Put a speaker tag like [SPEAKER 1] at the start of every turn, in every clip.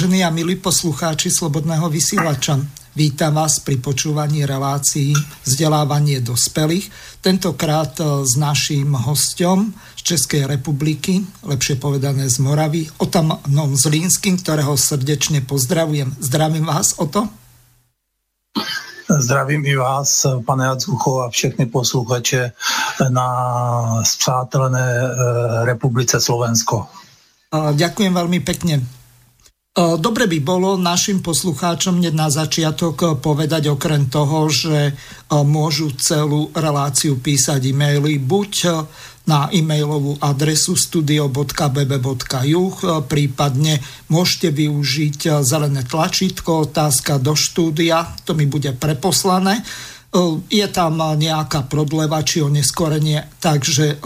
[SPEAKER 1] Vážení a milí poslucháči Slobodného vysielača, vítam vás pri počúvaní relácií vzdelávanie dospelých. Tentokrát e, s naším hostom z Českej republiky, lepšie povedané z Moravy, Otanom Zlínským, ktorého srdečne pozdravujem. Zdravím vás, Oto.
[SPEAKER 2] Zdravím i vás, pane Jadzucho, a všechny posluchače na spřátelené e, republice Slovensko.
[SPEAKER 1] Ďakujem veľmi pekne. Dobre by bolo našim poslucháčom hneď na začiatok povedať okrem toho, že môžu celú reláciu písať e-maily buď na e-mailovú adresu studio.bb.juh, prípadne môžete využiť zelené tlačítko, otázka do štúdia, to mi bude preposlané. Je tam nejaká prodleva či oneskorenie, takže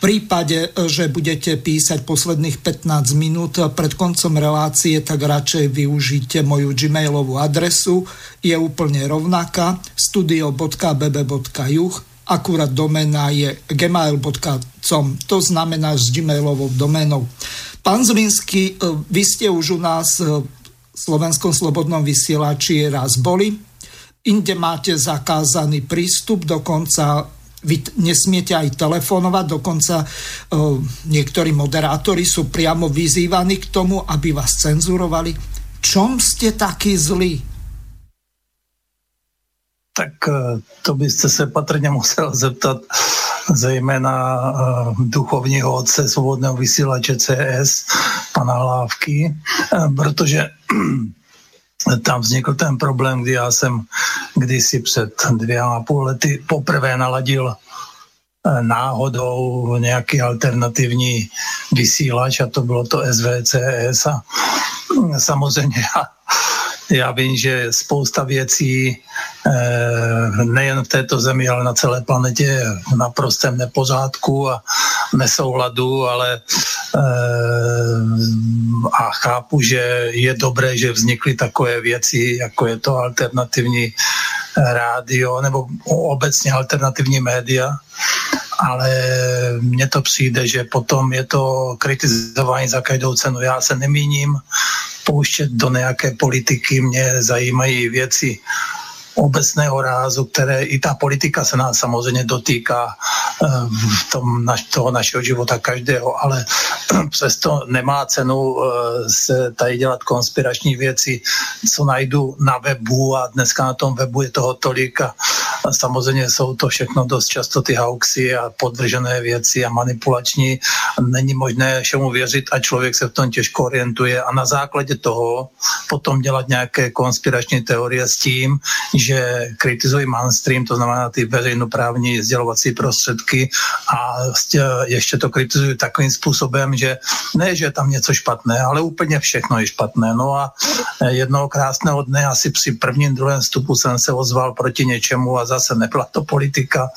[SPEAKER 1] prípade, že budete písať posledných 15 minút pred koncom relácie, tak radšej využite moju gmailovú adresu. Je úplne rovnaká studio.bb.juh akurát domena je gmail.com, to znamená s gmailovou domenou. Pán Zlínsky, vy ste už u nás v Slovenskom slobodnom vysielači raz boli, inde máte zakázaný prístup, dokonca vy nesmiete aj telefonovať, dokonca uh, niektorí moderátori sú priamo vyzývaní k tomu, aby vás cenzurovali. Čom ste taký zlí?
[SPEAKER 2] Tak e, to byste se patrně musel zeptat zejména e, duchovního otce svobodného vysílače CS, pana Hlávky, protože tam vznikl ten problém, kdy já jsem kdysi před dvěma půl lety poprvé naladil eh, náhodou nějaký alternativní vysílač a to bylo to SVCS a hm, samozřejmě já já vím, že spousta věcí eh, nejen v této zemi, ale na celé planetě je v naprostém nepořádku a nesouladu, ale eh, a chápu, že je dobré, že vznikly takové věci, jako je to alternativní rádio nebo obecně alternativní média, ale mně to přijde, že potom je to kritizování za každou cenu. Já se nemíním pouštět do nějaké politiky, mě zajímají věci obecného rázu, které i ta politika se nás samozřejmě dotýká eh, v tom naš, toho našeho života každého, ale přesto nemá cenu eh, se tady dělat konspirační věci, co najdu na webu a dneska na tom webu je toho tolik a, samozřejmě jsou to všechno dost často ty hoaxy a podvržené věci a manipulační. Není možné všemu věřit a člověk se v tom těžko orientuje a na základě toho potom dělat nějaké konspirační teorie s tím, že kritizují mainstream, to znamená ty veřejnoprávní sdělovací prostředky a ještě to kritizují takovým způsobem, že ne, že je tam něco špatné, ale úplně všechno je špatné. No a jednoho krásného dne, asi při prvním, druhém vstupu jsem se ozval proti něčemu a zase nebyla to politika,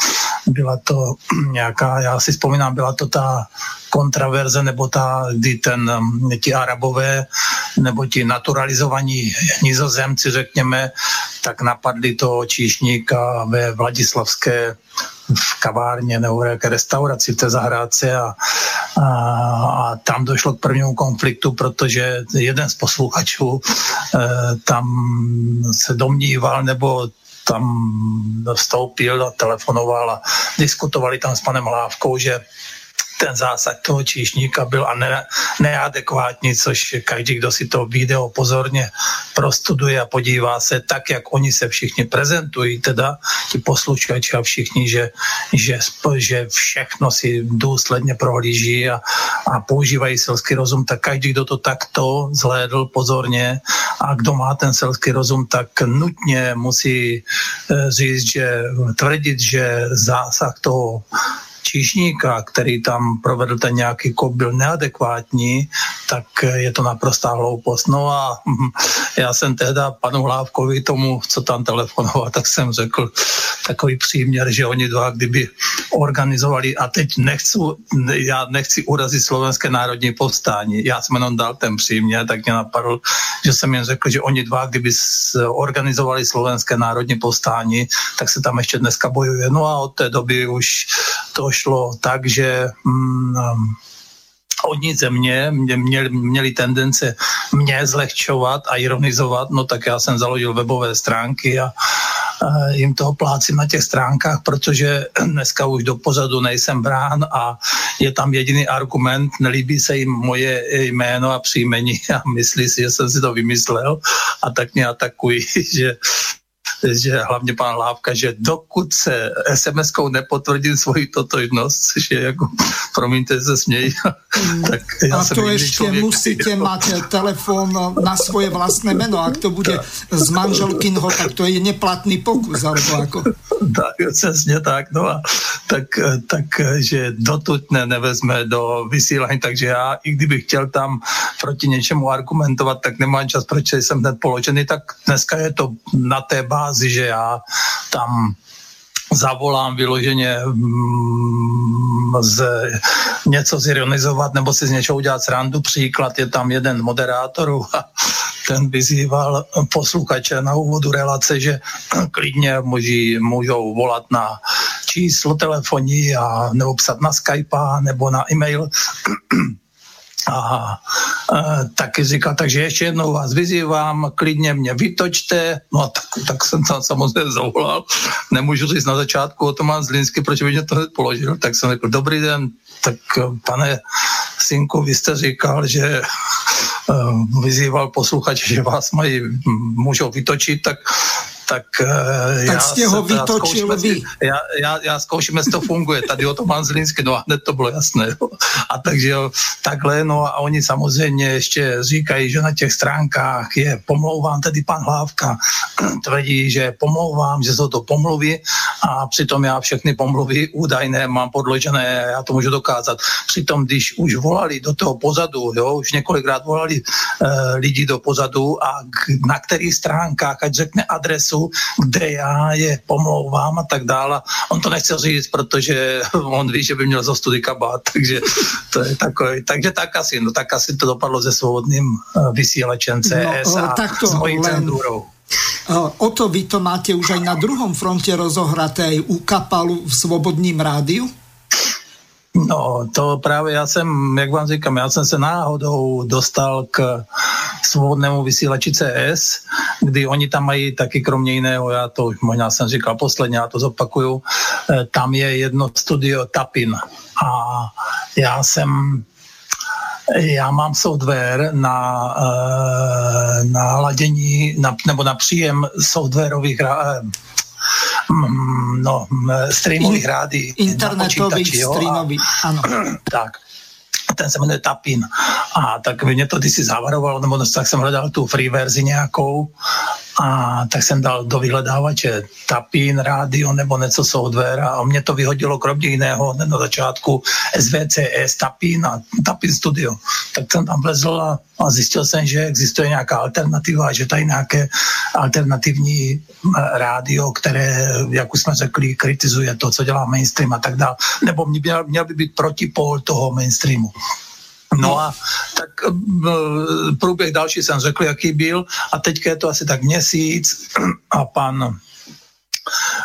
[SPEAKER 2] byla to nějaká, já si vzpomínám, byla to ta kontraverze, nebo ta, kdy ten, um, ti arabové, nebo ti naturalizovaní nizozemci, řekněme, tak napadli toho číšníka ve Vladislavské v kavárně nebo v jaké restauraci v té zahrádce a, a, a tam došlo k prvnímu konfliktu, protože jeden z posluchačů e, tam se domníval nebo tam vstoupil a telefonoval a diskutovali tam s panem Hlávkou, že ten zásah toho číšníka byl a ne, neadekvátní, což každý, kdo si to video pozorně prostuduje a podívá se tak, jak oni se všichni prezentují, teda ti posluchači a všichni, že, že, že všechno si důsledně prohlíží a, a používají selský rozum, tak každý, kdo to takto zhlédl pozorně a kdo má ten selský rozum, tak nutně musí eh, říct, že tvrdit, že zásah toho číšníka, který tam provedl ten nějaký kop, byl neadekvátní, tak je to naprostá hloupost. No a já jsem tehda panu Hlávkovi tomu, co tam telefonoval, tak jsem řekl takový příměr, že oni dva, kdyby organizovali, a teď nechci, já nechci urazit slovenské národní povstání, já jsem jenom dal ten příměr, tak mě napadl, že jsem jim řekl, že oni dva, kdyby organizovali slovenské národní povstání, tak se tam ještě dneska bojuje. No a od té doby už to šlo tak, že mm, hodně země mě, měli, měli tendence mě zlehčovat a ironizovat, no tak já jsem založil webové stránky a, a jim toho plácím na těch stránkách, protože dneska už do pozadu nejsem brán a je tam jediný argument, nelíbí se jim moje jméno a příjmení a myslí si, že jsem si to vymyslel a tak mě atakují, že že hlavně pan Lávka, že dokud se SMS-kou nepotvrdím svoji totožnost, což je jako, promiňte, se smějí,
[SPEAKER 1] tak já A to ještě člověk, musíte jo. mít telefon na svoje vlastné jméno, ak to bude z manželkinho, tak to je neplatný pokus, alebo jako.
[SPEAKER 2] Tak, přesně tak, no a tak, tak že dotud ne, nevezme do vysílání, takže já, i kdybych chtěl tam proti něčemu argumentovat, tak nemám čas, proč jsem hned položený, tak dneska je to na té bázi, že já tam zavolám vyloženě mm, z, něco zironizovat nebo si z něčeho udělat srandu. Příklad je tam jeden moderátorů a ten vyzýval posluchače na úvodu relace, že klidně můží, můžou volat na číslo telefonní a nebo psat na Skype nebo na e-mail a, a taky říkal, takže ještě jednou vás vyzývám, klidně mě vytočte, no a tak, tak jsem tam samozřejmě zavolal, nemůžu říct na začátku o tom mám Zlinsky, proč by mě to hned položil, tak jsem řekl, dobrý den, tak pane synku, vy jste říkal, že uh, vyzýval posluchače, že vás mají, můžou vytočit, tak tak,
[SPEAKER 1] uh, tak já jste ho vytočil vy.
[SPEAKER 2] Já, já, já zkouším, jestli to funguje. Tady o tom mám Zlínsky, no a hned to bylo jasné. Jo. A takže jo, takhle, no a oni samozřejmě ještě říkají, že na těch stránkách je pomlouvám, tedy pan Hlávka tvrdí, že pomlouvám, že jsou to pomluvy a přitom já všechny pomluvy údajné mám podložené, já to můžu dokázat. Přitom, když už volali do toho pozadu, jo, už několikrát volali uh, lidi do pozadu a k, na kterých stránkách, ať řekne adresu, kde já je pomlouvám a tak dále. On to nechce říct, protože on ví, že by měl zo study kabát, takže to je takový, takže tak asi, no tak asi to dopadlo se svobodným eh, vysílačem CS no, a takto, s mojí cenzurou.
[SPEAKER 1] Eh, o to vy to máte už aj na druhom fronte rozohraté aj u Kapalu v Svobodním rádiu?
[SPEAKER 2] No, to právě já jsem, jak vám říkám, já jsem se náhodou dostal k svobodnému vysílači CS, kdy oni tam mají taky kromě jiného, já to už možná jsem říkal posledně, já to zopakuju, eh, tam je jedno studio Tapin. A já jsem já mám software na, eh, na ladění, na, nebo na příjem softwarových eh, no, streamových rádií.
[SPEAKER 1] Internetových streamových, ano.
[SPEAKER 2] Tak ten se jmenuje Tapin. A tak mě to kdysi zavarovalo, nebo tak jsem hledal tu free verzi nějakou a tak jsem dal do vyhledávače Tapin, rádio nebo něco software a mě to vyhodilo kromě jiného na začátku SVCS Tapin a Tapin Studio. Tak jsem tam vlezl a, a zjistil jsem, že existuje nějaká alternativa, že tady nějaké alternativní rádio, které, jak už jsme řekli, kritizuje to, co dělá mainstream a tak dále. Nebo měl, měl by být protipol toho mainstreamu. No a tak eh, průběh další jsem řekl, jaký byl. A teďka je to asi tak měsíc a pan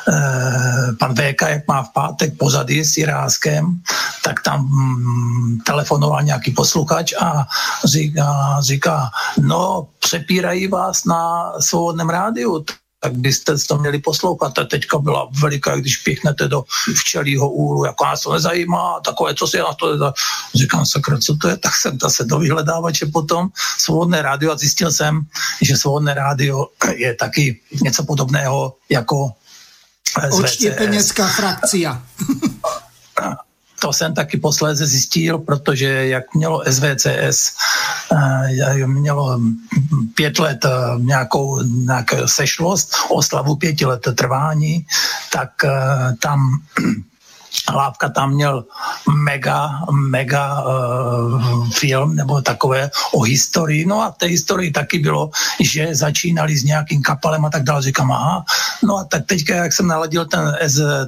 [SPEAKER 2] eh, pan VK, jak má v pátek pozady s Jiráskem, tak tam mm, telefonoval nějaký posluchač a říká, říká, no přepírají vás na svobodném rádiu, tak byste to měli poslouchat. A teďka byla veliká, když píchnete do včelího úlu, jako nás to nezajímá, takové, co si na to nezá... Říkám, sakra, co to je? Tak jsem zase do vyhledávače potom, svobodné rádio a zjistil jsem, že svobodné rádio je taky něco podobného jako
[SPEAKER 1] Odštěpeněcká frakcia.
[SPEAKER 2] To jsem taky posléze zjistil, protože jak mělo SVCS, eh, mělo pět let eh, nějakou, nějakou sešlost, oslavu pěti let trvání, tak eh, tam Lávka tam měl mega, mega uh, film nebo takové o historii. No a té historii taky bylo, že začínali s nějakým kapalem a tak dále. Říkám, aha. No a tak teďka, jak jsem naladil ten,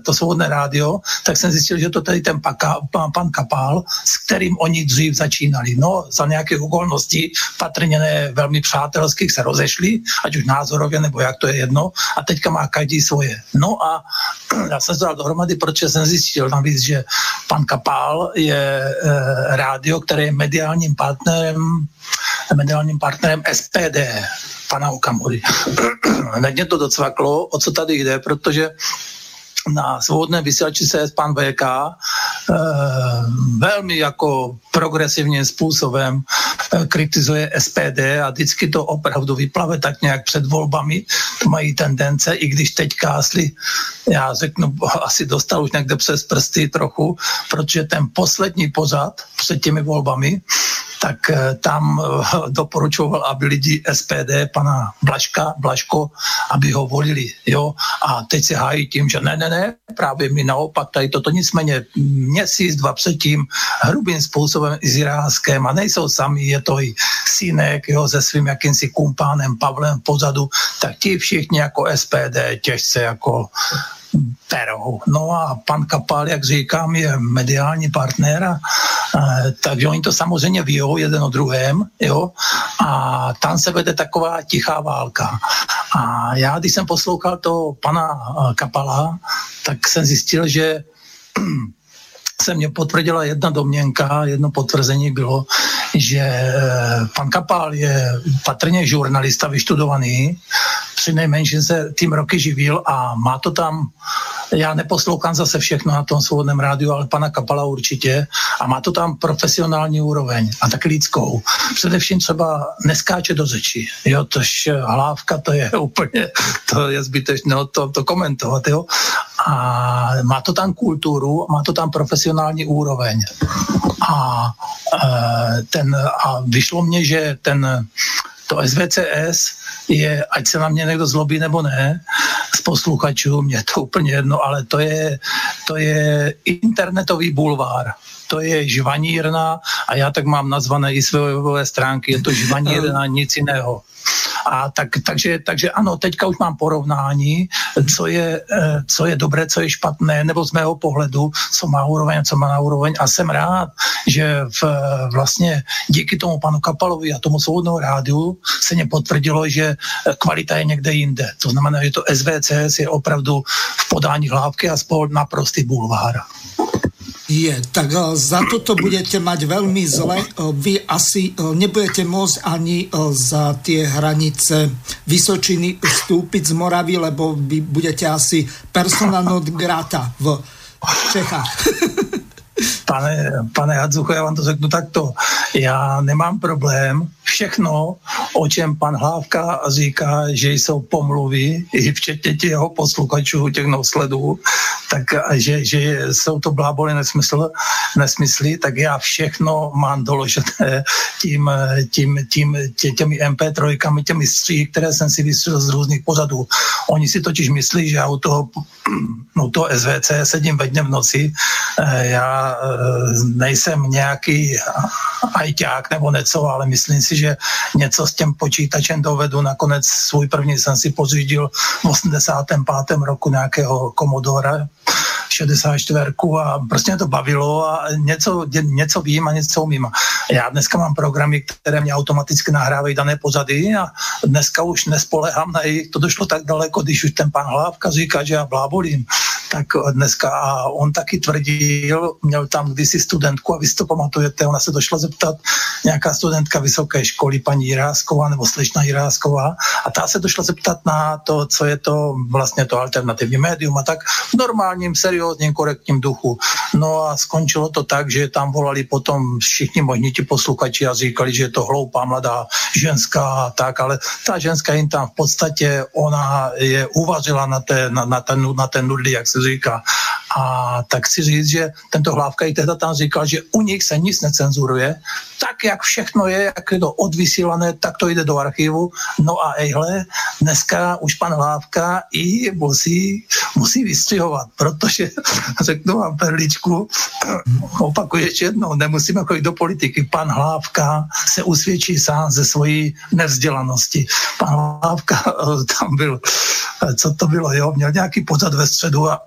[SPEAKER 2] to svobodné rádio, tak jsem zjistil, že to tady ten paka, pan, pan Kapal, s kterým oni dřív začínali. No, za nějakých okolností, patrně ne velmi přátelských, se rozešli, ať už názorově, nebo jak to je jedno. A teďka má každý svoje. No a já jsem se dal dohromady, protože jsem zjistil, zjistil navíc, že pan Kapál je e, rádio, které je mediálním partnerem, mediálním partnerem SPD, pana Okamury. Hned mě to docvaklo, o co tady jde, protože na svobodné vysílači se pan VK e, velmi jako progresivním způsobem e, kritizuje SPD a vždycky to opravdu vyplave tak nějak před volbami. To mají tendence, i když teď kásli, já řeknu, asi dostal už někde přes prsty trochu, protože ten poslední pořad před těmi volbami tak eh, tam eh, doporučoval, aby lidi SPD, pana Blaška, Blaško, aby ho volili. Jo? A teď se hájí tím, že ne, ne, ne, právě mi naopak tady toto nicméně měsíc, dva předtím hrubým způsobem i s Iráskem a nejsou sami, je to i synek jo, se svým jakýmsi kumpánem Pavlem pozadu, tak ti všichni jako SPD těžce jako perou. No a pan Kapal, jak říkám, je mediální partner, a, takže oni to samozřejmě ví jeden o druhém, jo, a tam se vede taková tichá válka. A já, když jsem poslouchal to pana Kapala, tak jsem zjistil, že se mě potvrdila jedna domněnka, jedno potvrzení bylo, že e, pan Kapal je patrně žurnalista vyštudovaný, při nejmenším se tím roky živil a má to tam, já neposlouchám zase všechno na tom svobodném rádiu, ale pana Kapala určitě a má to tam profesionální úroveň a tak lidskou. Především třeba neskáče do řeči, jo, tož hlávka to je úplně, to je zbytečné to, to komentovat, jo. A má to tam kulturu, má to tam profesionální úroveň. A, e, ten, a vyšlo mně, že ten to SVCS je, ať se na mě někdo zlobí nebo ne, z posluchačů, mě to úplně jedno, ale to je, to je internetový bulvár to je žvanírna a já tak mám nazvané i své webové stránky, je to žvanírna, nic jiného. A tak, takže, takže ano, teďka už mám porovnání, co je, eh, co je dobré, co je špatné, nebo z mého pohledu, co má úroveň, co má na úroveň. A jsem rád, že v, vlastně díky tomu panu Kapalovi a tomu svobodnou rádiu se mě potvrdilo, že kvalita je někde jinde. To znamená, že to SVCS je opravdu v podání hlávky a spol naprostý bulvár.
[SPEAKER 1] Je, tak eh, za toto budete mať veľmi zle. Eh, vy asi eh, nebudete môcť ani za tie hranice Vysočiny vstúpiť z Moravy, lebo vy budete asi persona non grata v Čechách.
[SPEAKER 2] Pane, pane Hadzucho, já vám to řeknu takto. Já nemám problém. Všechno, o čem pan Hlávka říká, že jsou pomluvy, i včetně těch jeho posluchačů, těch nosledů, tak že, že jsou to bláboli nesmysl, nesmysly, tak já všechno mám doložené tím, tím, tím, tě, těmi MP3, těmi stří, které jsem si vystřelil z různých pořadů. Oni si totiž myslí, že já u toho, u toho SVC sedím ve dně v noci. Eh, já nejsem nějaký ajťák nebo něco, ale myslím si, že něco s tím počítačem dovedu. Nakonec svůj první jsem si pořídil v 85. roku nějakého Commodore 64 a prostě mě to bavilo a něco, něco vím a něco umím. Já dneska mám programy, které mě automaticky nahrávají dané pozady a dneska už nespolehám na jejich, to došlo tak daleko, když už ten pan Hlávka říká, že já blábolím, tak dneska a on taky tvrdil, měl tam kdysi studentku a vy si to pamatujete, ona se došla zeptat, nějaká studentka vysoké školy, paní Jirásková nebo slečna Jirásková a ta se došla zeptat na to, co je to vlastně to alternativní médium a tak v normálním, seriózním, korektním duchu. No a skončilo to tak, že tam volali potom všichni možní ti posluchači a říkali, že je to hloupá mladá ženská a tak, ale ta ženská jim tam v podstatě, ona je uvařila na, té, na, na, ten, na ten nudli, jak se říká. A tak chci říct, že tento Hlávka i tehda tam říkal, že u nich se nic necenzuruje, tak jak všechno je, jak je to odvysílané, tak to jde do archivu. No a ejhle, dneska už pan Hlávka i musí, musí vystřihovat, protože řeknu vám perličku, opakuju ještě jednou, nemusíme chodit do politiky. Pan Hlávka se usvědčí sám ze svojí nevzdělanosti. Pan Hlávka tam byl, co to bylo, jo, měl nějaký pořad ve středu a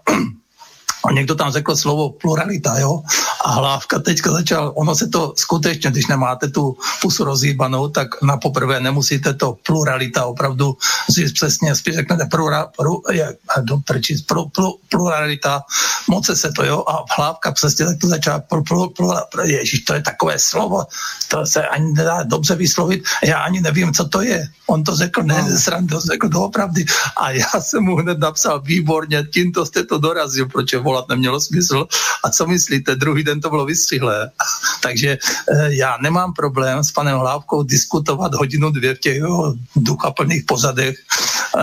[SPEAKER 2] A někdo tam řekl slovo pluralita, jo? A Hlávka teďka začal, ono se to skutečně, když nemáte tu pusu rozhýbanou, tak na poprvé nemusíte to pluralita opravdu si přesně, spíš řeknete plura, pru, je, do prčí, plu, plu, pluralita, moc se to, jo? A Hlávka přesně tak to začal, plu, plu, plu, ježiš, to je takové slovo, to se ani nedá dobře vyslovit, já ani nevím, co to je. On to řekl, ne, no. srandu, řekl doopravdy. A já jsem mu hned napsal, výborně, tímto jste to dorazil, proč volat nemělo smysl. A co myslíte, druhý den to bylo vystřihlé. Takže eh, já nemám problém s panem Hlávkou diskutovat hodinu, dvě v těch jeho duchaplných pozadech eh,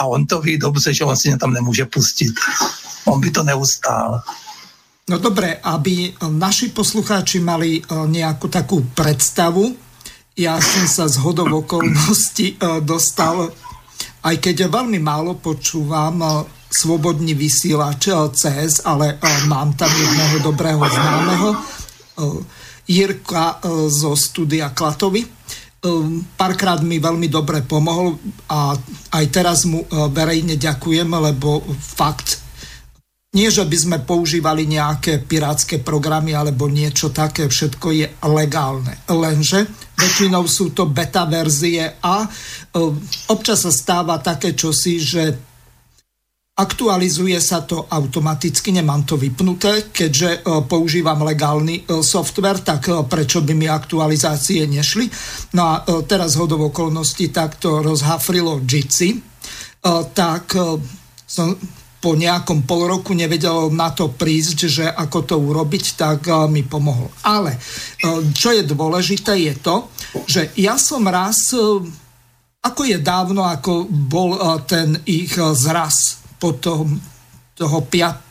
[SPEAKER 2] a on to ví dobře, že on si mě tam nemůže pustit. On by to neustál.
[SPEAKER 1] No dobré, aby naši poslucháči mali eh, nejakú takú predstavu, ja som sa z hodov okolností dostal, aj keď veľmi málo počúvam svobodný vysielač CS, ale mám tam jedného dobrého známeho, Jirka zo studia Klatovi. Párkrát mi veľmi dobre pomohol a aj teraz mu verejne ďakujem, lebo fakt nie, že by sme používali nejaké pirátske programy alebo niečo také, všetko je legálne. Lenže väčšinou sú to beta verzie a občas sa stáva také čosi, že Aktualizuje sa to automaticky, nemám to vypnuté, keďže e, používam legálny e, software, tak e, prečo by mi aktualizácie nešli. No a teraz hodov okolností takto rozhafrilo Jitsi, tak som po nejakom pol roku nevedel na to prísť, že ako to urobiť, tak mi pomohol. Ale čo je dôležité je to, že ja som raz, ako je dávno, ako bol ten ich zraz potom toho piat,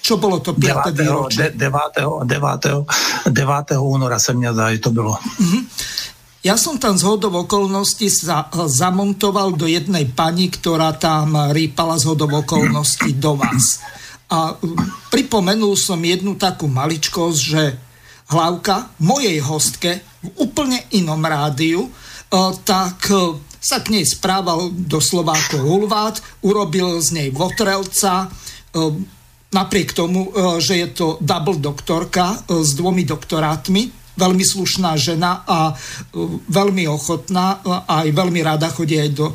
[SPEAKER 1] čo bylo to 5. 9. výročí?
[SPEAKER 2] 9. 9. 9. února se mě zdá, že to bylo. Mm-hmm.
[SPEAKER 1] Ja som tam z hodov okolností sa zamontoval do jednej pani, ktorá tam rýpala z hodov okolností do vás. A pripomenul som jednu takú maličkosť, že hlavka mojej hostke v úplne inom rádiu, tak sa k nej správal doslova ako hulvát, urobil z nej votrelca, e, napriek tomu, e, že je to double doktorka e, s dvomi doktorátmi, veľmi slušná žena a veľmi ochotná a aj veľmi rada chodí aj do,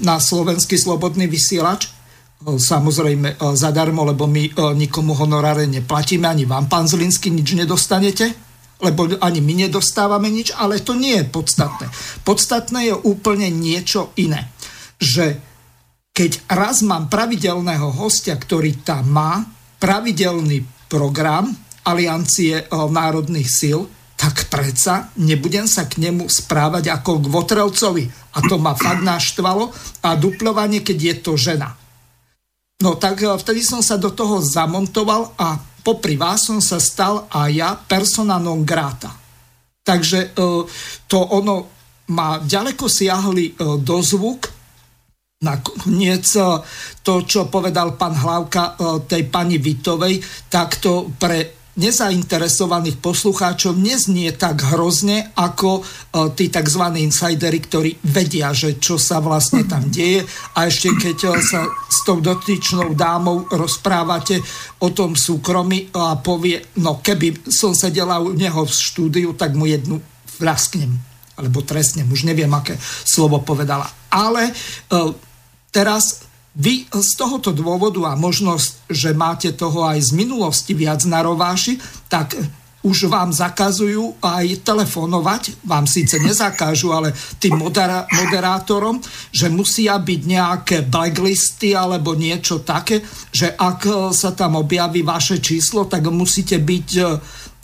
[SPEAKER 1] na slovenský slobodný vysielač. Samozrejme zadarmo, lebo my nikomu honoráre neplatíme, ani vám, pán Zlinsky, nič nedostanete lebo ani my nedostávame nič, ale to nie je podstatné. Podstatné je úplne niečo iné. Že keď raz mám pravidelného hostia, ktorý tam má pravidelný program Aliancie eh, národných síl, tak predsa nebudem sa k nemu správať ako k Votrelcovi. A to ma fakt naštvalo. A duplovanie, keď je to žena. No tak eh, vtedy som sa do toho zamontoval a popri vás som sa stal a ja persona non grata. Takže e, to ono má ďaleko siahli e, dozvuk, nakoniec to, čo povedal pán Hlavka tej pani Vitovej, tak to pre nezainteresovaných poslucháčov neznie tak hrozne ako e, tí tzv. insidery, ktorí vedia, že čo sa vlastne tam deje a ešte keď e, sa s tou dotyčnou dámou rozprávate o tom súkromí a povie, no keby som sedela u neho v štúdiu, tak mu jednu vrasknem alebo trestnem, už neviem, aké slovo povedala. Ale e, teraz vy z tohoto dôvodu a možnosť, že máte toho aj z minulosti viac na rováši, tak už vám zakazujú aj telefonovať, vám síce nezakážu, ale tým modera- moderátorom, že musia byť nejaké blacklisty alebo niečo také, že ak sa tam objaví vaše číslo, tak musíte byť e,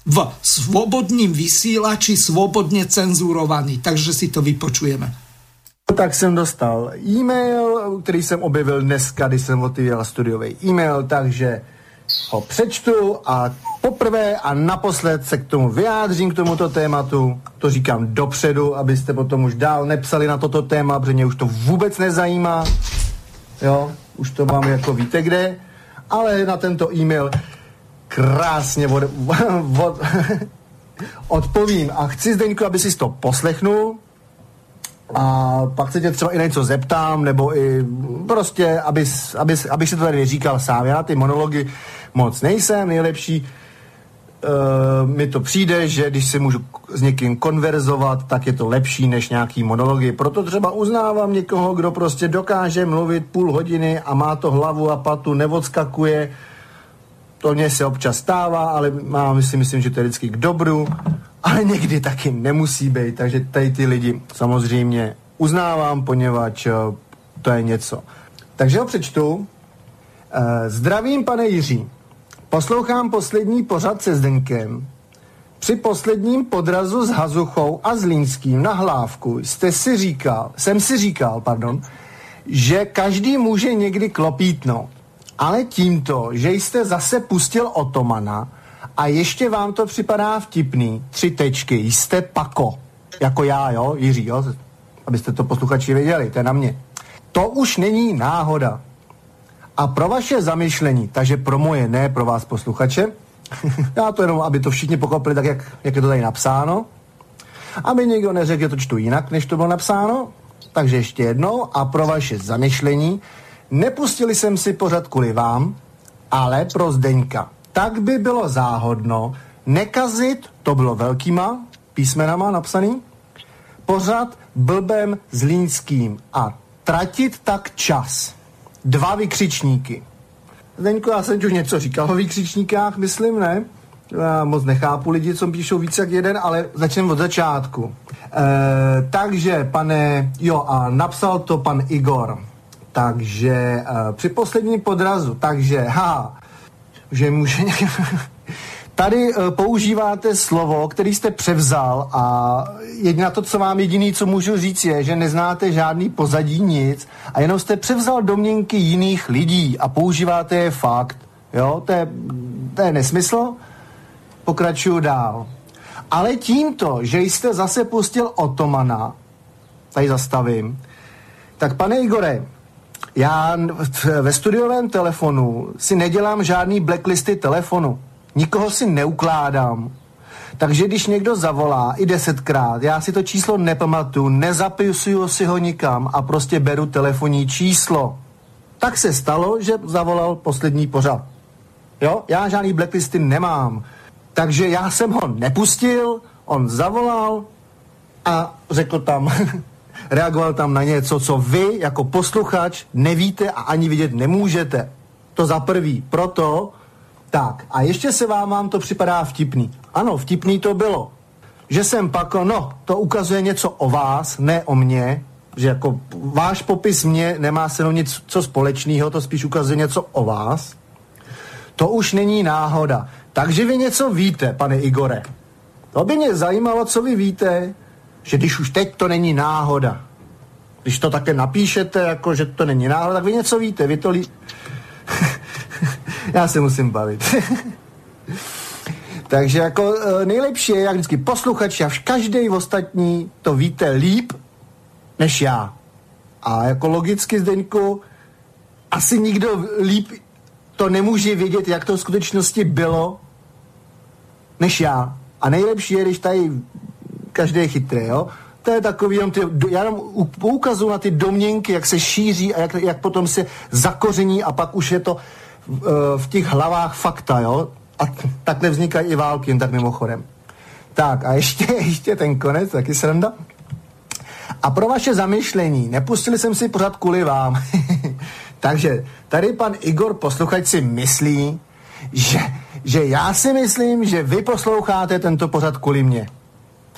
[SPEAKER 1] v svobodním vysílači svobodne cenzurovaný. Takže si to vypočujeme.
[SPEAKER 3] Tak jsem dostal e-mail, který jsem objevil dneska, když jsem otvíral studiový e-mail, takže ho přečtu a poprvé a naposled se k tomu vyjádřím, k tomuto tématu. To říkám dopředu, abyste potom už dál nepsali na toto téma, protože mě už to vůbec nezajímá. Jo, už to mám jako víte kde. Ale na tento e-mail krásně od, od, odpovím. A chci, Zdeňku, aby si to poslechnul, a pak se tě třeba i něco zeptám, nebo i prostě, abys, abys, abys si to tady říkal sám. Já ty monology moc nejsem nejlepší. Uh, mi to přijde, že když si můžu s někým konverzovat, tak je to lepší než nějaký monology. Proto třeba uznávám někoho, kdo prostě dokáže mluvit půl hodiny a má to hlavu a patu, neodskakuje. To mě se občas stává, ale mám, si myslím, že to je vždycky k dobru, ale někdy taky nemusí být, takže tady ty lidi samozřejmě uznávám, poněvadž eh, to je něco. Takže ho přečtu. Eh, zdravím, pane Jiří. Poslouchám poslední pořad se Zdenkem. Při posledním podrazu s Hazuchou a Zlínským na hlávku jste si říkal, jsem si říkal, pardon, že každý může někdy klopítnout. Ale tímto, že jste zase pustil Otomana a ještě vám to připadá vtipný, tři tečky, jste pako. Jako já, jo, Jiří, jo, abyste to posluchači věděli, to je na mě. To už není náhoda. A pro vaše zamyšlení, takže pro moje, ne pro vás posluchače, já to jenom, aby to všichni pochopili tak, jak, jak je to tady napsáno, aby někdo neřekl, že to čtu jinak, než to bylo napsáno, takže ještě jednou a pro vaše zamyšlení, nepustili jsem si pořad kvůli vám, ale pro Zdeňka. Tak by bylo záhodno nekazit, to bylo velkýma písmenama napsaný, pořad blbem zlínským a tratit tak čas. Dva vykřičníky. Zdeňko, já jsem ti už něco říkal o vykřičníkách, myslím, ne? Já moc nechápu lidi, co píšou více jak jeden, ale začneme od začátku. E, takže, pane, jo, a napsal to pan Igor. Takže e, při posledním podrazu, takže, ha, že může Tady uh, používáte slovo, který jste převzal a jediná to, co vám jediný, co můžu říct, je, že neznáte žádný pozadí nic a jenom jste převzal domněnky jiných lidí a používáte je fakt. Jo, to je, to je nesmysl. Pokračuju dál. Ale tímto, že jste zase pustil Otomana, tady zastavím, tak pane Igore, já ve studiovém telefonu si nedělám žádný blacklisty telefonu nikoho si neukládám. Takže když někdo zavolá i desetkrát, já si to číslo nepamatuju, nezapisuju si ho nikam a prostě beru telefonní číslo. Tak se stalo, že zavolal poslední pořad. Jo, já žádný blacklisty nemám. Takže já jsem ho nepustil, on zavolal a řekl tam, reagoval tam na něco, co vy jako posluchač nevíte a ani vidět nemůžete. To za prvý. Proto tak, a ještě se vám, vám to připadá vtipný. Ano, vtipný to bylo. Že jsem pak, no, to ukazuje něco o vás, ne o mně, že jako váš popis mě nemá se mnou nic co společného, to spíš ukazuje něco o vás. To už není náhoda. Takže vy něco víte, pane Igore. To by mě zajímalo, co vy víte, že když už teď to není náhoda. Když to také napíšete, jako že to není náhoda, tak vy něco víte. Vy to lí... Já se musím bavit. Takže jako e, nejlepší je, jak vždycky posluchač, a každý ostatní to víte líp než já. A jako logicky, Zdeňku, asi nikdo líp to nemůže vědět, jak to v skutečnosti bylo, než já. A nejlepší je, když tady každý je chytrý, jo? To je takový, jenom ty, já jenom poukazuju na ty domněnky, jak se šíří a jak, jak potom se zakoření a pak už je to v těch hlavách fakta, jo? A takhle vznikají i války, jen tak mimochodem. Tak a ještě, ještě ten konec, taky sranda. A pro vaše zamyšlení, nepustili jsem si pořád kvůli vám. Takže tady pan Igor posluchač si myslí, že, že já si myslím, že vy posloucháte tento pořad kvůli mě.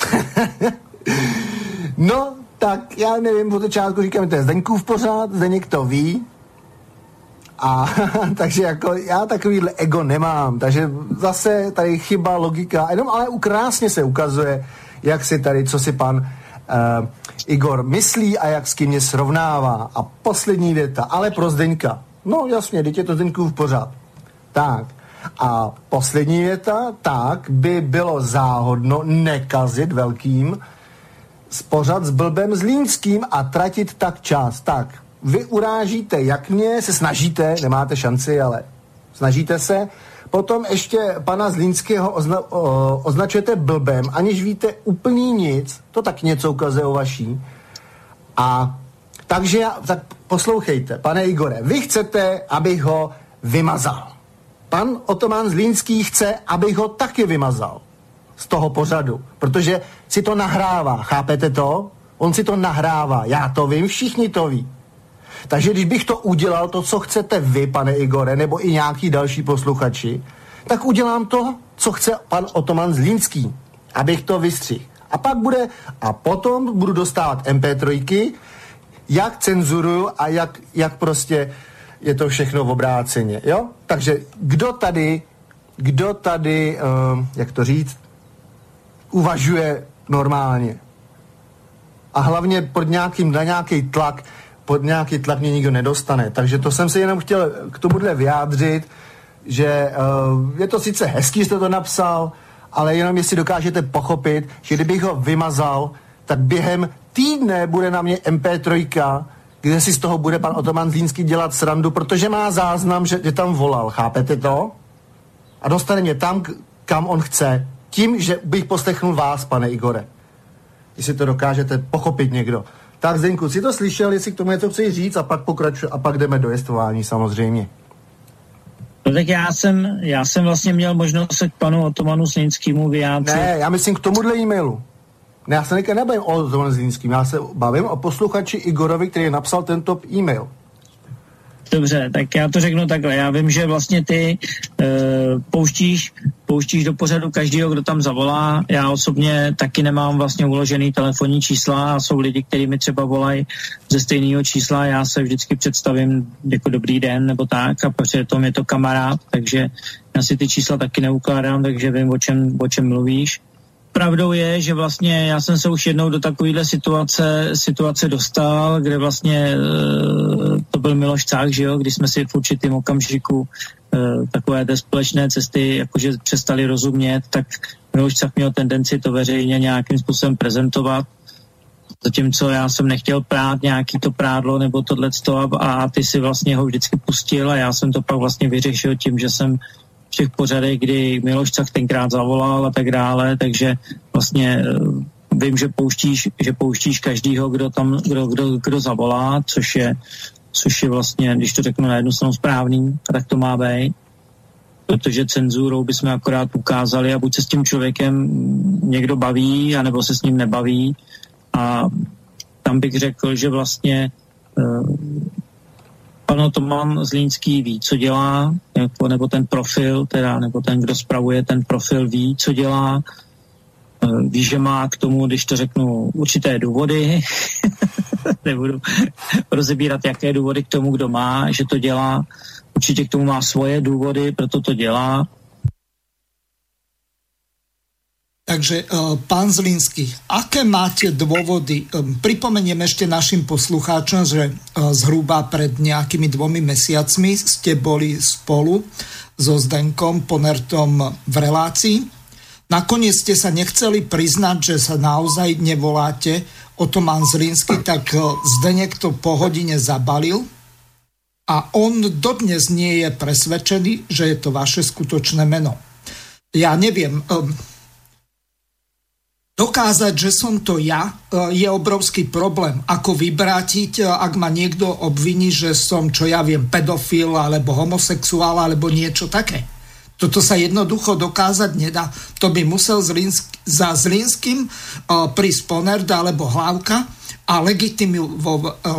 [SPEAKER 3] no, tak já nevím, po začátku říkám, to je Zdeňkův pořád, Zdeněk to ví, a takže jako já takovýhle ego nemám, takže zase tady chyba logika, jenom ale krásně se ukazuje, jak si tady, co si pan uh, Igor myslí a jak s kým mě srovnává. A poslední věta, ale pro Zdeňka. No jasně, teď je to Zdeňku v pořád. Tak. A poslední věta, tak by bylo záhodno nekazit velkým spořad s blbem zlínským a tratit tak čas. Tak, vy urážíte jak mě, se snažíte, nemáte šanci, ale snažíte se, potom ještě pana Zlínského ozna, označujete blbem, aniž víte úplně nic, to tak něco ukazuje o vaší. A takže, tak poslouchejte, pane Igore, vy chcete, abych ho vymazal. Pan Otoman Zlínský chce, abych ho taky vymazal z toho pořadu, protože si to nahrává, chápete to? On si to nahrává, já to vím, všichni to ví. Takže když bych to udělal, to, co chcete vy, pane Igore, nebo i nějaký další posluchači, tak udělám to, co chce pan Otoman Zlínský, abych to vystřihl. A pak bude, a potom budu dostávat MP3, jak cenzuruju a jak, jak prostě je to všechno v obráceně, jo? Takže kdo tady, kdo tady, uh, jak to říct, uvažuje normálně a hlavně pod nějakým, na nějaký tlak, pod nějaký tlak mě nikdo nedostane. Takže to jsem si jenom chtěl k tomuhle vyjádřit, že uh, je to sice hezký, jste to napsal, ale jenom jestli dokážete pochopit, že kdybych ho vymazal, tak během týdne bude na mě MP3, kde si z toho bude pan Otoman Zlínský dělat srandu, protože má záznam, že, že tam volal, chápete to? A dostane mě tam, kam on chce, tím, že bych poslechnul vás, pane Igore. Jestli to dokážete pochopit někdo. Tak Zdenku, si to slyšel, jestli k tomu něco chci říct a pak pokračuje a pak jdeme do jestování samozřejmě.
[SPEAKER 4] No tak já jsem, já jsem vlastně měl možnost se k panu Otomanu Slinskému vyjádřit.
[SPEAKER 3] Ne, já myslím k tomuhle e-mailu. Ne, já se nebavím o Otomanu Slinským, já se bavím o posluchači Igorovi, který napsal tento e-mail.
[SPEAKER 4] Dobře, tak já to řeknu takhle. Já vím, že vlastně ty e, pouštíš, pouštíš do pořadu každého, kdo tam zavolá. Já osobně taky nemám vlastně uložený telefonní čísla a jsou lidi, kteří mi třeba volají ze stejného čísla. Já se vždycky představím jako dobrý den nebo tak a protože to je to kamarád, takže já si ty čísla taky neukládám, takže vím, o čem, o čem mluvíš pravdou je, že vlastně já jsem se už jednou do takovéhle situace, situace dostal, kde vlastně e, to byl Miloš Cák, že jo, když jsme si v určitém okamžiku e, takové té společné cesty jakože přestali rozumět, tak Miloš Cák měl tendenci to veřejně nějakým způsobem prezentovat, zatímco já jsem nechtěl prát nějaký to prádlo nebo tohleto a, a ty si vlastně ho vždycky pustil a já jsem to pak vlastně vyřešil tím, že jsem v těch pořadech, kdy Miloš Cach tenkrát zavolal a tak dále, takže vlastně eh, vím, že pouštíš, že pouštíš každýho, kdo tam, kdo, kdo, kdo zavolá, což je, což je vlastně, když to řeknu na jednu stranu správný, tak to má být. Protože cenzurou bychom akorát ukázali a buď se s tím člověkem někdo baví, anebo se s ním nebaví. A tam bych řekl, že vlastně eh, Pan Toman Zlínský ví, co dělá, jako, nebo ten profil, teda, nebo ten, kdo spravuje ten profil, ví, co dělá, eh, ví, že má k tomu, když to řeknu, určité důvody, nebudu rozebírat, jaké důvody k tomu, kdo má, že to dělá, určitě k tomu má svoje důvody, proto to dělá,
[SPEAKER 1] Takže, uh, pán Zlínsky, aké máte dôvody? Um, pripomeniem ešte našim poslucháčom, že uh, zhruba pred nejakými dvomi mesiacmi ste boli spolu so Zdenkom Ponertom v relácii. Nakoniec ste sa nechceli priznať, že sa naozaj nevoláte o Tomán Zlínsky, tak Zdenek to po hodine zabalil a on dodnes nie je presvedčený, že je to vaše skutočné meno. Ja neviem, Dokázať, že som to ja, e, je obrovský problém. Ako vybrátiť, e, ak ma niekto obviní, že som, čo ja viem, pedofil, alebo homosexuál, alebo niečo také. Toto sa jednoducho dokázať nedá. To by musel Zlinsk, za Zlinským uh, prísť Ponerd alebo Hlavka a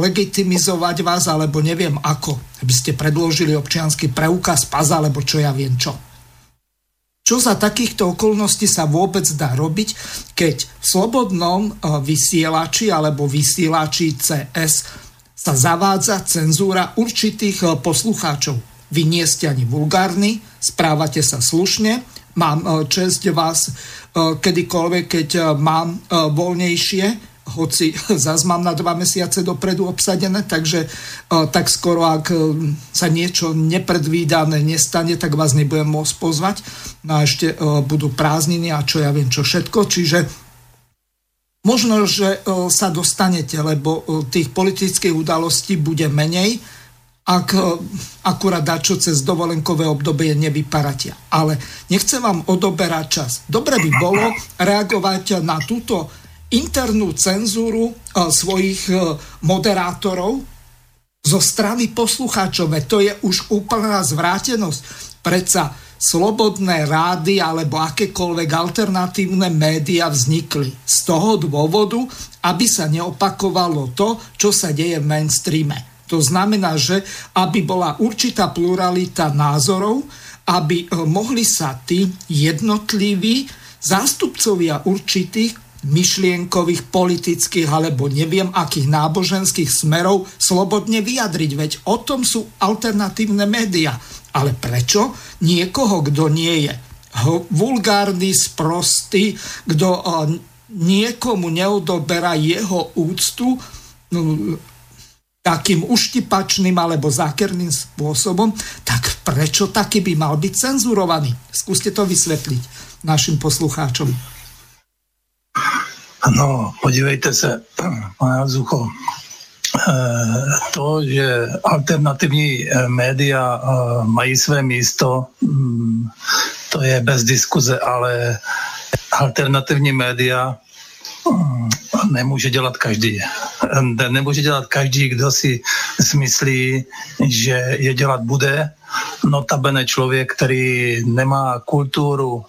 [SPEAKER 1] legitimizovať vás, alebo neviem ako. Aby ste predložili občianský preukaz, pas, alebo čo ja viem čo. Čo za takýchto okolností sa vôbec dá robiť, keď v slobodnom eh, vysielači alebo vysielači CS sa zavádza cenzúra určitých eh, poslucháčov. Vy nie ste ani vulgárni, správate sa slušne, mám eh, čest vás kedykoľvek, keď mám voľnejšie, hoci zase mám na dva mesiace dopredu obsadené, takže tak skoro, ak e, sa niečo nepredvídané nestane, tak vás nebudem môcť pozvať. No a ešte e, budú prázdniny a čo ja viem, čo všetko. Čiže možno, že sa dostanete, lebo tých politických udalostí bude menej, ak akurát čo cez dovolenkové obdobie nevyparatia. Ale nechcem vám odoberať čas. Dobre by bolo reagovať na túto internú cenzúru svojich moderátorov, zo strany poslucháčov. To je už úplná zvrátenosť. Predsa slobodné rády alebo akékoľvek alternatívne média vznikli z toho dôvodu, aby sa neopakovalo to, čo sa deje v mainstreame. To znamená, že aby bola určitá pluralita názorov, aby eh, mohli sa tí jednotliví zástupcovia určitých myšlienkových, politických alebo neviem akých náboženských smerov slobodne vyjadriť. Veď o tom sú alternatívne média. Ale prečo niekoho, kdo nie je vulgárny, sprostý, eh, niekomu neodoberá jeho úctu no, takým uštipačným alebo zákerným spôsobom, tak prečo taký by mal byť cenzurovaný? Skúste to vysvetliť našim poslucháčom.
[SPEAKER 2] No, podívejte se, pane Zucho, eh, to, že alternativní eh, média eh, mají své místo, mm, to je bez diskuze, ale alternativní média mm, nemůže dělat každý. Nemůže dělat každý, kdo si smyslí, že je dělat bude. Notabene člověk, který nemá kulturu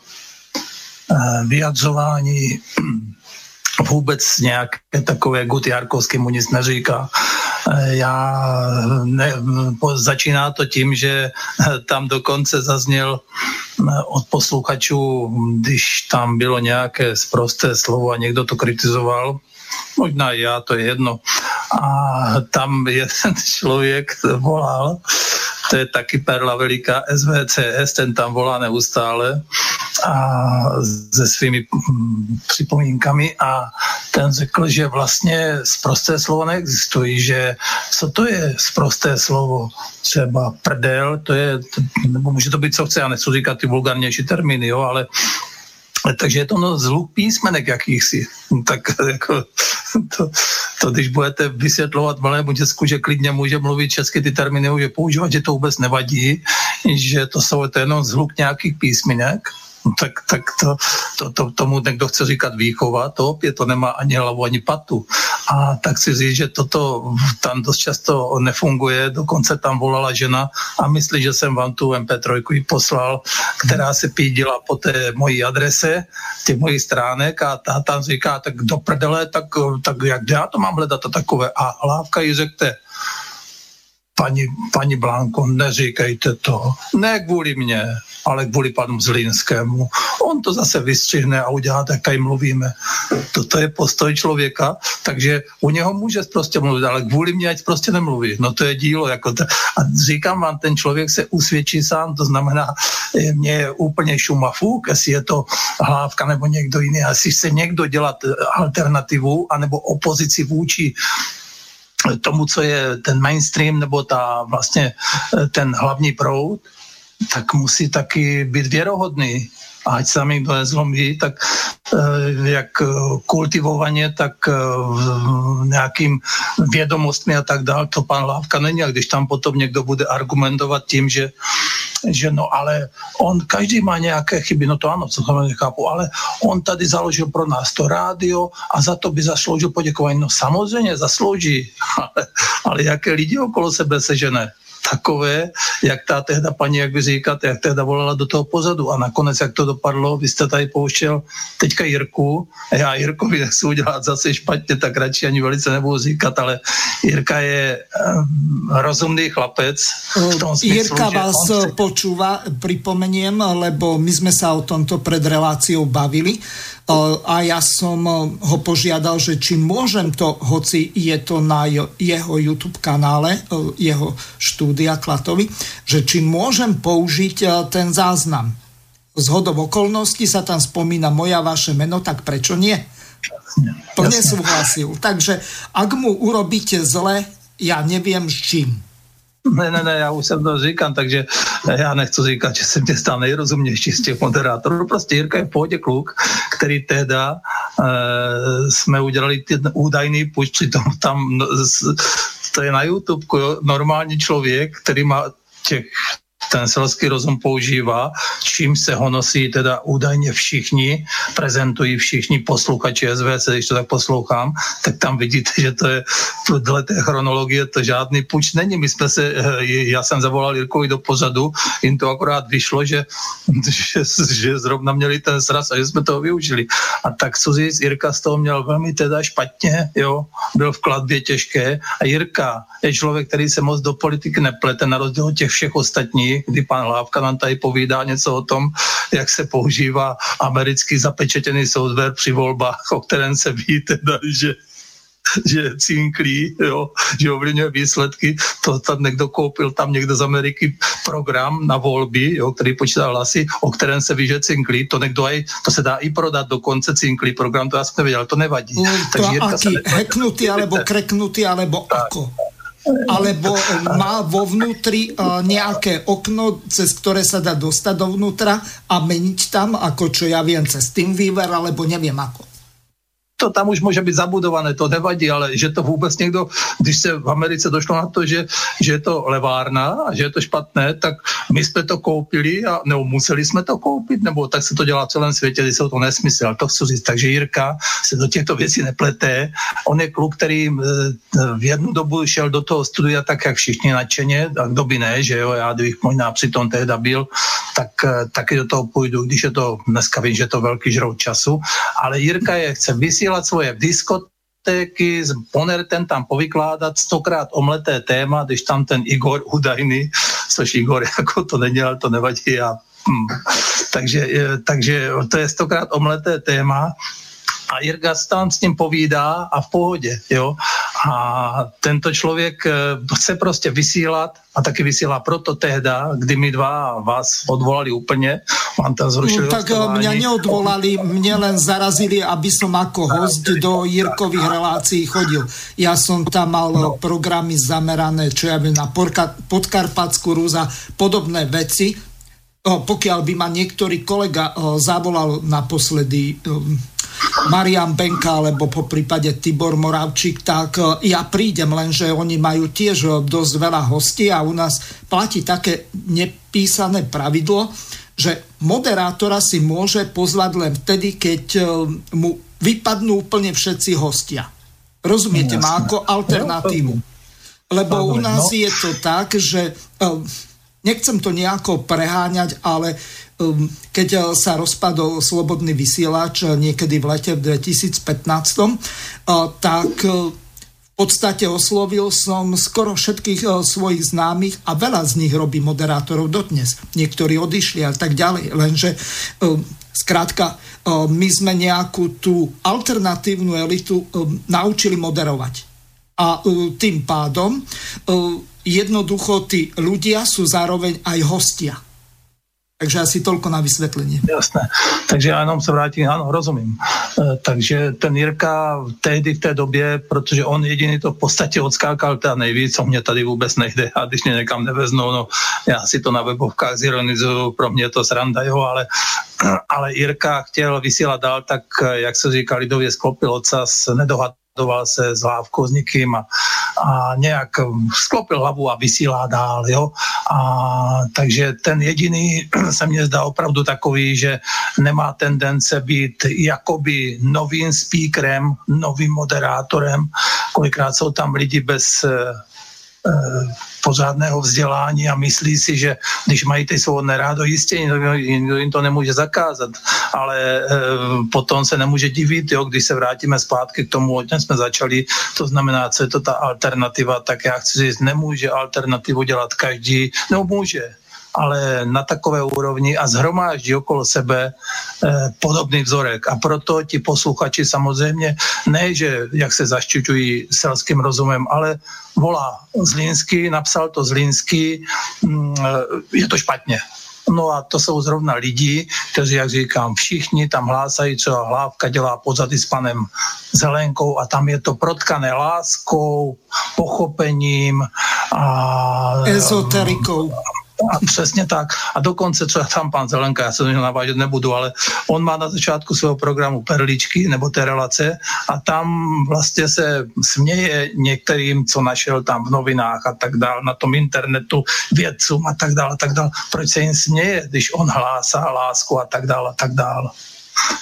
[SPEAKER 2] vyjadřování vůbec nějaké takové Gut Jarkovský mu nic neříká. Eh, já ne, začíná to tím, že eh, tam dokonce zazněl eh, od posluchačů, když tam bylo nějaké sprosté slovo a někdo to kritizoval, možná já, to je jedno. A tam jeden člověk volal, to je taky perla veliká SVCS, ten tam volá neustále a se svými mm, připomínkami a ten řekl, že vlastně sprosté slovo neexistují, že co to je sprosté slovo? Třeba prdel, to je, nebo může to být co chce, já nechci říkat ty vulgárnější termíny, jo, ale takže je to no zhluk písmenek jakýchsi. Tak jako, to, to, když budete vysvětlovat malému děcku, že klidně může mluvit česky ty termíny, může používat, že to vůbec nevadí, že to jsou to jenom zhluk nějakých písmenek, tak, tak to, to, to, tomu někdo chce říkat výchova, to opět to nemá ani hlavu, ani patu. A tak si říct, že toto tam dost často nefunguje, dokonce tam volala žena a myslí, že jsem vám tu MP3 poslal, která se pídila po té mojí adrese, těch mojich stránek a ta tam říká, tak do prdele, tak, tak jak já to mám hledat to takové. A Lávka jí řekte, paní, paní Blanko, neříkejte to, ne kvůli mně, ale kvůli panu Zlinskému. On to zase vystřihne a udělá tak, jak mluvíme. Toto je postoj člověka, takže u něho může prostě mluvit, ale kvůli mě ať prostě nemluví. No to je dílo. Jako to. A říkám vám, ten člověk se usvědčí sám, to znamená, mě je úplně šumafuk, jestli je to hlávka nebo někdo jiný, a jestli se někdo dělat alternativu anebo opozici vůči tomu, co je ten mainstream nebo ta vlastně ten hlavní proud, tak musí taky být věrohodný. Ať se mi kdo nezlomí, tak eh, jak kultivovaně, tak eh, nějakým vědomostmi a tak dále, to pan Lávka není. A když tam potom někdo bude argumentovat tím, že že no ale on, každý má nějaké chyby, no to ano, co to nechápu, ale on tady založil pro nás to rádio a za to by zasloužil poděkování. No samozřejmě zaslouží, ale, ale jaké lidi okolo sebe sežené takové, jak ta tehda paní, jak vy říkáte, jak tehda volala do toho pozadu. A nakonec, jak to dopadlo, vy jste tady pouštěl teďka Jirku, a já Jirkovi nechci udělat zase špatně, tak radši ani velice nebudu říkat, ale Jirka je um, rozumný chlapec.
[SPEAKER 1] V tom smyslu, Jirka vás on... počúva, pripomeniem, lebo my sme sa o tomto pred reláciou bavili a ja som ho požiadal, že či môžem to, hoci je to na jeho YouTube kanále, jeho štúdia Klatovi, že či môžem použiť ten záznam. Z hodov okolností sa tam spomína moja vaše meno, tak prečo nie? Plne súhlasil. Takže ak mu urobíte zle, ja neviem s čím.
[SPEAKER 2] Ne, ne, ne, já už jsem to říkám, takže já nechci říkat, že jsem tě stal nejrozumnější z těch moderátorů. Prostě Jirka je v pohodě kluk, který teda e, jsme udělali ten údajný puč, přitom tam no, to je na YouTube, jo, normální člověk, který má těch ten selský rozum používá, čím se ho nosí teda údajně všichni, prezentují všichni posluchači SVC, když to tak poslouchám, tak tam vidíte, že to je dle té chronologie to žádný puč není. My jsme se, eh, já jsem zavolal Jirkovi do pozadu, jim to akorát vyšlo, že, že, že zrovna měli ten sraz a že jsme toho využili. A tak říct, Jirka z toho měl velmi teda špatně, jo, byl v kladbě těžké a Jirka je člověk, který se moc do politiky neplete, na rozdíl od těch všech ostatních, kdy pan Hlávka nám tady povídá něco o tom, jak se používá americký zapečetěný software při volbách, o kterém se ví teda, že že cinklí, jo, že ovlivňuje výsledky. To tam někdo koupil, tam někdo z Ameriky program na volby, jo, který počítá hlasy, o kterém se ví, že cinklí. To někdo aj, to se dá i prodat dokonce cinklí program, to já jsem nevěděl, to nevadí.
[SPEAKER 1] No, to Takže aký, heknutý, alebo kreknutý, alebo ako? Alebo má vo vnútri uh, nejaké okno, cez ktoré sa dá dostať dovnútra a meniť tam, ako čo ja viem, cez TeamViewer, alebo neviem ako
[SPEAKER 2] to tam už může být zabudované, to nevadí, ale že to vůbec někdo, když se v Americe došlo na to, že, že je to levárna a že je to špatné, tak my jsme to koupili a nebo museli jsme to koupit, nebo tak se to dělá v celém světě, když jsou to nesmysl, to chci říct. Takže Jirka se do těchto věcí nepleté. On je kluk, který eh, v jednu dobu šel do toho studia tak, jak všichni nadšeně, a kdo by ne, že jo, já kdybych možná přitom tehda byl, tak eh, taky do toho půjdu, když je to, dneska vím, že je to velký žrout času, ale Jirka je chce vysílat posílat svoje diskotéky, Poner ten tam povykládat stokrát omleté téma, když tam ten Igor údajný, což Igor jako to ale to nevadí a hm. takže, takže to je stokrát omleté téma a Jirka tam s ním povídá a v pohodě, jo. A tento člověk eh, chce prostě vysílat a taky vysílá proto tehda, kdy my dva vás odvolali úplně, vám tam zrušili
[SPEAKER 1] no, Tak eh, mě neodvolali, mě len zarazili, aby som jako host do Jirkových relácií chodil. Já jsem tam mal no. programy zamerané, čo ja vím, na Podkarpatsku rúza, podobné veci. Pokiaľ by ma niektorý kolega zavolal naposledy Marian Benka alebo po prípade Tibor Moravčík, tak e, ja prídem, lenže oni majú tiež e, dosť veľa hostí a u nás platí také nepísané pravidlo, že moderátora si môže pozvať len vtedy, keď e, mu vypadnú úplne všetci hostia. Rozumiete no, ma ako alternatívu. Lebo u nás no. je to tak, že nechcem to nejako preháňať, ale keď uh, sa rozpadol slobodný vysielač uh, niekedy v lete v 2015, uh, tak v podstate oslovil som skoro všetkých svojich známych a veľa z nich robí moderátorov dodnes. Niektorí odišli a tak ďalej, lenže zkrátka my sme nejakú tú alternatívnu elitu um, naučili moderovať. A tým pádom jednoducho tí ľudia sú zároveň aj hostia takže asi tolko na vysvětlení.
[SPEAKER 2] Jasné. Takže já jenom se vrátím, ano, rozumím. E, takže ten Jirka tehdy v té době, protože on jediný to v podstatě odskákal teda nejvíc, co mě tady vůbec nejde a když mě někam neveznou, no já si to na webovkách zironizuju, pro mě to sranda, jo, ale ale Jirka chtěl vysílat dál, tak jak se říká lidově sklopil ocas, nedohad doval se s Lávkou s nikým a, a nějak sklopil hlavu a vysílá dál, jo. A, takže ten jediný se mně zdá opravdu takový, že nemá tendence být jakoby novým speakerem, novým moderátorem. Kolikrát jsou tam lidi bez eh, pořádného vzdělání a myslí si, že když mají ty svobodné rádo, jistě nikdo jim to nemůže zakázat, ale e, potom se nemůže divit, jo, když se vrátíme zpátky k tomu, o čem jsme začali, to znamená, co je to ta alternativa, tak já chci říct, nemůže alternativu dělat každý, nebo může, ale na takové úrovni a zhromáždí okolo sebe eh, podobný vzorek. A proto ti posluchači samozřejmě ne, že jak se zašťučují selským rozumem, ale volá Zlínský, napsal to Zlínský, mm, eh, je to špatně. No a to jsou zrovna lidi, kteří, jak říkám, všichni tam hlásají, co Hlávka dělá pozady s panem Zelenkou a tam je to protkané láskou, pochopením a...
[SPEAKER 1] Ezoterikou
[SPEAKER 2] A přesně tak. A dokonce třeba tam pan Zelenka, já se do něho navážet nebudu, ale on má na začátku svého programu perličky nebo té relace a tam vlastně se směje některým, co našel tam v novinách a tak dále, na tom internetu, vědcům a tak dále, a tak dále. Proč se jim směje, když on hlásá lásku a tak dále, a tak dále.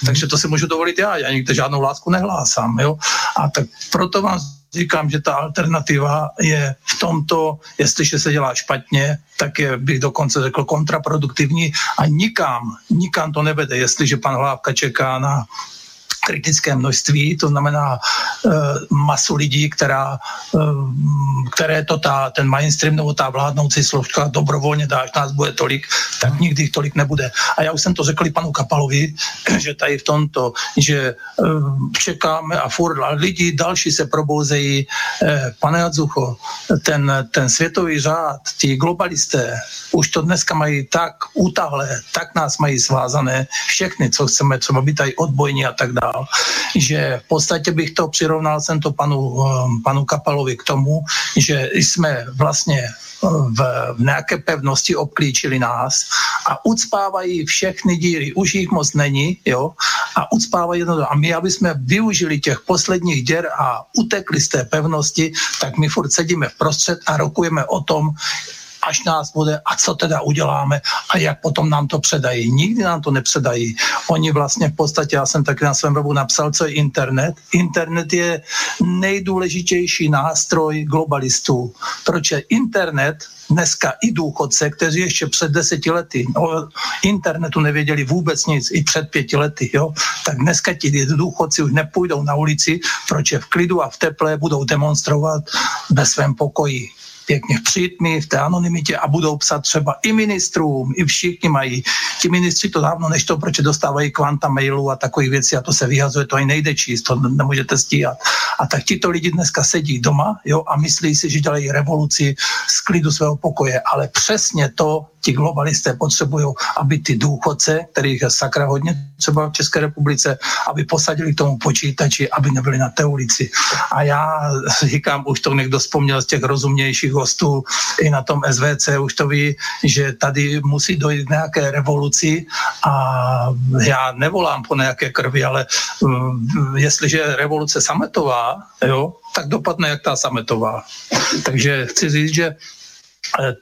[SPEAKER 2] Takže to si můžu dovolit já, já nikde žádnou lásku nehlásám. Jo? A tak proto vám říkám, že ta alternativa je v tomto, jestliže se dělá špatně, tak je, bych dokonce řekl, kontraproduktivní a nikam, nikam to nevede, jestliže pan Hlávka čeká na kritické množství, to znamená uh, masu lidí, která, uh, které to ta, ten mainstream nebo ta vládnoucí složka dobrovolně dá, až nás bude tolik, tak nikdy jich tolik nebude. A já už jsem to řekl i panu Kapalovi, že tady v tomto, že uh, čekáme a furt lidi další se probouzejí. Uh, pane Adzucho, ten, ten světový řád, ti globalisté, už to dneska mají tak utahlé, tak nás mají svázané, všechny, co chceme, třeba být tady odbojní a tak dále říkal, že v podstatě bych to přirovnal jsem to panu, um, panu Kapalovi k tomu, že jsme vlastně uh, v, v nějaké pevnosti obklíčili nás a ucpávají všechny díry. Už jich moc není, jo, a ucpávají jedno. A my, aby jsme využili těch posledních děr a utekli z té pevnosti, tak my furt sedíme v prostřed a rokujeme o tom, až nás bude a co teda uděláme a jak potom nám to předají. Nikdy nám to nepředají. Oni vlastně v podstatě, já jsem taky na svém webu napsal, co je internet. Internet je nejdůležitější nástroj globalistů. Proč je internet dneska i důchodce, kteří ještě před deseti lety o internetu nevěděli vůbec nic, i před pěti lety, jo, tak dneska ti důchodci už nepůjdou na ulici, proč je v klidu a v teple budou demonstrovat ve svém pokoji pěkně v přítmi, v té anonymitě a budou psat třeba i ministrům, i všichni mají. Ti ministři to dávno než to, proč dostávají kvanta mailů a takových věcí a to se vyhazuje, to ani nejde číst, to nemůžete stíhat. A tak tito lidi dneska sedí doma jo, a myslí si, že dělají revoluci z klidu svého pokoje, ale přesně to ti globalisté potřebují, aby ty důchodce, kterých je sakra hodně třeba v České republice, aby posadili k tomu počítači, aby nebyli na té ulici. A já říkám, už to někdo vzpomněl z těch rozumnějších hostů i na tom SVC, už to ví, že tady musí dojít nějaké revoluci a já nevolám po nějaké krvi, ale um, jestliže revoluce sametová, jo, tak dopadne jak ta sametová. Takže chci říct, že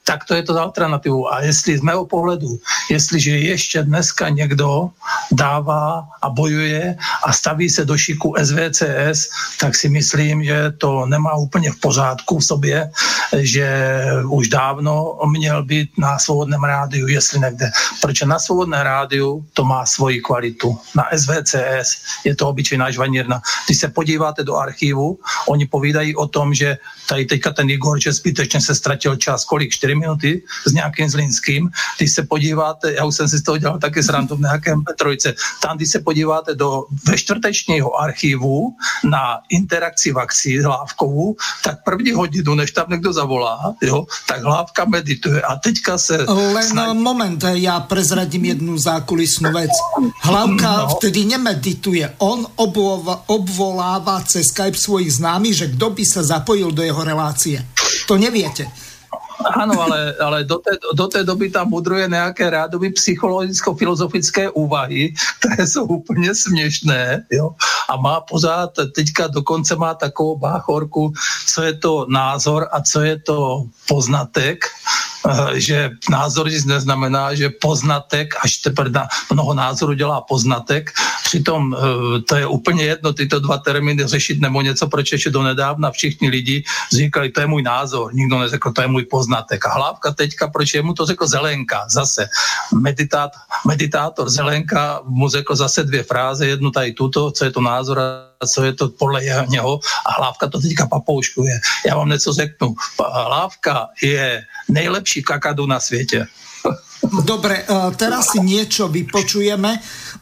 [SPEAKER 2] tak to je to alternativu. A jestli z mého pohledu, jestliže ještě dneska někdo dává a bojuje a staví se do šiku SVCS, tak si myslím, že to nemá úplně v pořádku v sobě, že už dávno měl být na svobodném rádiu, jestli někde. Protože na svobodné rádiu to má svoji kvalitu. Na SVCS je to obyčejná žvanírna. Když se podíváte do archivu, oni povídají o tom, že tady teďka ten Igor, že zbytečně se ztratil čas, kolik, 4 minuty s nějakým Zlínským. Když se podíváte, já už jsem si z toho dělal taky srandu v nějakém trojce, tam, když se podíváte do ve čtvrtečního archivu na interakci vakcí s Hlávkovou, tak první hodinu, než tam někdo zavolá, jo, tak Hlávka medituje a teďka se...
[SPEAKER 1] Len snad... moment, já prezradím jednu zákulisnou věc. Hlávka no. vtedy nemedituje, on obvolává, obvolává cez Skype svojich známých, že kdo by se zapojil do jeho relácie. To neviete.
[SPEAKER 2] Ano, ale, ale do, té, do té doby tam mudruje nějaké rádoby psychologicko-filozofické úvahy, které jsou úplně směšné, jo? A má pořád, teďka dokonce má takovou báchorku, co je to názor a co je to poznatek, eh, že názor nic neznamená, že poznatek, až teprve mnoho názorů dělá poznatek, přitom eh, to je úplně jedno, tyto dva termíny řešit nebo něco, proč ještě do nedávna všichni lidi říkali, to je můj názor, nikdo neřekl, to je můj poznatek. A Hlávka teďka, proč mu to řekl Zelenka, zase meditát, meditátor Zelenka mu řekl zase dvě fráze, jednu tady tuto, co je to názor a co je to podle něho a Hlávka to teďka papouškuje. Já vám něco řeknu. Hlávka je nejlepší kakadu na světě.
[SPEAKER 1] Dobre, eh, teraz si niečo vypočujeme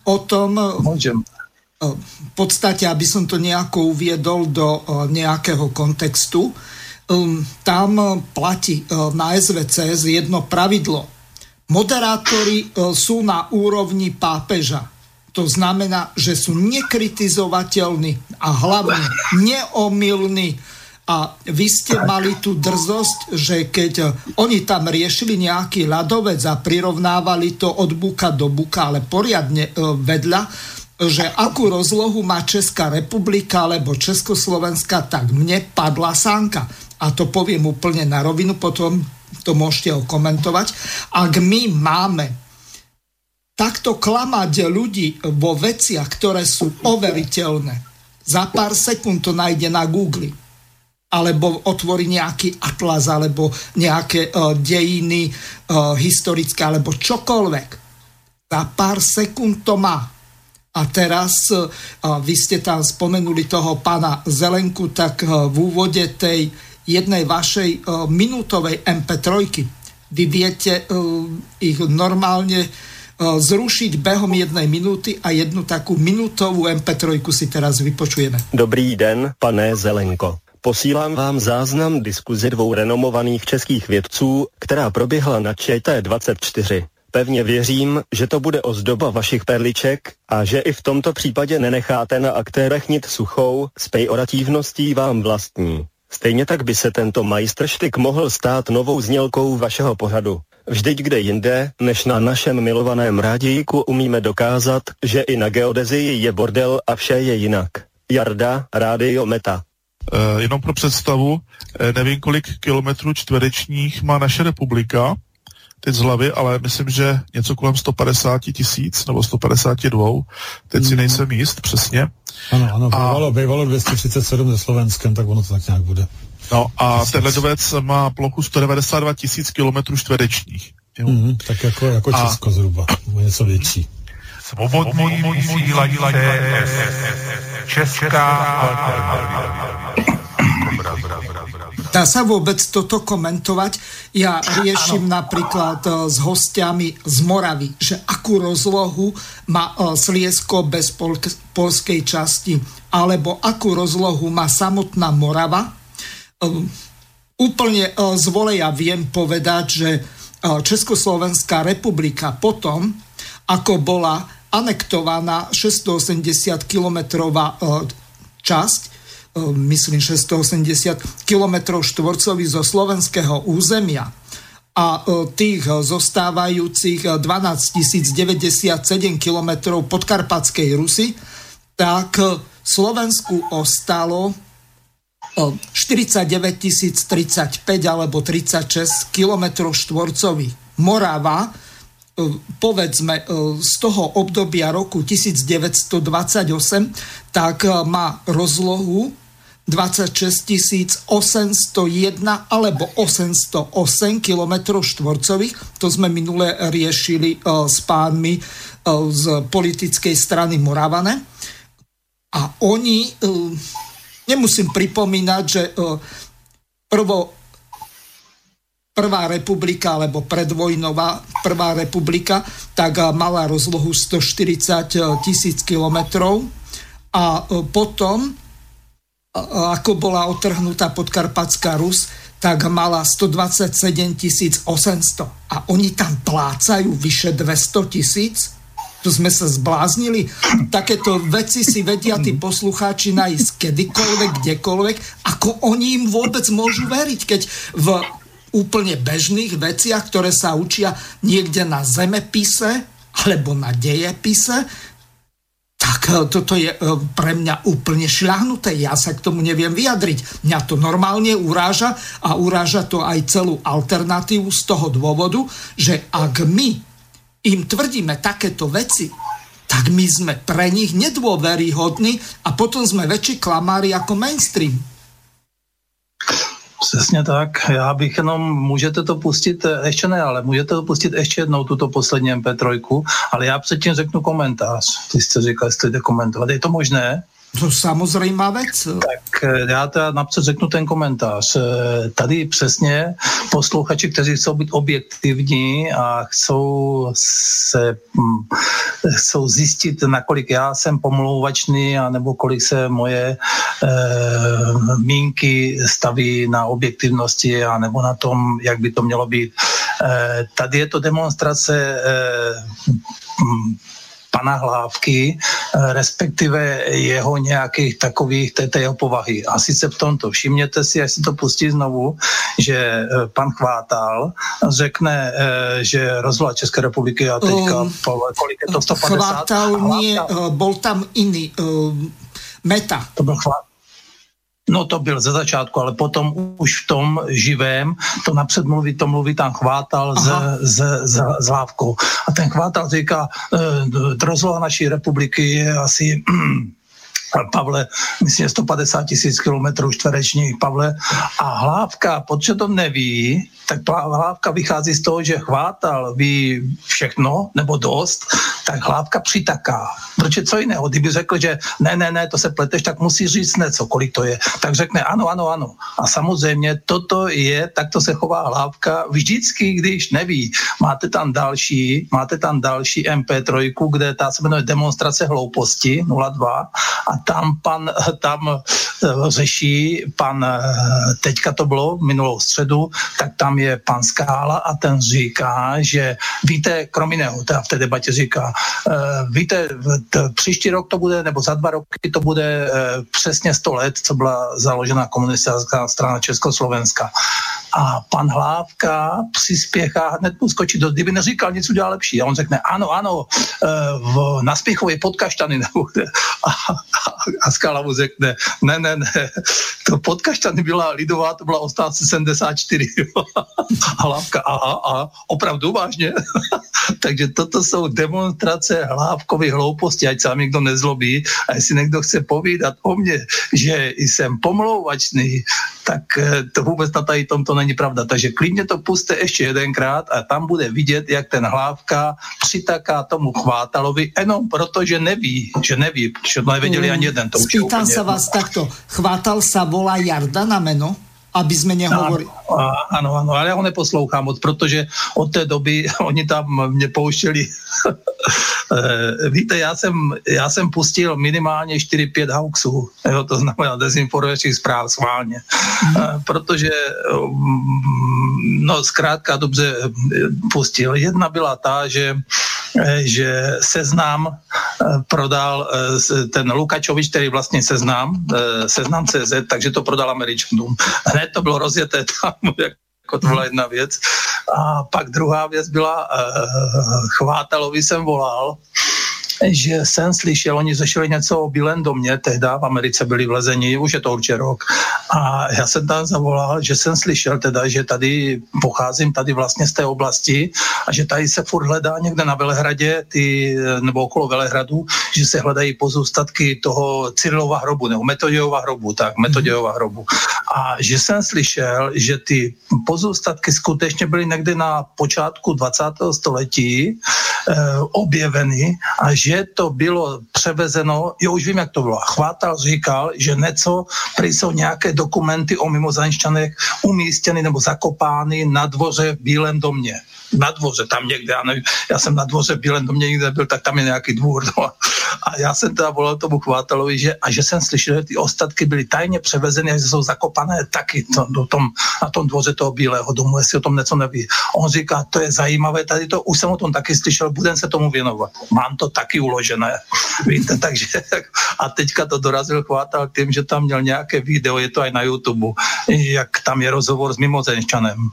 [SPEAKER 1] o tom,
[SPEAKER 2] Môžem
[SPEAKER 1] eh, v podstate, aby som to nejako uviedol do nejakého kontextu, tam platí na SVCS jedno pravidlo. Moderátori sú na úrovni pápeža. To znamená, že sú nekritizovateľní a hlavne neomilní. A vy ste mali tú drzosť, že keď oni tam riešili nejaký ľadovec a prirovnávali to od buka do buka, ale poriadne e, vedľa, že akú rozlohu má Česká republika alebo Československa, tak mne padla sánka. A to poviem úplne na rovinu, potom to môžete komentovať. Ak my máme takto klamať ľudí vo veciach, ktoré sú overiteľné, za pár sekúnd to nájde na Google, alebo otvorí nejaký atlas, alebo nejaké uh, dejiny uh, historické, alebo čokoľvek. Za pár sekúnd to má a teraz vy ste tam spomenuli toho pána Zelenku, tak v úvode tej jednej vašej minútovej MP3, vy viete ich normálne zrušiť behom jednej minúty a jednu takú minútovú MP3 si teraz vypočujeme.
[SPEAKER 5] Dobrý den, pane Zelenko. Posílám vám záznam diskuze dvou renomovaných českých vědců, která proběhla na ČT24. Pevně věřím, že to bude ozdoba vašich perliček a že i v tomto případě nenecháte na aktérech nit suchou s pejorativností vám vlastní. Stejně tak by se tento majstrštyk mohl stát novou znělkou vašeho pořadu. Vždyť kde jinde, než na našem milovaném rádíku umíme dokázat, že i na geodezii je bordel a vše je jinak. Jarda, rádio Meta.
[SPEAKER 6] Uh, jenom pro představu, eh, nevím, kolik kilometrů čtverečních má naše republika, teď z hlavy, ale myslím, že něco kolem 150 tisíc nebo 152, teď si hmm. nejsem jíst přesně.
[SPEAKER 7] Ano, ano, bývalo, a... bývalo 237 ze Slovenskem, tak ono to tak nějak bude.
[SPEAKER 6] No a ten ledovec má plochu 192 tisíc kilometrů čtverečních.
[SPEAKER 7] Mm, tak jako, jako a... Česko zhruba, něco větší.
[SPEAKER 6] Svobodný vysílače Česká alternativa.
[SPEAKER 1] Dá sa vôbec toto komentovať? Ja riešim ano. napríklad uh, s hostiami z Moravy, že akú rozlohu má uh, Sliesko bez pol- polskej časti, alebo akú rozlohu má samotná Morava. Uh, úplne z voleja viem povedať, že Československá republika potom, ako bola anektovaná 680 kilometrová časť, E, myslím 680 km štvorcových zo slovenského územia a e, tých zostávajúcich 12 097 km podkarpatskej Rusy, tak Slovensku ostalo 49 e, 035 alebo 36 km štvorcových. Morava povedzme z toho obdobia roku 1928, tak má rozlohu 26 801 alebo 808 km štvorcových. To sme minule riešili s pánmi z politickej strany Moravane. A oni, nemusím pripomínať, že prvo Prvá republika, alebo predvojnová Prvá republika, tak mala rozlohu 140 tisíc kilometrov a potom ako bola otrhnutá podkarpatská Rus, tak mala 127 800. A oni tam plácajú vyše 200 tisíc? To sme sa zbláznili. Takéto veci si vedia tí poslucháči nájsť kedykoľvek, kdekoľvek. Ako oni im vôbec môžu veriť, keď v úplne bežných veciach, ktoré sa učia niekde na zemepise alebo na dejepise, tak eh, toto je eh, pre mňa úplne šľahnuté. Ja sa k tomu neviem vyjadriť. Mňa to normálne uráža a uráža to aj celú alternatívu z toho dôvodu, že ak my im tvrdíme takéto veci, tak my sme pre nich nedôveryhodní a potom sme väčší klamári ako mainstream.
[SPEAKER 2] Přesně tak. Já bych jenom, můžete to pustit, eh, ještě ne, ale můžete to pustit ještě jednou, tuto poslední MP3, ale já předtím řeknu komentář. Ty jste říkal, jestli jde komentovat. Je to možné?
[SPEAKER 1] To samozřejmá věc.
[SPEAKER 2] Tak eh, já teda napřed řeknu ten komentář. Eh, tady přesně posluchači, kteří chcou být objektivní a chcou se hm, chcou zjistit, nakolik já jsem pomlouvačný, a nebo kolik se moje e, mínky staví na objektivnosti a nebo na tom, jak by to mělo být. E, tady je to demonstrace e, pana Hlávky, respektive jeho nějakých takových té, té jeho povahy. A sice v tomto, všimněte si, až si to pustí znovu, že pan Chvátal řekne, že rozvolat České republiky a teďka, um, kolik je to, 150?
[SPEAKER 1] Chvátal nie, bol tam iný, um, Meta.
[SPEAKER 2] To byl Chvátal. No to byl ze začátku, ale potom už v tom živém, to napřed mluví, to mluví tam chvátal z, z, z, z Lávkou. A ten chvátal říká, e, rozloha naší republiky je asi Pavle, myslím, 150 tisíc kilometrů čtverečních, Pavle. A Hlávka, protože to neví, tak Hlávka vychází z toho, že chvátal ví všechno, nebo dost, tak Hlávka přitaká. Protože co jiného? Kdyby řekl, že ne, ne, ne, to se pleteš, tak musí říct něco, kolik to je. Tak řekne ano, ano, ano. A samozřejmě toto je, tak to se chová Hlávka vždycky, když neví. Máte tam další, máte tam další MP3, kde ta se jmenuje demonstrace hlouposti 02 a tam pan, tam eh, řeší pan, eh, teďka to bylo minulou středu, tak tam je pan Skála a ten říká, že víte, krom jiného, teda v té debatě říká, eh, víte, příští rok to bude, nebo za dva roky to bude přesně 100 let, co byla založena komunistická strana Československa. A pan Hlávka přispěchá, hned skočí do, kdyby neříkal nic udělal lepší. A on řekne, ano, ano, v, na Spěchově podkaštany. A, a Skala mu řekne, ne, ne, ne, to podkaštany byla lidová, to byla ostávce 74. a Hlávka, aha, a opravdu vážně. Takže toto jsou demonstrace Hlávkovy hlouposti, ať se někdo nezlobí a jestli někdo chce povídat o mně, že jsem pomlouvačný, tak eh, to vůbec na tady tomto není pravda. Takže klidně to puste ještě jedenkrát a tam bude vidět, jak ten Hlávka přitaká tomu chvátalovi, jenom proto, že neví, že neví, že to nevěděli ani jeden. To
[SPEAKER 1] Spýtam sa vás takto. Chvátal sa volá Jarda na meno? Aby jsme nehovorili.
[SPEAKER 2] Ano, ano, ale já ho neposlouchám moc, protože od té doby oni tam mě pouštěli. Eh, víte, já jsem, já jsem pustil minimálně 4-5 hauxů, jo, to znamená dezinformačních zpráv schválně, mm. protože mm, no zkrátka dobře eh, pustil. Jedna byla ta, že že seznam prodal ten Lukačovič, který vlastně seznam, seznam CZ, takže to prodal Američanům. Hned to bylo rozjeté tam, jako to byla jedna věc. A pak druhá věc byla, Chvátalovi jsem volal, že jsem slyšel, oni řešili něco o Bílém domě, tehda v Americe byli vlezeni, už je to určitě rok. A já jsem tam zavolal, že jsem slyšel teda, že tady pocházím tady vlastně z té oblasti a že tady se furt hledá někde na Velehradě, ty, nebo okolo Velehradu, že se hledají pozůstatky toho Cyrilova hrobu, nebo Metodijova hrobu, tak, Metodijova hrobu. A že jsem slyšel, že ty pozůstatky skutečně byly někde na počátku 20. století objeveny a že že to bylo převezeno, jo už vím, jak to bylo. Chvátal říkal, že něco, prý jsou nějaké dokumenty o mimozemšťanech umístěny nebo zakopány na dvoře v Bílém domě na dvoře, tam někde, já nevím, já jsem na dvoře v Bílém domě nikde byl, tak tam je nějaký dvůr. No. A já jsem teda volal tomu chvátalovi, že, a že jsem slyšel, že ty ostatky byly tajně převezeny že jsou zakopané taky to, do tom, na tom dvoře toho Bílého domu, jestli o tom něco neví. On říká, to je zajímavé, tady to, už jsem o tom taky slyšel, budem se tomu věnovat. Mám to taky uložené, víte, takže a teďka to dorazil chvátal tím, že tam měl nějaké video, je to aj na YouTube, jak tam je rozhovor s mimozenšťanem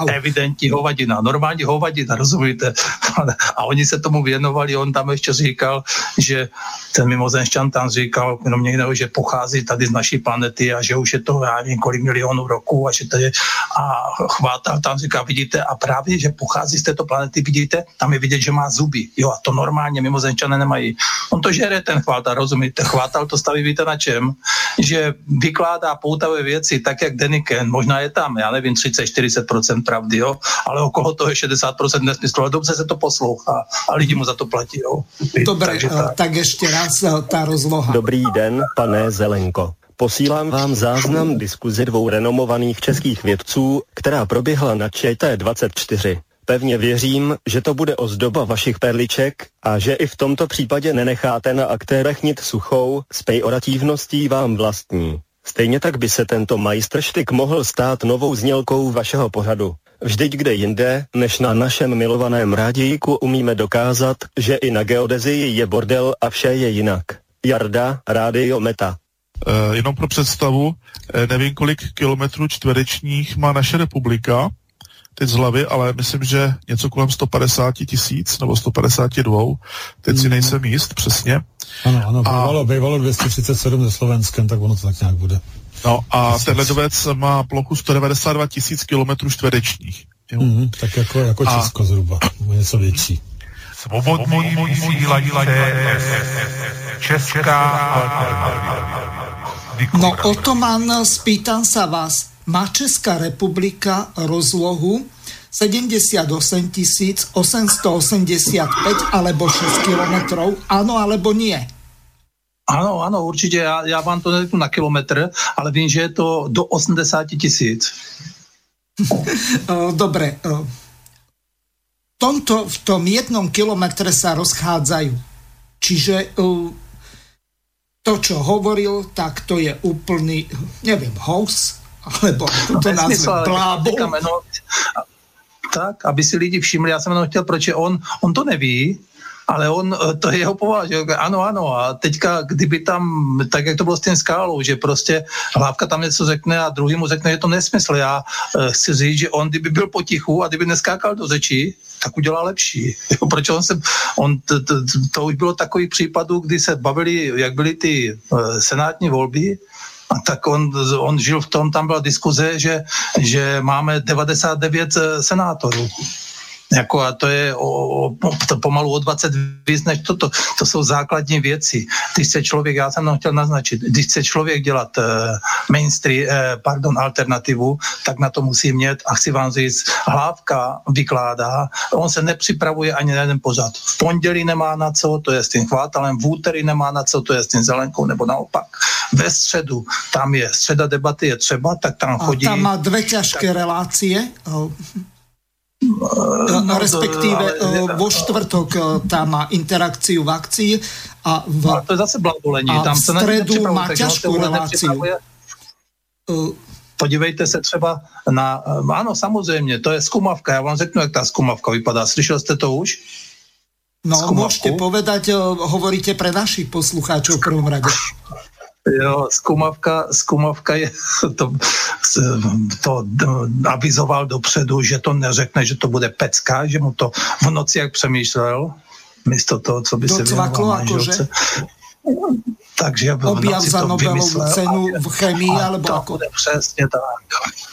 [SPEAKER 2] wow. evidentní hovadina, normální hovadina, rozumíte? A oni se tomu věnovali, on tam ještě říkal, že ten mimozenšťan tam říkal jenom někdo, že pochází tady z naší planety a že už je to, já nevím, kolik milionů roků a že to je, a chvátal tam říká, vidíte, a právě, že pochází z této planety, vidíte, tam je vidět, že má zuby. Jo, a to normálně mimozenšťané nemají. On to žere, ten chvátal, rozumíte? Chvátal to staví, víte na čem? Že vykládá poutavé věci, tak jak Deniken, možná je tam, já nevím, 30-40% pravdy, jo, ale okolo toho je 60% nesmyslu, ale dobře se to poslouchá a lidi mu za to platí, jo.
[SPEAKER 1] Dobre, Takže eh, tak. tak ještě raz eh, ta rozloha.
[SPEAKER 5] Dobrý den, pane Zelenko. Posílám vám záznam diskuzi dvou renomovaných českých vědců, která proběhla na ČT24. Pevně věřím, že to bude ozdoba vašich perliček a že i v tomto případě nenecháte na aktérech nit suchou s pejorativností vám vlastní. Stejně tak by se tento majstrštyk mohl stát novou znělkou vašeho pořadu. Vždyť kde jinde, než na našem milovaném rádijíku umíme dokázat, že i na geodezii je bordel a vše je jinak. Jarda, Rádio Meta.
[SPEAKER 6] Uh, jenom pro představu, eh, nevím, kolik kilometrů čtverečních má naše republika, teď z hlavy, ale myslím, že něco kolem 150 tisíc nebo 152, teď si mhm. nejsem jíst přesně.
[SPEAKER 7] Ano, ano, bývalo, a... bývalo 237 ze Slovenskem, tak ono to tak nějak bude.
[SPEAKER 6] No a ten ledovec má plochu 192 tisíc kilometrů čtverečních.
[SPEAKER 7] Mm-hmm, tak jako, jako a... Česko zhruba, něco větší. Svobodný
[SPEAKER 1] Česká No Otoman, spýtam sa vás, má Česká republika rozlohu 78 885 alebo 6 kilometrov? Áno alebo nie?
[SPEAKER 2] Ano, ano, určitě. Já, já vám to neřeknu na kilometr, ale vím, že je to do 80 tisíc.
[SPEAKER 1] Dobre. V, tomto, v tom jednom kilometre sa rozchádzajú. Čiže to, čo hovoril, tak to je úplný, neviem, hoax, alebo to nazve blábol.
[SPEAKER 2] Tak, aby si lidi všimli, já jsem jenom chtěl, proč je on, on to neví, ale on, eh, to je jeho povaha, že ano, ano, a teďka, kdyby tam, tak jak to bylo s tím skálou, že prostě Hlávka tam něco řekne a druhý mu řekne, že to nesmysl. Já uh, chci říct, že on, kdyby byl potichu a kdyby neskákal do řeči, tak udělá lepší. Jo, proč on se, on, to, to, to už bylo takových případů, kdy se bavili, jak byly ty uh, senátní volby, a tak on, on žil v tom, tam byla diskuze, že, že máme 99 senátorů. Jako a to je o, o, to pomalu o 20 víc než toto. To jsou základní věci. Když se člověk, já jsem chtěl naznačit, když chce člověk dělat uh, mainstream, uh, pardon, alternativu, tak na to musí mít a chci vám říct, hlávka vykládá, on se nepřipravuje ani na jeden pořad. V pondělí nemá na co, to je s tím chvátalem, v úterý nemá na co, to je s tím zelenkou, nebo naopak. Ve středu, tam je středa debaty je třeba, tak tam chodí.
[SPEAKER 1] A tam má dvě těžké tak... relácie. No, no, respektíve ale, vo štvrtok e, tam má interakciu v akcii a v,
[SPEAKER 2] no, to je zase blabolení.
[SPEAKER 1] A tam v středu má těžkou reláciu.
[SPEAKER 2] Podívejte se třeba na, ano samozřejmě, to je skumavka, já vám řeknu, jak ta skumavka vypadá. Slyšel jste to už?
[SPEAKER 1] No, Skumavku? môžete povedať, hovoríte pre našich poslucháčov v prvom rade.
[SPEAKER 2] Jo, skumavka, skumavka je, to, to avizoval dopředu, že to neřekne, že to bude pecka, že mu to v noci jak přemýšlel, místo toho, co by se věnoval manželce. Takže
[SPEAKER 1] objav za Nobelovou cenu v chemii, alebo to
[SPEAKER 2] ako? Přesně tak.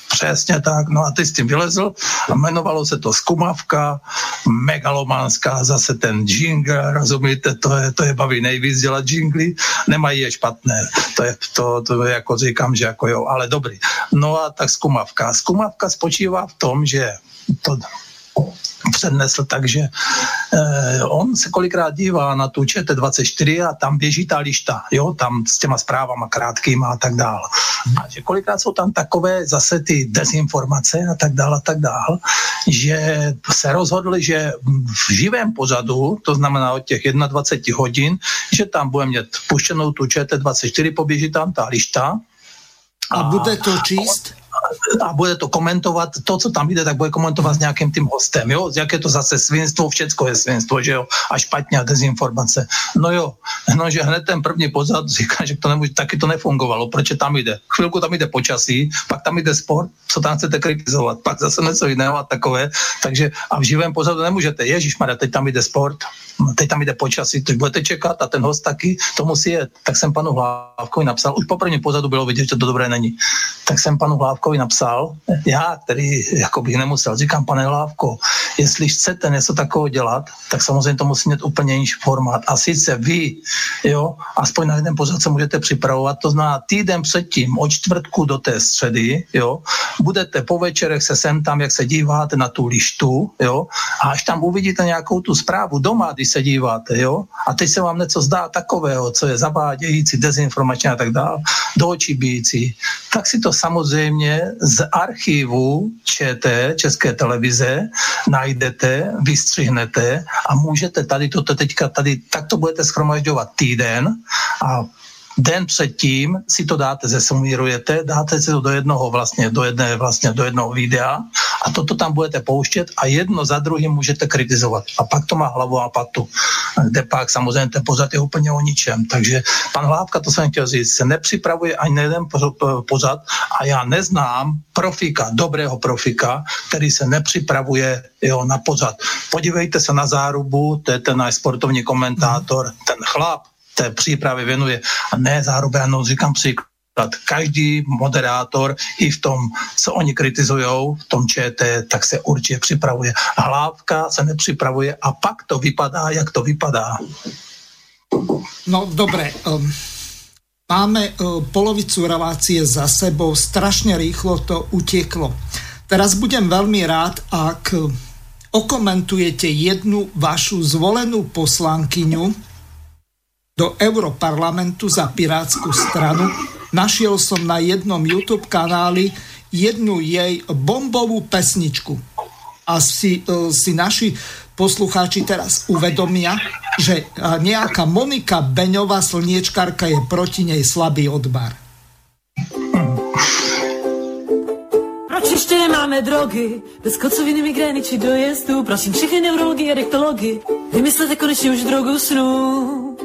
[SPEAKER 2] Přesně tak. No a ty s tím vylezl a jmenovalo se to Skumavka, megalománská, zase ten jingle, rozumíte, to je, to je baví nejvíc dělat jingly, nemají je špatné. To je, to, to je jako říkám, že jako jo, ale dobrý. No a tak Skumavka. Skumavka spočívá v tom, že to přednesl, takže eh, on se kolikrát dívá na tu ČT24 a tam běží ta lišta, jo, tam s těma zprávama krátkýma a tak dál. A že kolikrát jsou tam takové zase ty dezinformace a tak dál a tak dál, že se rozhodli, že v živém pozadu, to znamená od těch 21 hodin, že tam bude mít puštěnou tu ČT24, poběží tam ta lišta,
[SPEAKER 1] a, a bude to číst?
[SPEAKER 2] A bude to komentovat, to, co tam jde, tak bude komentovat s nějakým tím hostem, jo, jaké to zase svinstvo, všecko je svinstvo, že jo, a špatně a dezinformace. No jo, no, že hned ten první pozad říká, že to nemůže, taky to nefungovalo, proč tam jde. Chvilku tam jde počasí, pak tam jde sport, co tam chcete kritizovat, pak zase něco jiného a takové, takže a v živém pozadu nemůžete, Ježíš teď tam jde sport, teď tam jde počasí, teď budete čekat a ten host taky to musí jet. Tak jsem panu Hlávkovi napsal, už po prvním pozadu bylo vidět, že to dobré není. Tak jsem panu Hlávkovi napsal, já, který jako bych nemusel, říkám, pane Hlávko, jestli chcete něco takového dělat, tak samozřejmě to musí mít úplně jiný formát. A sice vy, jo, aspoň na jeden pořad se můžete připravovat, to znamená týden předtím, od čtvrtku do té středy, jo, budete po večerech se sem tam, jak se díváte na tu lištu, jo, a až tam uvidíte nějakou tu zprávu doma, když se díváte, jo, a teď se vám něco zdá takového, co je zavádějící, dezinformační a tak dále, do očí bíjící, tak si to samozřejmě z archivu ČT, České televize, najdete, vystřihnete a můžete tady toto teďka, tady takto budete schromažďovat týden a den předtím si to dáte, zesumírujete, dáte si to do jednoho vlastně, do jedné vlastně, do jednoho videa A toto tam budete pouštět a jedno za druhým můžete kritizovat. A pak to má hlavu a patu. Kde pak samozřejmě ten pozad je úplně o ničem. Takže pan Hlávka, to jsem chtěl říct, se nepřipravuje ani jeden pozad a já neznám profika, dobrého profika, který se nepřipravuje jo, na pozad. Podívejte se na zárubu, to je ten náš sportovní komentátor, ten chlap, té přípravě věnuje. A ne zároveň, no, říkám příklad, každý moderátor i v tom, co oni kritizují, v tom ČT, tak se určitě připravuje. Hlávka se nepřipravuje a pak to vypadá, jak to vypadá.
[SPEAKER 1] No dobré, um, máme uh, polovicu relácie za sebou, strašně rýchlo to uteklo. Teraz budem veľmi rád, ak okomentujete jednu vašu zvolenú poslankyňu do Europarlamentu za Pirátsku stranu. Našiel som na jednom YouTube kanáli jednu jej bombovú pesničku. A si, e, si naši poslucháči teraz uvedomia, že e, nejaká Monika Beňová slniečkarka je proti nej slabý odbar.
[SPEAKER 8] Proč ještě nemáme drogy? Bez kocoviny, migrény či dojezdu. Prosím všechny neurology a dektology. Vymyslete konečně už drogu snů.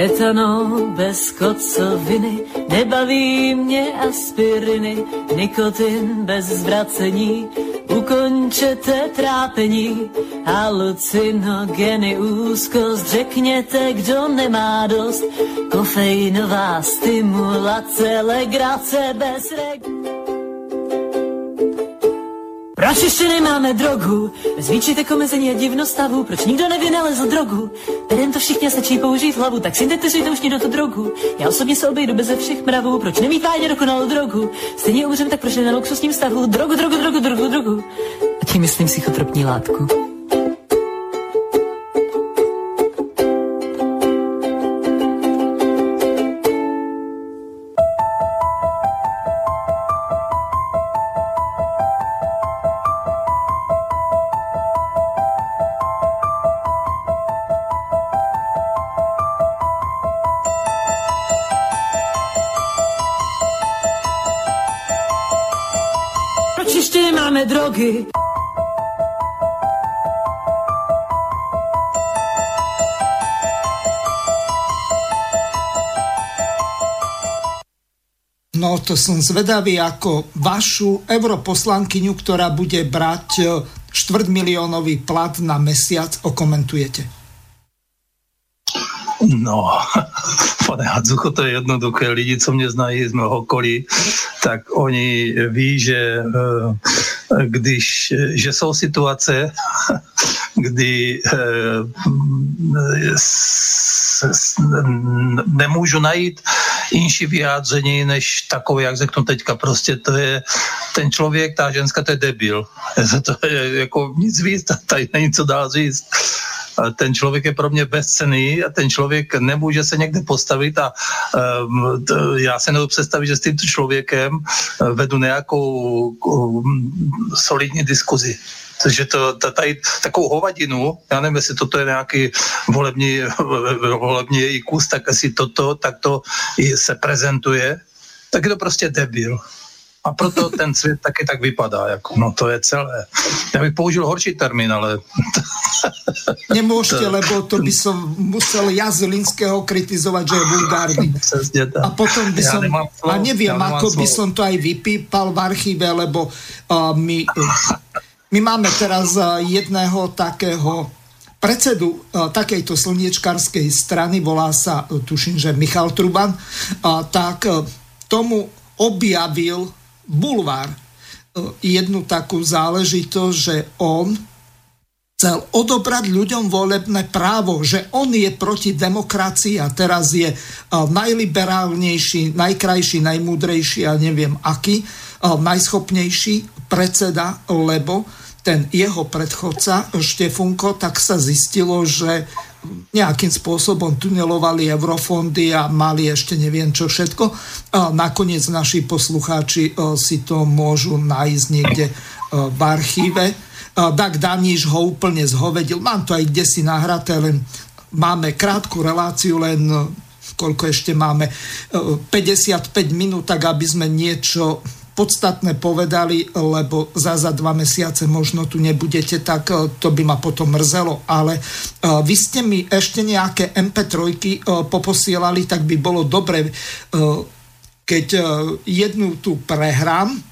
[SPEAKER 8] Etanol bez kocoviny, nebaví mě aspiriny, nikotin bez zvracení, ukončete trápení, halucinogeny, úzkost, řekněte, kdo nemá dost, kofeinová stimulace, legrace bez reg... Proč ještě nemáme drogu? Bez výčitek omezení a divnostavu, proč nikdo nevynalezl drogu? Berem to všichni stačí použít hlavu, tak syntetizujte už do tu drogu. Já osobně se obejdu bez všech mravů, proč nemít vážně dokonalou drogu? Stejně umřem, tak proč ne na luxusním stavu? Drogu, drogu, drogu, drogu, drogu. A tím myslím psychotropní látku. Drogy.
[SPEAKER 1] No to som zvedavý ako vašu europoslankyňu, ktorá bude brať e, čtvrt miliónový plat na mesiac, okomentujete.
[SPEAKER 2] No, pane Hadzucho, to je jednoduché. Lidi, co mě znají z mého okolí, tak oni ví, že uh, když, že jsou situace, kdy eh, nemůžu najít jinší vyjádření, než takové, jak řeknu teďka. Prostě to je ten člověk, ta ženská, to je debil. To je jako nic víc, tady není co dál říct ten člověk je pro mě bezcený a ten člověk nemůže se někde postavit a to, já se nebudu představit, že s tímto člověkem uh, vedu nějakou um, solidní diskuzi. Takže to, tady takovou hovadinu, já nevím, jestli toto je nějaký volební, volební její kus, tak asi toto, tak to se prezentuje, tak je to prostě debil. A proto ten svět taky tak vypadá. Jako, no to je celé. Já bych použil horší termín, ale...
[SPEAKER 1] Nemůžete, lebo to by som musel ja Zelinského kritizovat, že je vulgárny. A potom by som... A nevím, ako by som to aj vypípal v archíve, lebo uh, my, uh, my máme teraz uh, jedného takého predsedu takejto slniečkarskej strany, volá sa, tuším, že Michal Truban, tak tomu objavil bulvár e, jednu takú záležitosť, že on chcel odobrať ľuďom volebné právo, že on je proti demokracii a teraz je e, najliberálnejší, najkrajší, najmúdrejší a neviem aký, e, najschopnejší predseda, lebo ten jeho predchodca Štefunko, tak sa zistilo, že nejakým spôsobom tunelovali eurofondy a mali ešte neviem čo všetko. Nakoniec naši poslucháči e, si to môžu nájsť niekde e, v archíve. Dag Daníš ho úplne zhovedil. Mám to aj kde si nahraté, len máme krátku reláciu, len e, koľko ešte máme, 55 minút, tak aby sme niečo podstatné povedali, lebo za za dva mesiace možno tu nebudete, tak to by ma potom mrzelo. Ale vy ste mi ešte nejaké MP3 poposielali, tak by bolo dobre, keď jednu tu prehrám,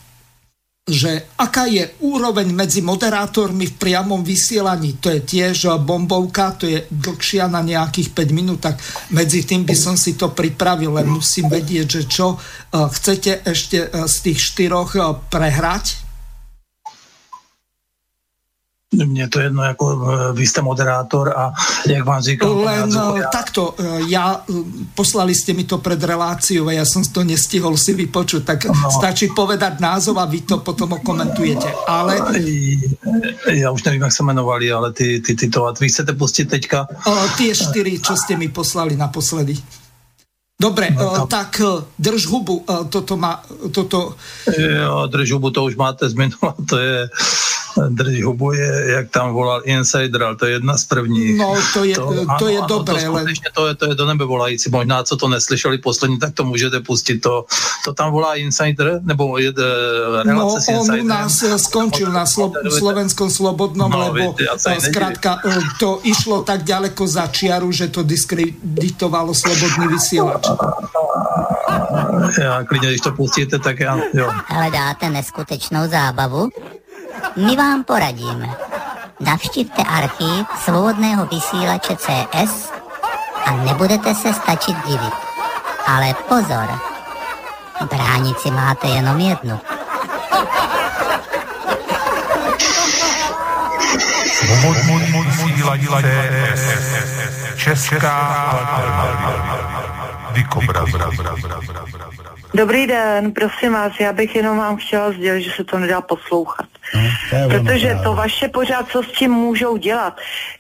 [SPEAKER 1] že aká je úroveň medzi moderátormi v priamom vysielaní. To je tiež bombovka, to je dlhšia na nejakých 5 minút, tak medzi tým by som si to pripravil, len musím vedieť, že čo eh, chcete ešte eh, z tých štyroch eh, prehrať
[SPEAKER 2] mně to jedno, jako e, vy jste moderátor a jak vám říkal...
[SPEAKER 1] Len já... takto, e, ja, e, poslali ste mi to pred reláciou a ja som to nestihol si vypočuť, tak no. stačí povedať názov a vy to potom okomentujete, ale...
[SPEAKER 2] Já už nevím, jak se jmenovali, ale ty, ty, ty to, a vy chcete pustit teďka...
[SPEAKER 1] O, tie štyri, čo ste mi poslali naposledy. Dobre, no, to... tak drž hubu, toto má, toto...
[SPEAKER 2] Jo, drž hubu, to už máte z minula, to je drží hubu, je, jak tam volal Insider, ale to je jedna z prvních.
[SPEAKER 1] No, to je, to, to ano, je ano, dobré. To,
[SPEAKER 2] ale... to, je, to je do nebe volající. Možná, co to neslyšeli poslední, tak to můžete pustit. To, to tam volá Insider, nebo je, uh, relace
[SPEAKER 1] no, on u nás eh, skončil na Slo- Slovenskom Slobodnom, no, lebo eh, zkrátka to išlo tak ďaleko za čiaru, že to diskreditovalo Slobodný vysielač.
[SPEAKER 2] Já klidně, když to pustíte, tak já, jo.
[SPEAKER 9] Hledáte neskutečnou zábavu? My vám poradíme. Navštivte archív svobodného vysílače CS a nebudete se stačit divit. Ale pozor, bránici máte jenom jednu.
[SPEAKER 10] Vysílače Česká.
[SPEAKER 11] Dobrý den, prosím vás, já bych jenom vám chtěla sdělit, že se to nedá poslouchat. No, Protože to vaše pořád, co s tím můžou dělat.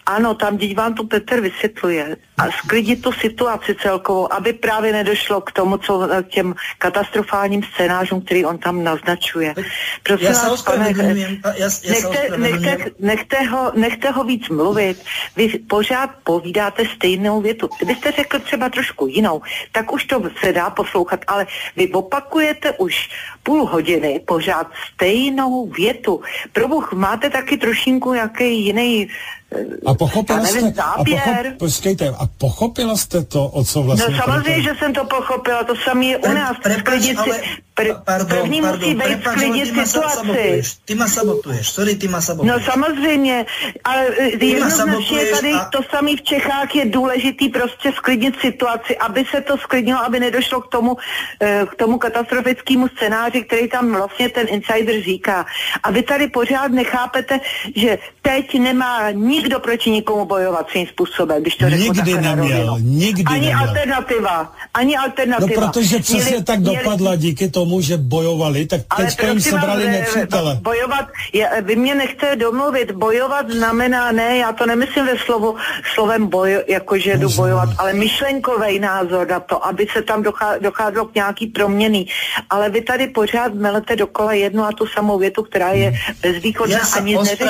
[SPEAKER 11] Ano, tam teď vám to Petr vysvětluje. A sklidit tu situaci celkovou, aby právě nedošlo k tomu, co k těm katastrofálním scénářům, který on tam naznačuje.
[SPEAKER 12] Prosím já vás, pane, já, já
[SPEAKER 11] nechte, nechte, nechte, ho, nechte ho víc mluvit. Vy pořád povídáte stejnou větu. Kdybyste řekl třeba trošku jinou, tak už to se dá poslouchat, ale vy opakujete už půl hodiny pořád stejnou větu. Probuch, máte taky trošinku jaký jiný
[SPEAKER 12] a pochopila nevím, jste, a pochop, počkejte, a pochopila jste to, o co vlastně...
[SPEAKER 11] No samozřejmě, že jsem to pochopila, to samé je u nás.
[SPEAKER 12] Pre, prepač, ale, pr, pardon,
[SPEAKER 11] první
[SPEAKER 12] pardon,
[SPEAKER 11] musí být sklidit situaci.
[SPEAKER 12] Ty ma sabotuješ, sorry, ty ma sabotuješ.
[SPEAKER 11] No samozřejmě, ale e, jednoznačně tady a... to samé v Čechách je důležitý prostě sklidnit situaci, aby se to sklidnilo, aby nedošlo k tomu, e, k tomu katastrofickému scénáři, který tam vlastně ten insider říká. A vy tady pořád nechápete, že teď nemá nic nikdo proti nikomu bojovat svým způsobem, když to řeknu
[SPEAKER 12] Nikdy neměl, nikdy
[SPEAKER 11] Ani
[SPEAKER 12] neměl.
[SPEAKER 11] alternativa, ani alternativa.
[SPEAKER 12] No protože přesně měli, tak dopadla měli... díky tomu, že bojovali, tak teď jim sebrali eh, nepřítele.
[SPEAKER 11] Bojovat, je, vy mě nechcete domluvit, bojovat znamená, ne, já to nemyslím ve slovu, slovem boj, jakože jdu bojovat, ale myšlenkový názor na to, aby se tam docházelo k nějaký proměny. Ale vy tady pořád melete dokola jednu a tu samou větu, která je hmm. bezvýchodná
[SPEAKER 12] a nic neřeší.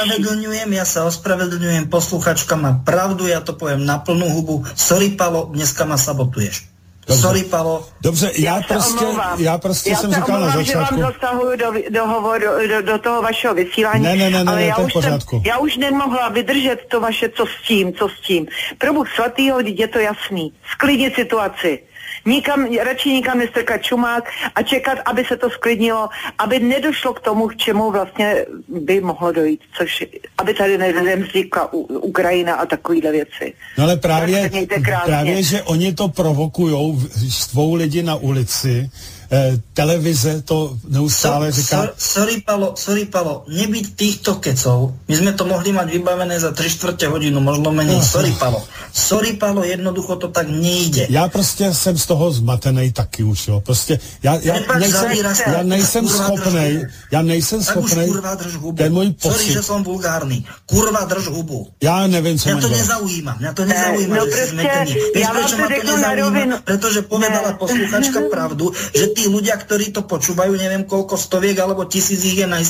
[SPEAKER 12] Já se ospravedlňujem, ospravedlňujem, posluchačka má pravdu, já to povím na plnou hubu. Sorry, Palo, dneska ma sabotuješ. Dobře. Sorry, Palo. Dobře, já, já prostě, já prostě já jsem říkal na začátku. Já
[SPEAKER 11] vám zasahuju do, do, hovoru, do, do toho vašeho vysílání,
[SPEAKER 12] ne, ne, ne, ne,
[SPEAKER 11] ale
[SPEAKER 12] ne,
[SPEAKER 11] já,
[SPEAKER 12] už jsem,
[SPEAKER 11] já už nemohla vydržet to vaše co s tím, co s tím. Pro Bůh svatýho, je to jasný. Sklidnit situaci nikam, radši nikam nestrkat čumák a čekat, aby se to sklidnilo, aby nedošlo k tomu, k čemu vlastně by mohlo dojít, což aby tady nevznikla Ukrajina a takovýhle věci.
[SPEAKER 12] No ale právě, právě, že oni to provokujou, štvou lidi na ulici, eh, televize to neustále so, říká. So, sorry, Palo, sorry, Palo, nebyť týchto kecov, my sme to mohli mať vybavené za 3 čtvrte hodinu, možno menej. No. Sorry, Palo. Sorry, Palo, jednoducho to tak nejde. Já prostě jsem z toho zmatený taky už, jo. Prostě já, já, Prepač, nejsem, já nejsem schopný, já nejsem schopný, ten můj pocit. Sorry, že jsem vulgárny. Kurva, drž hubu. Já nevím, co Mě to nezaujíma, mě to nezaujíma,
[SPEAKER 11] no,
[SPEAKER 12] že
[SPEAKER 11] prostě, já vám to řeknu na rovinu.
[SPEAKER 12] Protože povedala posluchačka pravdu, že tí ľudia, ktorí to počúvajú, neviem koľko stoviek alebo tisíc ich je na,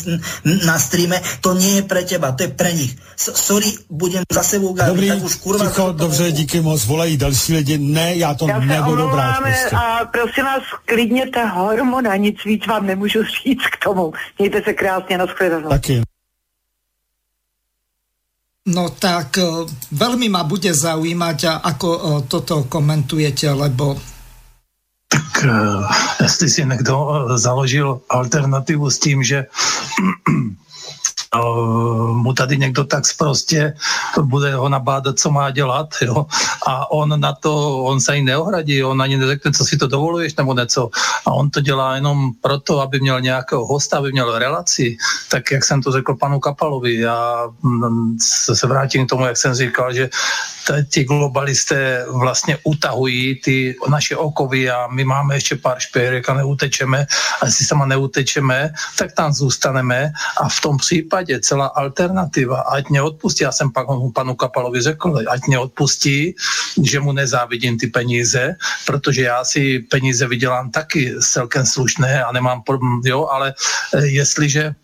[SPEAKER 12] na streame, to nie je pre teba, to je pre nich. S sorry, budem zase vulgárny,
[SPEAKER 7] Dobrý, tak už kurva... Ticho, dobře, díky moc, volají další lidi. Ne, já to já nebudu brát
[SPEAKER 11] prostě. A prosím vás, klidněte hormona, nic víc vám nemůžu říct k tomu. Mějte se krásně, nashledanou.
[SPEAKER 7] Taky.
[SPEAKER 1] No tak e, veľmi ma bude zaujímať, ako e, toto komentujete, lebo
[SPEAKER 2] tak e, jestli si někdo založil alternativu s tím, že mu tady někdo tak prostě bude ho nabádat, co má dělat, jo. A on na to, on se ani neohradí, on ani neřekne, co si to dovoluješ nebo něco. A on to dělá jenom proto, aby měl nějakého hosta, aby měl relaci. Tak jak jsem to řekl panu Kapalovi, já mm, se vrátím k tomu, jak jsem říkal, že ti globalisté vlastně utahují ty naše okovy a my máme ještě pár špěrek a neutečeme. A jestli sama neutečeme, tak tam zůstaneme a v tom případě celá alternativa, ať mě odpustí, já jsem pak panu Kapalovi řekl, ať mě odpustí, že mu nezávidím ty peníze, protože já si peníze vydělám taky celkem slušné a nemám problém, jo, ale eh, jestliže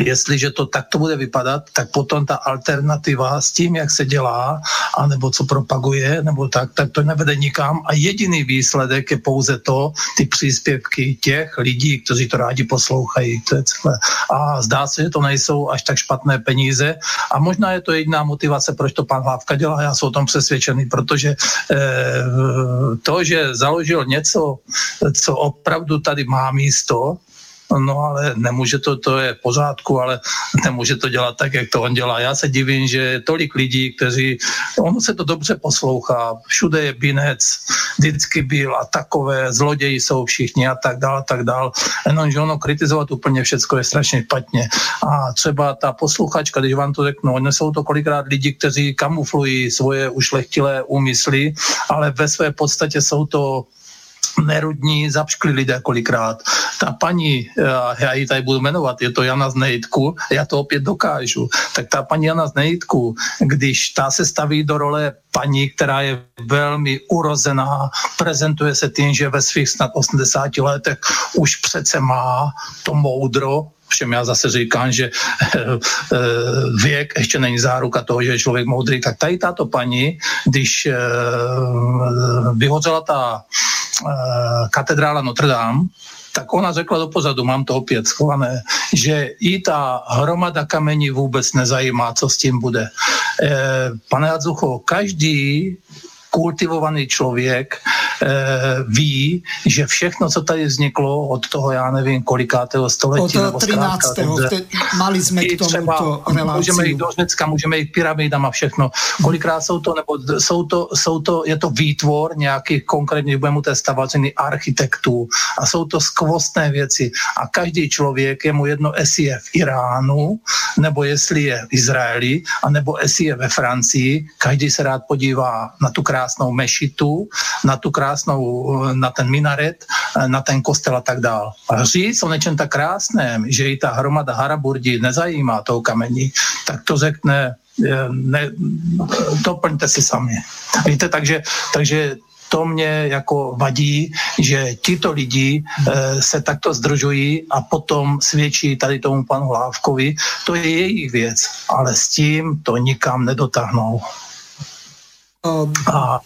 [SPEAKER 2] jestliže to takto bude vypadat, tak potom ta alternativa s tím, jak se dělá, anebo co propaguje, nebo tak, tak to nevede nikam a jediný výsledek je pouze to, ty příspěvky těch lidí, kteří to rádi poslouchají. To je celé. A zdá se, že to nejsou až tak špatné peníze a možná je to jediná motivace, proč to pan Hlávka dělá, já jsem o tom přesvědčený, protože eh, to, že založil něco, co opravdu tady má místo, No ale nemůže to, to je v pořádku, ale nemůže to dělat tak, jak to on dělá. Já se divím, že je tolik lidí, kteří, ono se to dobře poslouchá, všude je binec, vždycky byl a takové, zloději jsou všichni a tak dál, a tak dál. Jenomže ono kritizovat úplně všecko je strašně špatně. A třeba ta posluchačka, když vám to řeknu, oni jsou to kolikrát lidi, kteří kamuflují svoje ušlechtilé úmysly, ale ve své podstatě jsou to nerudní, zapškli lidé kolikrát. Ta paní, já ji tady budu jmenovat, je to Jana z Nejitku, já to opět dokážu, tak ta paní Jana z Nejitku, když ta se staví do role paní, která je velmi urozená, prezentuje se tím, že ve svých snad 80 letech už přece má to moudro, Všem já zase říkám, že eh, věk ještě není záruka toho, že je člověk moudrý. Tak tady tato paní, když eh, vyhořela ta Eh, katedrála Notre Dame, tak ona řekla do pozadu, mám to opět schované, že i ta hromada kamení vůbec nezajímá, co s tím bude. E, pane Hadzucho, každý kultivovaný člověk e, ví, že všechno, co tady vzniklo od toho, já nevím, kolikátého století.
[SPEAKER 1] Od 13. Zkrátka, mali jsme k tomu to
[SPEAKER 2] Můžeme jít do Řecka, můžeme jít pyramidám a všechno. Kolikrát jsou to, nebo jsou to, jsou to, je to výtvor nějakých konkrétně, budeme té stavařiny architektů a jsou to skvostné věci a každý člověk je mu jedno, jestli je v Iránu, nebo jestli je v Izraeli, a nebo jestli je ve Francii, každý se rád podívá na tu krásnou mešitu, na tu krásnou, na ten minaret, na ten kostel a tak dál. A říct o něčem tak krásném, že i ta hromada haraburdí nezajímá toho kamení, tak to řekne ne, doplňte si sami. Víte, takže, takže to mě jako vadí, že tito lidi e, se takto zdržují a potom svědčí tady tomu panu Hlávkovi. To je jejich věc, ale s tím to nikam nedotáhnou. Um, a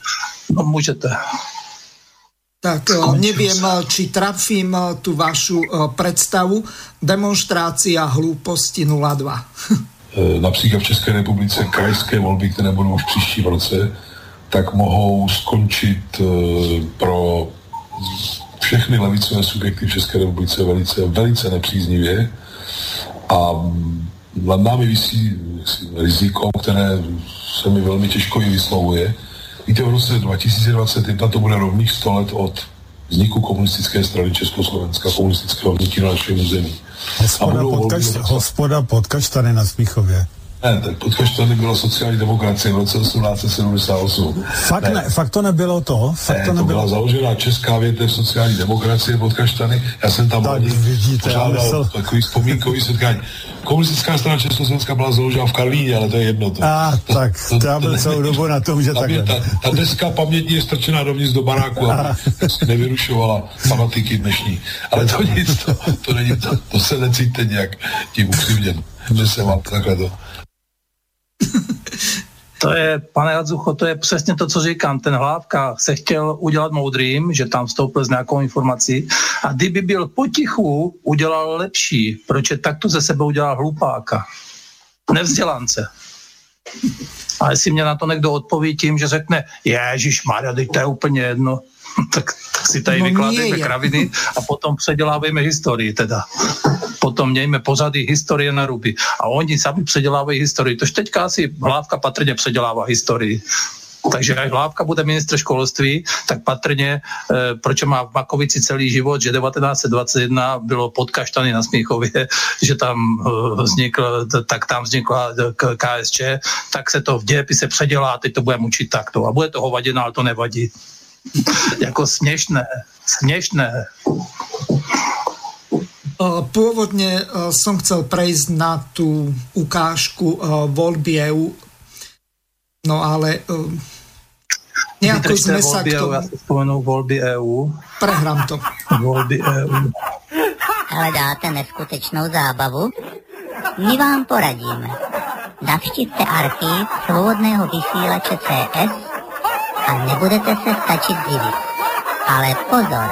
[SPEAKER 2] no, můžete.
[SPEAKER 1] Tak Skončil neviem, sa. či trafím tu vašu predstavu. Demonstrácia hlúposti 02.
[SPEAKER 13] E, například v České republice krajské volby, které budou už příští v roce, tak mohou skončit e, pro všechny levicové subjekty v České republice velice, velice nepříznivě a nad námi vysí riziko, které se mi velmi těžko i vyslovuje. Víte, v roce 2021 to bude rovných 100 let od vzniku komunistické strany Československa, komunistického hnutí na našem území.
[SPEAKER 7] Hospoda, pod, kaš, hospoda pod Kaštany na Smíchově.
[SPEAKER 14] Ne, tak Podkaštany byla sociální demokracie v roce 1878.
[SPEAKER 7] Fakt, ne. Ne, fakt to nebylo to? Fakt
[SPEAKER 14] ne,
[SPEAKER 7] to, nebylo.
[SPEAKER 14] to byla založená česká větev sociální demokracie Podkaštany. Já jsem tam
[SPEAKER 7] tak vidíte,
[SPEAKER 14] pořádal myslel... takový vzpomínkový setkání. Komunistická strana Československa byla založena v Karlíně, ale to je jedno. To,
[SPEAKER 7] A, tak, to, já byl celou dobu na tom, že tak.
[SPEAKER 14] Ta, ta deska pamětní je strčená dovnitř do baráku, aby nevyrušovala fanatiky dnešní. Ale to nic, to, to, není, to, to se necítíte nějak tím ukřivděn, že se vám takhle to...
[SPEAKER 2] To je, pane Hadzucho, to je přesně to, co říkám. Ten Hlávka se chtěl udělat moudrým, že tam vstoupil s nějakou informací a kdyby byl potichu, udělal lepší, proč takto ze sebe udělal hlupáka. Nevzdělance. A jestli mě na to někdo odpoví tím, že řekne, Ježíš Maria, to je úplně jedno, tak, tak si tady no vykládejme kraviny a potom předělávejme historii teda. Potom mějme pořady historie na ruby. A oni sami předělávají historii. Tož teďka asi Hlávka patrně předělává historii. Takže až Hlávka bude ministr školství, tak patrně, e, proč má v Makovici celý život, že 1921 bylo pod Kaštany na Smíchově, že tam e, vznikl, tak tam vznikla KSČ, tak se to v dějepise předělá, teď to bude mučit takto. A bude to hovadina, ale to nevadí. jako směšné, směšné.
[SPEAKER 1] Pôvodne som chcel prejsť na tú ukážku voľby EU, no ale nejako sme sa k tomu...
[SPEAKER 2] Ja si spomenul voľby EU.
[SPEAKER 1] Prehrám to.
[SPEAKER 2] Voľby EU.
[SPEAKER 9] Hledáte neskutečnou zábavu? My vám poradíme. Navštivte archív svobodného vysílače CS a nebudete se stačit divit. Ale pozor,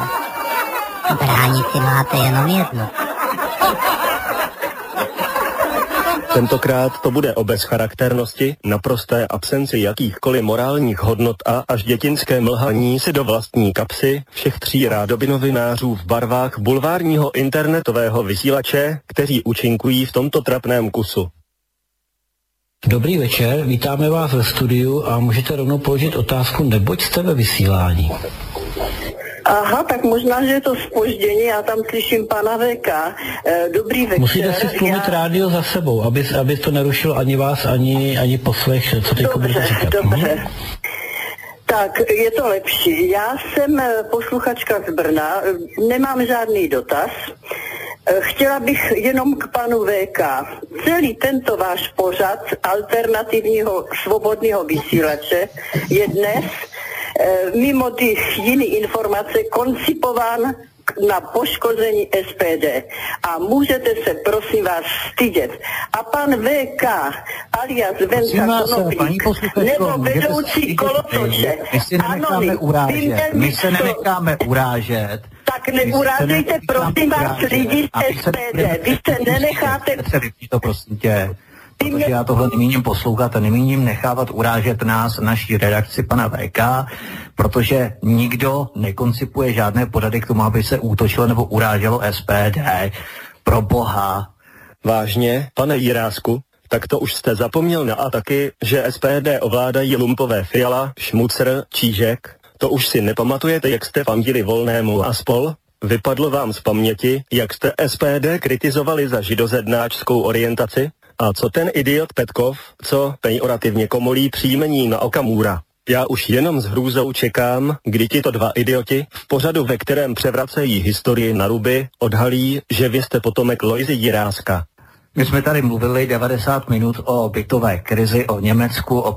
[SPEAKER 9] bránici máte jenom jednu.
[SPEAKER 5] Tentokrát to bude o bezcharakternosti, naprosté absenci jakýchkoliv morálních hodnot a až dětinské mlhaní si do vlastní kapsy všech tří rádobinovinářů v barvách bulvárního internetového vysílače, kteří účinkují v tomto trapném kusu.
[SPEAKER 15] Dobrý večer, vítáme vás ve studiu a můžete rovnou položit otázku, neboť jste ve vysílání.
[SPEAKER 16] Aha, tak možná, že je to spoždění, já tam slyším pana VK. Eh, dobrý večer.
[SPEAKER 15] Musíte si stlumit já... rádio za sebou, aby, aby to nerušilo ani vás, ani, ani poslech, co teď budete říkat.
[SPEAKER 16] Dobře, mhm. Tak, je to lepší. Já jsem eh, posluchačka z Brna, nemám žádný dotaz. Eh, chtěla bych jenom k panu VK. Celý tento váš pořad alternativního svobodného vysílače je dnes eh, mimo ty jiné informace koncipován na poškození SPD. A můžete se, prosím vás, stydět. A pan VK, alias Venca Konopík, nebo vedoucí kolotoče,
[SPEAKER 15] my se nenecháme urážet. My se nenecháme urážet.
[SPEAKER 16] Tak neurážejte, prosím vás, lidi z SPD. Vy se nenecháte...
[SPEAKER 15] to prosím tě protože já tohle nemíním poslouchat a nemíním nechávat urážet nás, naší redakci pana VK, protože nikdo nekoncipuje žádné podady k tomu, aby se útočilo nebo uráželo SPD. Pro boha.
[SPEAKER 5] Vážně, pane Jirásku, tak to už jste zapomněl na ataky, že SPD ovládají lumpové Fiala, Šmucer, Čížek? To už si nepamatujete, jak jste fandili volnému a spol? Vypadlo vám z paměti, jak jste SPD kritizovali za židozednáčskou orientaci? A co ten idiot Petkov, co pejorativně komolí příjmení na Okamura? Já už jenom s hrůzou čekám, kdy tito dva idioti v pořadu, ve kterém převracejí historii na ruby, odhalí, že vy jste potomek Lojzy Jiráska.
[SPEAKER 15] My jsme tady mluvili 90 minut o bytové krizi, o Německu, o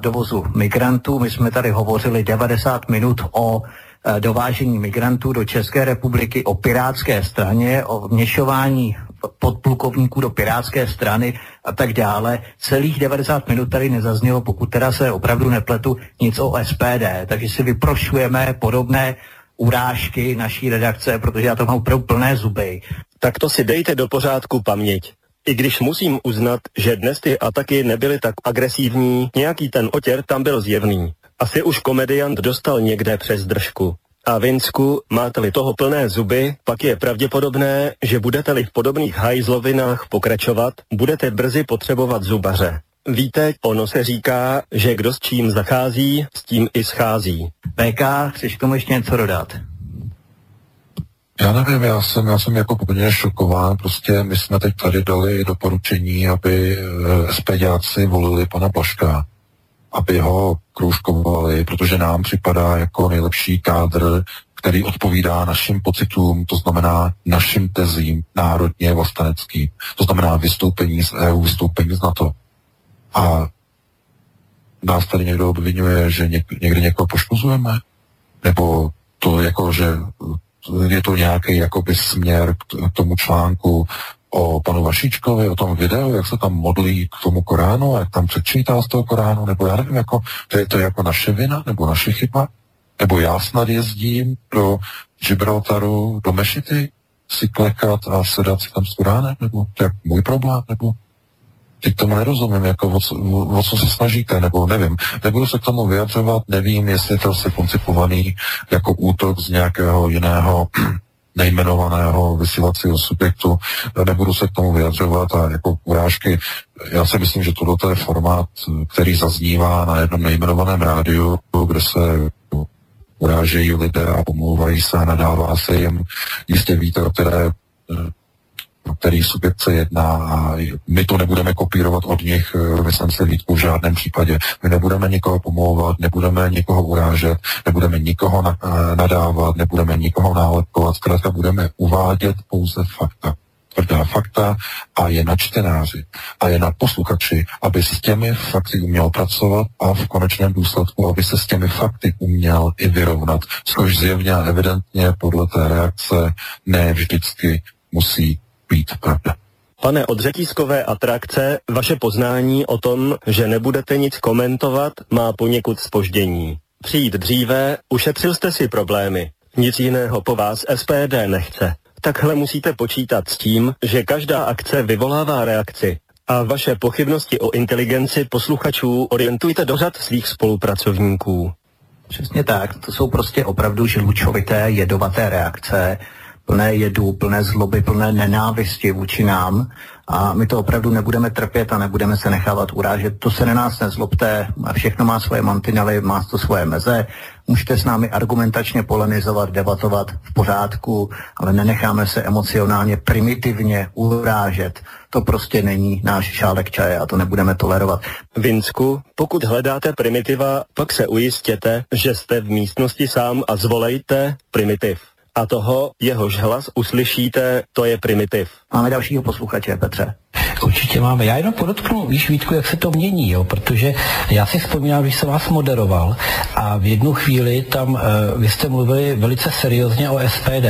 [SPEAKER 15] dovozu migrantů. My jsme tady hovořili 90 minut o e, dovážení migrantů do České republiky, o pirátské straně, o vměšování podplukovníků do pirátské strany a tak dále. Celých 90 minut tady nezaznělo, pokud teda se opravdu nepletu, nic o SPD. Takže si vyprošujeme podobné urážky naší redakce, protože já to mám opravdu plné zuby.
[SPEAKER 5] Tak to si dejte do pořádku paměť. I když musím uznat, že dnes ty ataky nebyly tak agresivní, nějaký ten otěr tam byl zjevný. Asi už komediant dostal někde přes držku. A Vinsku, máte-li toho plné zuby, pak je pravděpodobné, že budete-li v podobných hajzlovinách pokračovat, budete brzy potřebovat zubaře. Víte, ono se říká, že kdo s čím zachází, s tím i schází.
[SPEAKER 15] PK, chceš k tomu ještě něco dodat?
[SPEAKER 13] Já nevím, já jsem, já jsem jako poměrně šokován. Prostě my jsme teď tady dali doporučení, aby eh, SPDáci volili pana Blaška, aby ho kroužkovali, protože nám připadá jako nejlepší kádr, který odpovídá našim pocitům, to znamená našim tezím národně vlasteneckým, to znamená vystoupení z EU, vystoupení z NATO. A nás tady někdo obvinuje, že něk- někdy někoho poškozujeme? Nebo to jako, že je to nějaký jakoby směr k tomu článku o panu Vašičkovi, o tom videu, jak se tam modlí k tomu Koránu a jak tam přečítá z toho Koránu, nebo já nevím, jako, to je to jako naše vina, nebo naše chyba, nebo já snad jezdím do Gibraltaru, do Mešity, si klekat a sedat si tam s Koránem, nebo to je můj problém, nebo Teď tomu nerozumím, jako o, co, o, co se snažíte, nebo nevím. Nebudu se k tomu vyjadřovat, nevím, jestli to je koncipovaný jako útok z nějakého jiného nejmenovaného vysílacího subjektu. Nebudu se k tomu vyjadřovat a jako urážky. Já si myslím, že tohle je formát, který zaznívá na jednom nejmenovaném rádiu, kde se urážejí lidé a pomlouvají se a nadává se jim. Jistě víte, o které pro který subjekt se jedná a my to nebudeme kopírovat od nich, eh, myslím si Vítku, v žádném případě. My nebudeme nikoho pomlouvat, nebudeme nikoho urážet, nebudeme nikoho na, eh, nadávat, nebudeme nikoho nálepkovat, zkrátka budeme uvádět pouze fakta tvrdá fakta a je na čtenáři a je na posluchači, aby s těmi fakty uměl pracovat a v konečném důsledku, aby se s těmi fakty uměl i vyrovnat, což zjevně a evidentně podle té reakce ne vždycky musí být pravda.
[SPEAKER 5] Pane odřetískové atrakce, vaše poznání o tom, že nebudete nic komentovat, má poněkud spoždění. Přijít dříve, ušetřil jste si problémy. Nic jiného po vás SPD nechce. Takhle musíte počítat s tím, že každá akce vyvolává reakci. A vaše pochybnosti o inteligenci posluchačů orientujte do řad svých spolupracovníků.
[SPEAKER 15] Přesně tak, to jsou prostě opravdu žlučovité, jedovaté reakce, plné jedu, plné zloby, plné nenávisti vůči nám a my to opravdu nebudeme trpět a nebudeme se nechávat urážet. To se na nás nezlobte, všechno má svoje mantinely, má to svoje meze, můžete s námi argumentačně polemizovat, debatovat v pořádku, ale nenecháme se emocionálně primitivně urážet. To prostě není náš šálek čaje a to nebudeme tolerovat.
[SPEAKER 5] Vinsku, pokud hledáte primitiva, pak se ujistěte, že jste v místnosti sám a zvolejte primitiv a toho, jehož hlas uslyšíte, to je primitiv.
[SPEAKER 15] Máme dalšího posluchače, Petře.
[SPEAKER 17] Určitě máme. Já jenom podotknu, víš Vítku, jak se to mění, jo? protože já si vzpomínám, když jsem vás moderoval a v jednu chvíli tam uh, vy jste mluvili velice seriózně o SPD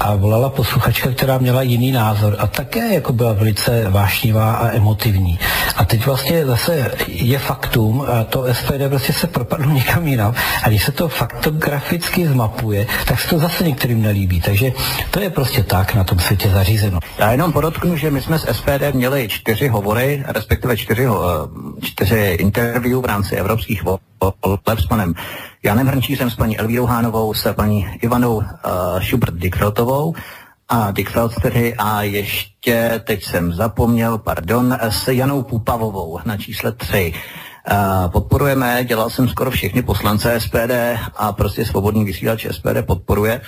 [SPEAKER 17] a volala posluchačka, která měla jiný názor a také jako byla velice vášnivá a emotivní. A teď vlastně zase je faktum, a to SPD prostě se propadlo někam jinam a když se to faktograficky zmapuje, tak se to zase některým nelíbí. Takže to je prostě tak na tom světě zařízeno.
[SPEAKER 15] Já jenom podotknu, že my jsme z SPD měli čtyři hovory, respektive čtyři, eh, čtyři interview v rámci evropských voleb s panem Janem Hrnčířem, s paní Elvírou Hánovou, s paní Ivanou uh, Schubert-Dickfeltovou a Dickfeld tedy a ještě, teď jsem zapomněl, pardon, s Janou Pupavovou na čísle 3. Uh, podporujeme, dělal jsem skoro všechny poslance SPD a prostě svobodný vysílač SPD podporuje.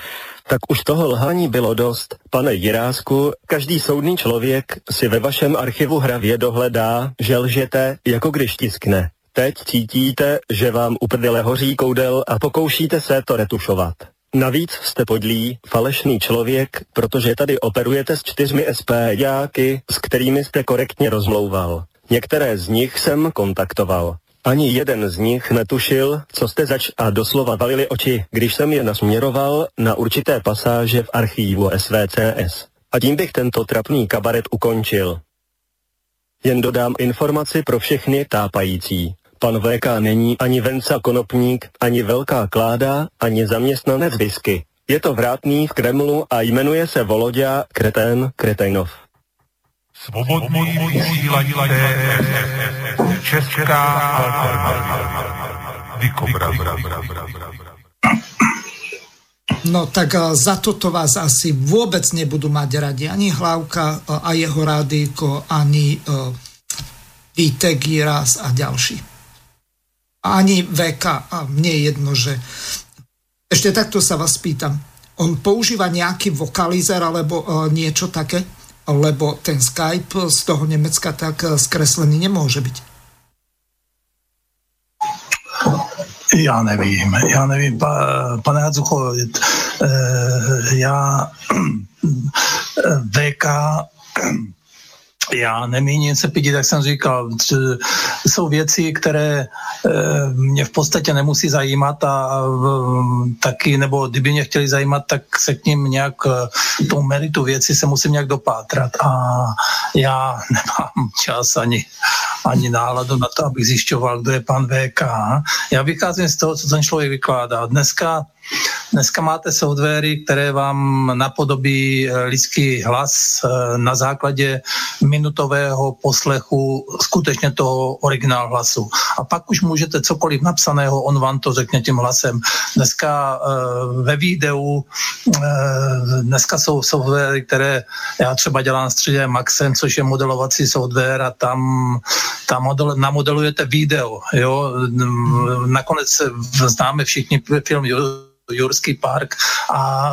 [SPEAKER 5] Tak už toho lhání bylo dost. Pane Jirásku, každý soudný člověk si ve vašem archivu hravě dohledá, že lžete, jako když tiskne. Teď cítíte, že vám uprdele hoří koudel a pokoušíte se to retušovat. Navíc jste podlý, falešný člověk, protože tady operujete s čtyřmi SPďáky, s kterými jste korektně rozmlouval. Některé z nich jsem kontaktoval. Ani jeden z nich netušil, co jste zač a doslova valili oči, když jsem je nasměroval na určité pasáže v archívu SVCS. A tím bych tento trapný kabaret ukončil. Jen dodám informaci pro všechny tápající. Pan VK není ani Venca Konopník, ani Velká Kláda, ani zaměstnanec Bisky. Je to vrátný v Kremlu a jmenuje se Volodia Kretén Kretajnov.
[SPEAKER 10] Svobodný vysílače Česká
[SPEAKER 1] No tak za toto vás asi vôbec nebudú mať radi ani Hlavka a jeho rádíko, ani Vítek, Jiras a ďalší. Ani VK. A mne je jedno, že... Ešte takto sa vás pýtam. on používa nejaký vokalizer alebo niečo také? Lebo ten Skype z toho Nemecka tak skreslený nemôže byť.
[SPEAKER 2] Já nevím, já nevím, pa, pane Hadzucho, já VK já nemíním se pídit, jak jsem říkal. Jsou věci, které eh, mě v podstatě nemusí zajímat a taky, nebo kdyby mě chtěli zajímat, tak se k ním nějak, eh, tomu meritu věci se musím nějak dopátrat a já nemám čas ani, ani náladu na to, abych zjišťoval, kdo je pan VK. Já vycházím z toho, co ten člověk vykládá. Dneska Dneska máte softwary, které vám napodobí eh, lidský hlas eh, na základě minutového poslechu skutečně toho originál hlasu. A pak už můžete cokoliv napsaného, on vám to řekne tím hlasem. Dneska eh, ve videu, dneska jsou softwary, které já třeba dělám s 3D Maxem, což je modelovací software a tam, tam model, namodelujete video. Jo? Nakonec známe všichni film Jurský park a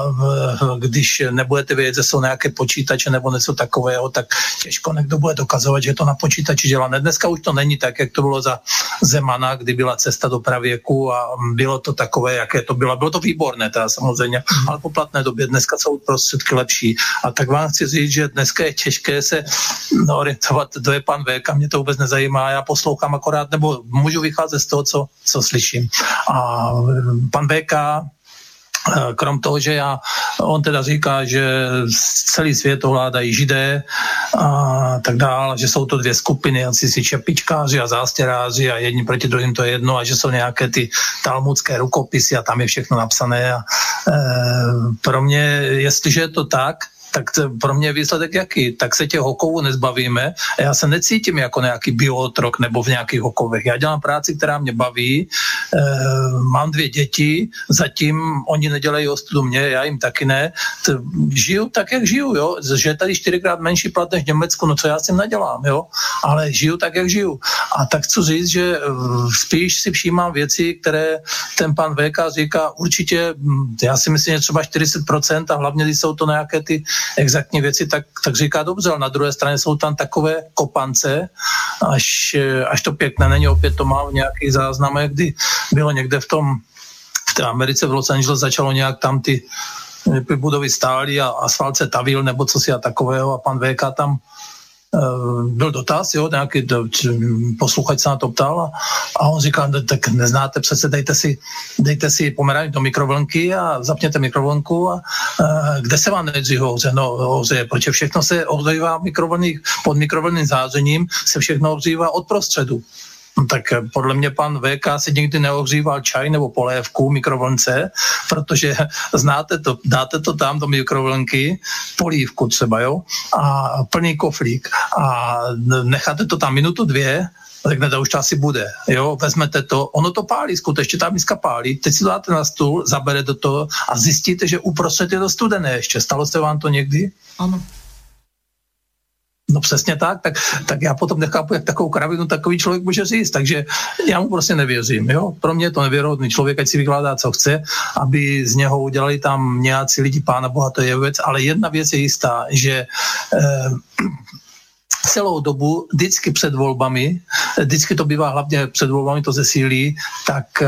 [SPEAKER 2] když nebudete vědět, že jsou nějaké počítače nebo něco takového, tak těžko někdo bude dokazovat, že to na počítači dělá. Dneska už to není tak, jak to bylo za Zemana, kdy byla cesta do pravěku a bylo to takové, jaké to bylo. Bylo to výborné teda samozřejmě, ale po platné době dneska jsou prostředky lepší. A tak vám chci říct, že dneska je těžké se orientovat, kdo je pan VK, mě to vůbec nezajímá, já poslouchám akorát, nebo můžu vycházet z toho, co, co slyším. A pan Eh, krom toho, že já, on teda říká, že celý svět ovládají židé a tak dále, že jsou to dvě skupiny, asi si čepičkáři a zástěráři a jedni proti druhým to je jedno a že jsou nějaké ty talmudské rukopisy a tam je všechno napsané a e, pro mě, jestliže je to tak, tak to pro mě je výsledek jaký? Tak se těch hokovů nezbavíme a já se necítím jako nějaký biotrok nebo v nějakých hokovech. Já dělám práci, která mě baví, e, mám dvě děti, zatím oni nedělají ostudu mě, já jim taky ne. T, žiju tak, jak žiju, jo? že je tady čtyřikrát menší plat než v Německu, no co já s tím nedělám, jo? ale žiju tak, jak žiju. A tak chci říct, že eh, spíš si všímám věci, které ten pan VK říká určitě, hm, já si myslím, že třeba 40% a hlavně, když jsou to nějaké ty exaktní věci, tak, tak říká dobře, ale na druhé straně jsou tam takové kopance, až, až to pěkné není, opět to mám v nějakých záznamech, kdy bylo někde v tom, v té Americe, v Los Angeles začalo nějak tam ty budovy stály a asfalt se tavil nebo co si a takového a pan VK tam byl dotaz, jo, nějaký posluchač se na to ptal a, a on říkal, tak neznáte přece, dejte si, dejte si pomeranč do mikrovlnky a zapněte mikrovlnku a, a eh, kde se vám nejdřív ohře? No, ohřeje, protože všechno se ohřívá pod mikrovlnným zářením, se všechno ohřívá od prostředu. Tak eh, podle mě pan VK si nikdy neohříval čaj nebo polévku mikrovlnce, protože znáte to, dáte to tam do mikrovlnky, polívku třeba, jo, a plný koflík a necháte to tam minutu, dvě, řeknete, už to asi bude. Jo, vezmete to, ono to pálí, skutečně ta miska pálí, teď si to dáte na stůl, zabere do toho a zjistíte, že uprostřed je to studené ještě. Stalo se vám to někdy?
[SPEAKER 1] Ano.
[SPEAKER 2] No přesně tak, tak, tak já potom nechápu, jak takovou kravinu takový člověk může říct, takže já mu prostě nevěřím. Jo? Pro mě je to nevěrohodný člověk, ať si vykládá, co chce, aby z něho udělali tam nějací lidi, pána Boha, to je věc, ale jedna věc je jistá, že eh, celou dobu, vždycky před volbami, vždycky to bývá hlavně před volbami, to zesílí, tak uh,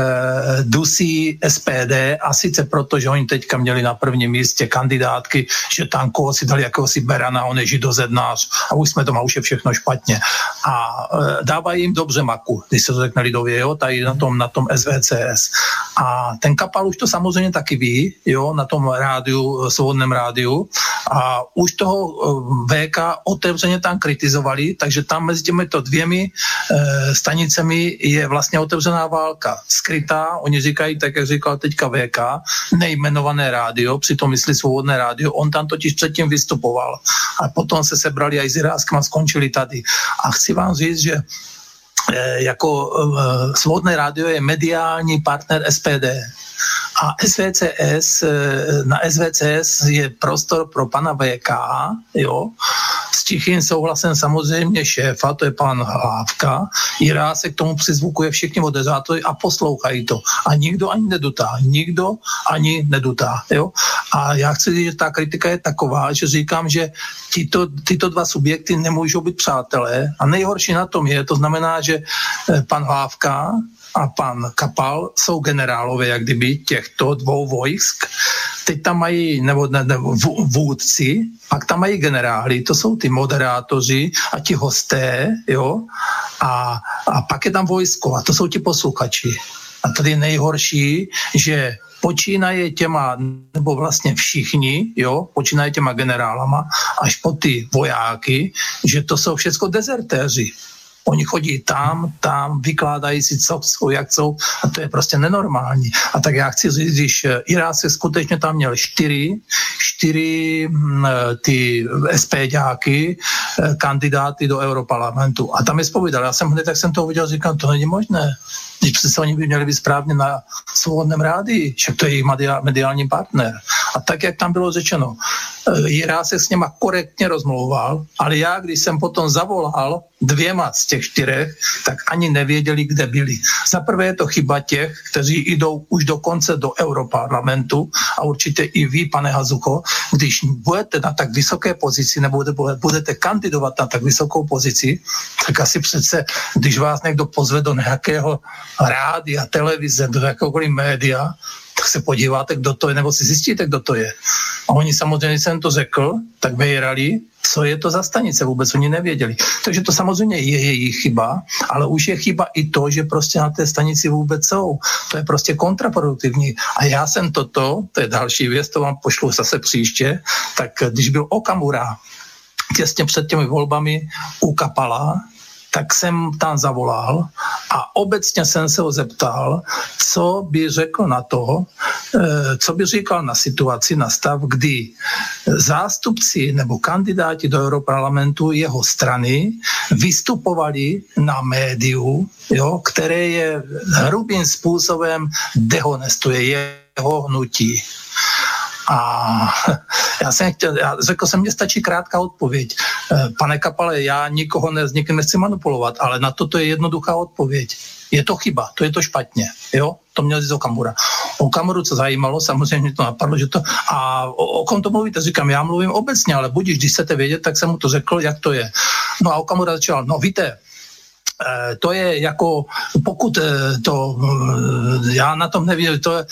[SPEAKER 2] dusí SPD a sice proto, že oni teďka měli na prvním místě kandidátky, že tam koho si dali jakéhosi Berana, on je židozednář a už jsme doma, už je všechno špatně. A uh, dávají jim dobře maku, když se to řekne lidově, jo, tady na tom, na tom SVCS. A ten kapal už to samozřejmě taky ví, jo, na tom rádiu, svobodném rádiu a už toho VK otevřeně tam kritizuje kritizovali, takže tam mezi těmito dvěmi e, stanicemi je vlastně otevřená válka. Skrytá, oni říkají, tak jak říkal teďka VK, nejmenované rádio, přitom myslí svobodné rádio, on tam totiž předtím vystupoval. A potom se sebrali i s a skončili tady. A chci vám říct, že jako e, svobodné rádio je mediální partner SPD A SVCS, na SVCS je prostor pro pana VK, jo, s tichým souhlasem samozřejmě šéfa, to je pan Hlávka, Jirá se k tomu přizvukuje všichni moderátory a poslouchají to. A nikdo ani nedutá, nikdo ani nedutá. Jo? A já chci říct, že ta kritika je taková, že říkám, že tyto, tyto dva subjekty nemůžou být přátelé a nejhorší na tom je, to znamená, že eh, pan Hlávka a pan Kapal jsou generálové, jak kdyby těchto dvou vojsk. Teď tam mají, nebo, ne, nebo vůdci, pak tam mají generály, to jsou ty moderátoři a ti hosté, jo, a, a pak je tam vojsko a to jsou ti posluchači. A tady je nejhorší, že počínaje těma, nebo vlastně všichni, jo, počínaje těma generálama, až po ty vojáky, že to jsou všechno dezertéři. Oni chodí tam, tam, vykládají si, co jsou, jak jsou a to je prostě nenormální. A tak já chci říct, když eh, Irák se skutečně tam měl čtyři, čtyři hm, eh, ty SPďáky, eh, kandidáty do Europarlamentu. A tam je spovídal. Já jsem hned, tak jsem to uviděl, říkám, to není možné. Když přece oni by měli být správně na svobodném rádi, že to je jejich mediální partner. A tak, jak tam bylo řečeno, Jirá se s něma korektně rozmlouval, ale já, když jsem potom zavolal dvěma z těch čtyřech, tak ani nevěděli, kde byli. Za prvé je to chyba těch, kteří jdou už dokonce do Europarlamentu a určitě i vy, pane Hazucho, když budete na tak vysoké pozici nebo budete kandidovat na tak vysokou pozici, tak asi přece, když vás někdo pozve do nějakého rádia, televize, do jakéhokoliv média, tak se podíváte, kdo to je, nebo si zjistíte, kdo to je. A oni samozřejmě, jsem to řekl, tak vyjrali, co je to za stanice, vůbec oni nevěděli. Takže to samozřejmě je jejich chyba, ale už je chyba i to, že prostě na té stanici vůbec jsou. To je prostě kontraproduktivní. A já jsem toto, to je další věc, to vám pošlu zase příště, tak když byl Okamura těsně před těmi volbami u Kapala, tak jsem tam zavolal a obecně jsem se ho zeptal, co by řekl na to, eh, co by říkal na situaci, na stav, kdy zástupci nebo kandidáti do Europarlamentu jeho strany vystupovali na médiu, jo, které je hrubým způsobem dehonestuje jeho hnutí. A já jsem chtěl, já řekl jsem, že stačí krátká odpověď. Eh, pane Kapale, já nikoho ne, s nikým nechci manipulovat, ale na to to je jednoduchá odpověď. Je to chyba, to je to špatně, jo? To měl říct Okamura. Okamuru, co zajímalo, samozřejmě to napadlo, že to... A o, o kom to mluvíte? Říkám, já mluvím obecně, ale budíš, když chcete vědět, tak jsem mu to řekl, jak to je. No a Okamura začal, no víte, to je jako, pokud eh, to, eh, já na tom nevím, to je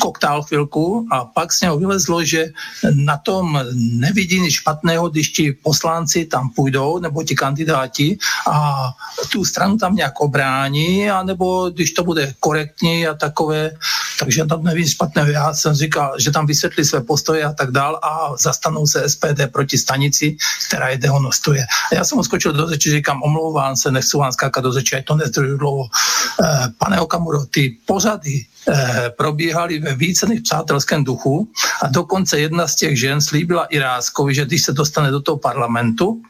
[SPEAKER 2] koktál chvilku a pak z něho vylezlo, že na tom nevidí nic špatného, když ti poslanci tam půjdou, nebo ti kandidáti a tu stranu tam nějak obrání, anebo když to bude korektní a takové, takže tam nevidí špatného. Já jsem říkal, že tam vysvětlí své postoje a tak dál a zastanou se SPD proti stanici, která je dehonostuje. A já jsem skočil do řeči, říkám, omlouvám se, nechci vám skákat do ať to nezdržuje dlouho. Eh, pane Okamuro, ty pořady eh, probíhaly ve více než přátelském duchu a dokonce jedna z těch žen slíbila Iráskovi, že když se dostane do toho parlamentu,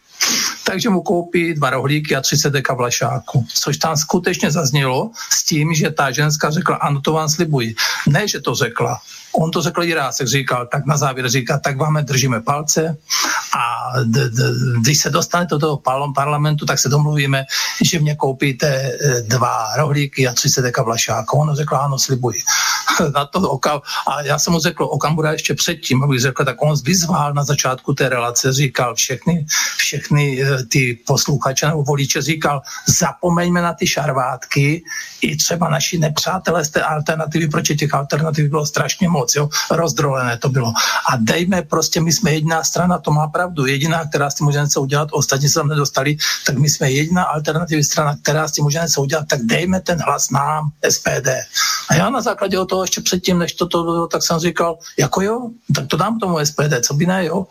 [SPEAKER 2] takže mu koupí dva rohlíky a 30 deka vlašáku. Což tam skutečně zaznělo s tím, že ta ženská řekla, ano, to vám slibuji. Ne, že to řekla, On to řekl Jirásek, říkal, tak na závěr říká, tak vám držíme palce a d- d- když se dostanete do toho parlamentu, tak se domluvíme, že mě koupíte e, dva rohlíky a 30 deka vlašáku. On řekl, ano, slibuji. na to oka- a já jsem mu řekl, Okamura ještě předtím, abych řekl, tak on vyzval na začátku té relace, říkal všechny, všechny e, ty posluchače nebo voliče, říkal, zapomeňme na ty šarvátky, i třeba naši nepřátelé z té alternativy, proč těch alternativ bylo strašně moc moc, jo, rozdrolené to bylo. A dejme prostě, my jsme jediná strana, to má pravdu, jediná, která s tím může něco udělat, ostatní se tam nedostali, tak my jsme jediná alternativní strana, která s tím může něco udělat, tak dejme ten hlas nám, SPD. A já na základě toho ještě předtím, než toto bylo, tak jsem říkal, jako jo, tak to dám tomu SPD, co by ne, jo,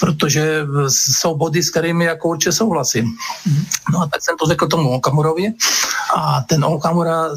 [SPEAKER 2] protože jsou body, s kterými jako určitě souhlasím. No a tak jsem to řekl tomu Okamurovi a ten Okamura,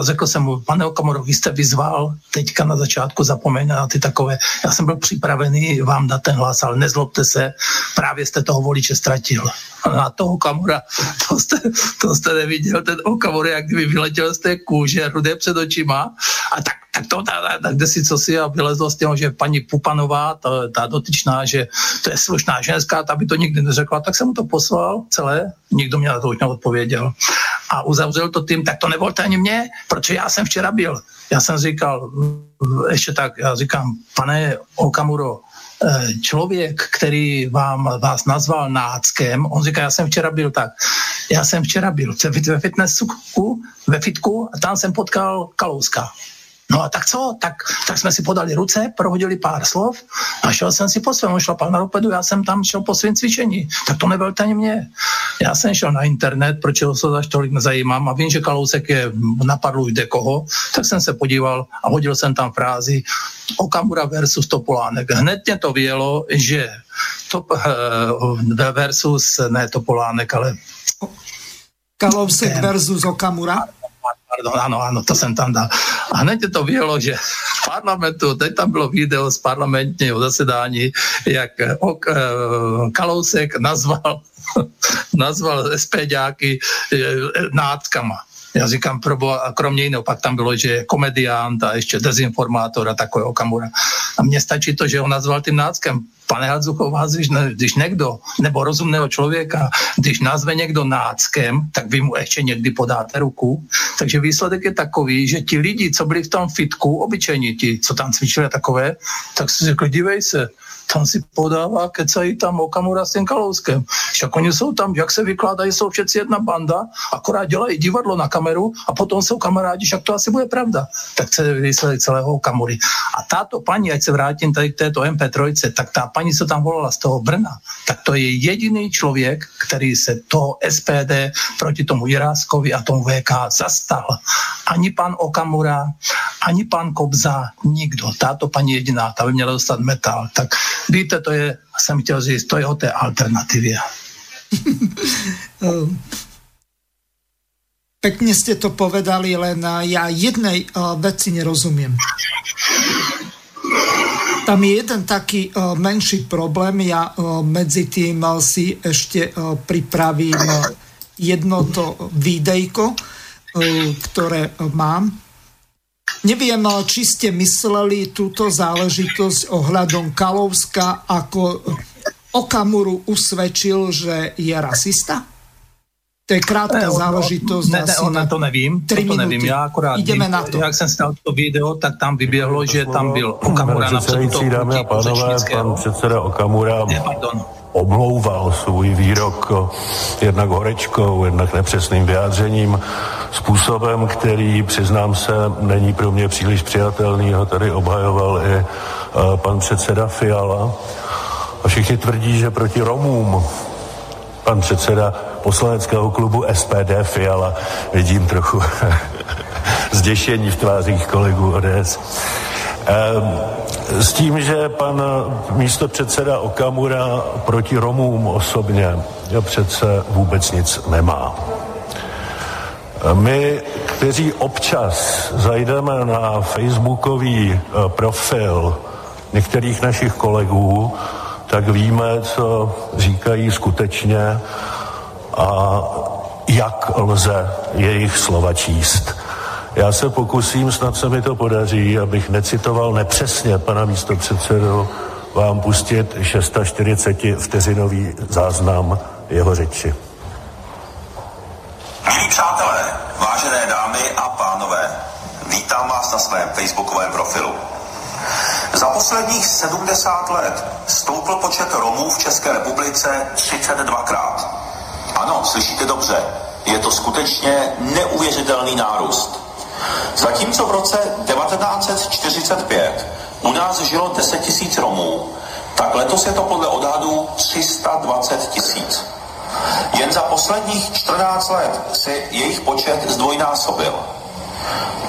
[SPEAKER 2] řekl jsem mu, pane Okamuro, vy jste vyzval teďka na začátku začátku zapomeňte na ty takové, já jsem byl připravený vám dát ten hlas, ale nezlobte se, právě jste toho voliče ztratil. Na toho Kamura, to jste, to jste neviděl, ten Okamura, jak kdyby vyletěl z té kůže, rudé před očima a tak tak to tak kde si co si a vylezlo z toho, že paní Pupanová, ta, ta dotyčná, že to je slušná ženská, ta by to nikdy neřekla, tak jsem mu to poslal celé, nikdo mě na to už neodpověděl. A uzavřel to tím, tak to nevolte ani mě, protože já jsem včera byl. Já jsem říkal, ještě tak, já říkám, pane Okamuro, eh, člověk, který vám, vás nazval náckem, on říká, já jsem včera byl tak, já jsem včera byl ve fitnessu, ve fitku a tam jsem potkal Kalouska. No a tak co? Tak, tak jsme si podali ruce, prohodili pár slov a šel jsem si po svém, šlapal na ropedu, já jsem tam šel po svém cvičení. Tak to nebyl ani mě. Já jsem šel na internet, proč ho se zaš tolik nezajímám a vím, že Kalousek je napadl jde koho, tak jsem se podíval a hodil jsem tam frázi Okamura versus Topolánek. Hned mě to vělo, že top, uh, versus, ne Topolánek, ale
[SPEAKER 1] Kalousek versus Okamura?
[SPEAKER 2] Pardon, ano, ano, to jsem tam dal. A hned to vyjelo, že v parlamentu, teď tam bylo video z parlamentního zasedání, jak ok, eh, Kalousek nazval, nazval SPďáky eh, nátkama. Já říkám, probo, a kromě jiného, pak tam bylo, že je komediant a ještě dezinformátor a takový okamura. A mně stačí to, že ho nazval tím náckem. Pane Hadzuchov, když, ne, když někdo, nebo rozumného člověka, když nazve někdo náckem, tak vy mu ještě někdy podáte ruku. Takže výsledek je takový, že ti lidi, co byli v tom fitku, obyčejní ti, co tam cvičili takové, tak si řekli, dívej se, tam si podává, kecají tam Okamura s tím Kalouskem. Však oni jsou tam, jak se vykládají, jsou všetci jedna banda, akorát dělají divadlo na kameru a potom jsou kamarádi, však to asi bude pravda. Tak se výsledek celého Okamury. A táto paní, ať se vrátím tady k této MP3, tak ta paní, co tam volala z toho Brna, tak to je jediný člověk, který se toho SPD proti tomu Jiráskovi a tomu VK zastal. Ani pan Okamura, ani pan Kobza, nikdo. Táto paní jediná, ta by měla dostat metal. Tak Víte, to je, jsem chtěl říct, to je o té alternativě.
[SPEAKER 1] Pekne ste to povedali, len ja jednej uh, veci nerozumiem. Tam je jeden taký uh, menší problém. Ja medzi tým uh, si ešte pripravím uh, jedno to videjko, uh, mám Neviem, či ste mysleli túto záležitosť ohľadom Kalovska ako Okamuru usvedčil, že je rasista? To je krátká ne, záležitosť.
[SPEAKER 2] Ne, ne, ne, to nevím, to, to nevím, já akorát
[SPEAKER 1] Ideme vím, na to.
[SPEAKER 2] jak jsem stal to video, tak tam vyběhlo, že tam byl Okamura na
[SPEAKER 18] dámy a pánové, pan předseda Okamura ne, pardon omlouval svůj výrok jednak horečkou, jednak nepřesným vyjádřením, způsobem, který, přiznám se, není pro mě příliš přijatelný. Ho tady obhajoval i e, pan předseda Fiala. A všichni tvrdí, že proti Romům pan předseda poslaneckého klubu SPD Fiala, vidím trochu zděšení v tvářích kolegů ODS. Ehm, s tím, že pan místo předseda Okamura proti Romům osobně přece vůbec nic nemá. My, kteří občas zajdeme na facebookový eh, profil některých našich kolegů, tak víme, co říkají skutečně a jak lze jejich slova číst. Já se pokusím, snad se mi to podaří, abych necitoval nepřesně pana místopředsedu, vám pustit 640 vteřinový záznam jeho řeči.
[SPEAKER 19] Milí přátelé, vážené dámy a pánové, vítám vás na svém facebookovém profilu. Za posledních 70 let stoupl počet Romů v České republice 32krát. Ano, slyšíte dobře, je to skutečně neuvěřitelný nárůst. Zatímco v roce 1945 u nás žilo 10 tisíc Romů, tak letos je to podle odhadů 320 tisíc. Jen za posledních 14 let se jejich počet zdvojnásobil.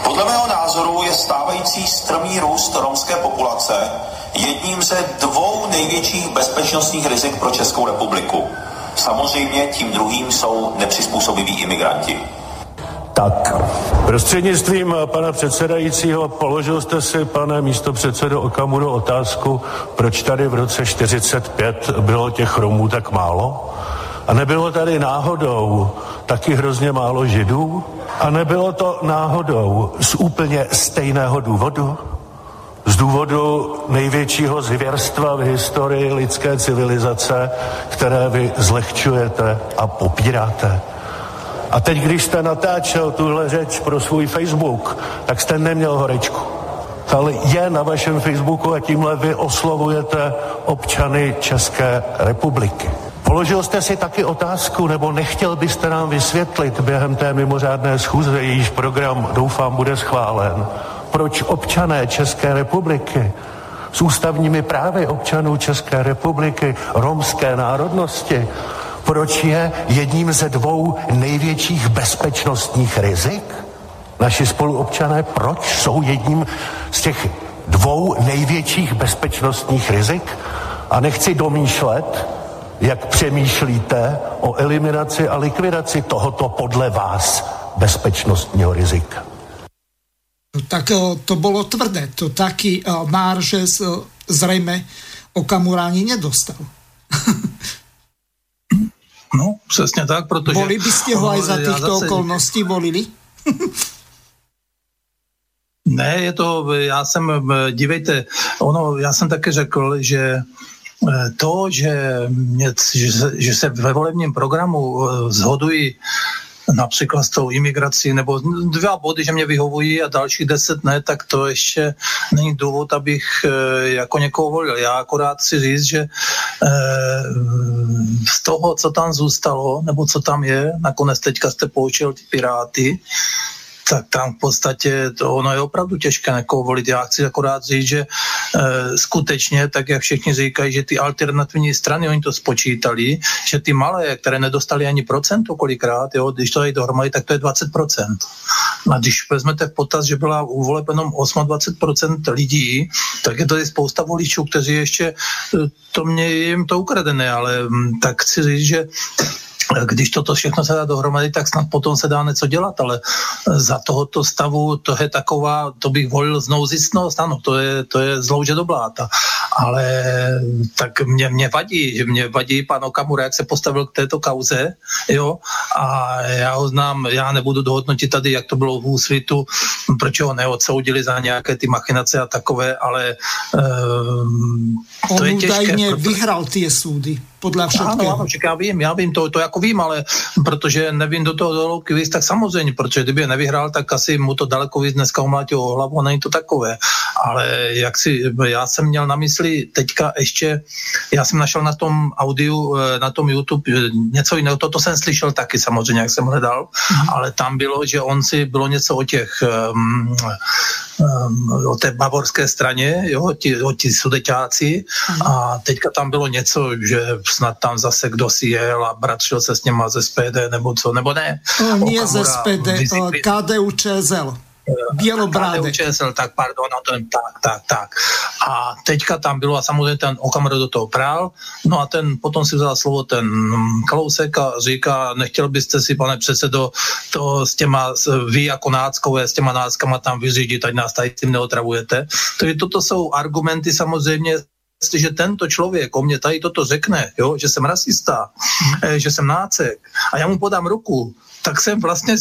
[SPEAKER 19] Podle mého názoru je stávající strmý růst romské populace jedním ze dvou největších bezpečnostních rizik pro Českou republiku. Samozřejmě tím druhým jsou nepřizpůsobiví imigranti.
[SPEAKER 18] Tak, prostřednictvím pana předsedajícího položil jste si, pane místo předsedo Okamuru, otázku, proč tady v roce 45 bylo těch Romů tak málo? A nebylo tady náhodou taky hrozně málo židů? A nebylo to náhodou z úplně stejného důvodu? Z důvodu největšího zvěrstva v historii lidské civilizace, které vy zlehčujete a popíráte. A teď, když jste natáčel tuhle řeč pro svůj Facebook, tak jste neměl horečku. Ale je na vašem Facebooku a tímhle vy oslovujete občany České republiky. Položil jste si taky otázku, nebo nechtěl byste nám vysvětlit během té mimořádné schůze, jejíž program doufám bude schválen, proč občané České republiky s ústavními právy občanů České republiky romské národnosti proč je jedním ze dvou největších bezpečnostních rizik? Naši spoluobčané, proč jsou jedním z těch dvou největších bezpečnostních rizik? A nechci domýšlet, jak přemýšlíte o eliminaci a likvidaci tohoto podle vás bezpečnostního rizika.
[SPEAKER 1] No, tak eh, to bylo tvrdé. To taky uh, Máržes uh, zřejmě Okamura ani nedostal.
[SPEAKER 2] No, přesně tak, protože...
[SPEAKER 1] Volili byste ho aj za těchto zase... okolností volili?
[SPEAKER 2] ne, je to, já jsem, dívejte, ono, já jsem taky řekl, že eh, to, že, mě, že, se, že se ve volebním programu eh, zhodují například s tou imigrací, nebo dva body, že mě vyhovují a dalších deset ne, tak to ještě není důvod, abych e, jako někoho volil. Já akorát si říct, že e, z toho, co tam zůstalo, nebo co tam je, nakonec teďka jste poučil ty Piráty, tak tam v podstatě to ono je opravdu těžké někoho volit. Já chci akorát říct, že e, skutečně, tak jak všichni říkají, že ty alternativní strany, oni to spočítali, že ty malé, které nedostali ani procento kolikrát, jo, když to dají dohromady, tak to je 20%. A když vezmete v potaz, že byla u jenom 28% lidí, tak je tady spousta voličů, kteří ještě, e, to mě jim to ukradené, ale mm, tak chci říct, že když toto všechno se dá dohromady, tak snad potom se dá něco dělat, ale za tohoto stavu to je taková, to bych volil znouzistnost, ano, to je, to je zlouže do bláta. Ale tak mě, mě vadí, že mě vadí pan Okamura, jak se postavil k této kauze, jo, a já ho znám, já nebudu dohodnotit tady, jak to bylo v úsvitu, proč ho neodsoudili za nějaké ty machinace a takové, ale um,
[SPEAKER 1] to On je těžké. On vyhrál ty soudy podle všetkého. Ano,
[SPEAKER 2] ano, já vím, já vím, to, to jako vím, ale protože nevím do toho dolouky víc, tak samozřejmě, protože kdyby je nevyhrál, tak asi mu to daleko víc dneska umlátil o hlavu není to takové. Ale jak si, já jsem měl na mysli teďka ještě, já jsem našel na tom audiu, eh, na tom YouTube něco jiného, toto jsem slyšel taky samozřejmě, jak jsem hledal, mm-hmm. ale tam bylo, že on si bylo něco o těch um, um, o té bavorské straně, jo, ti, o ti sudeťáci mm. a teďka tam bylo něco, že snad tam zase kdo si jel a bratřil se s něma ze SPD nebo co, nebo ne?
[SPEAKER 1] O, nie ze SPD, KDU ČSL. Bělobráde.
[SPEAKER 2] ČSL, tak pardon, no je, tak, tak, tak. A teďka tam bylo a samozřejmě ten Okamura do toho prál, no a ten potom si vzal slovo ten Kalousek a říká, nechtěl byste si, pane předsedo, to s těma, vy jako náckové, s těma náckama tam vyřídit, ať nás tady tím neotravujete. Takže toto jsou argumenty samozřejmě jestliže tento člověk o mě tady toto řekne, jo, že jsem rasista, mm. že jsem nácek a já mu podám ruku, tak jsem vlastně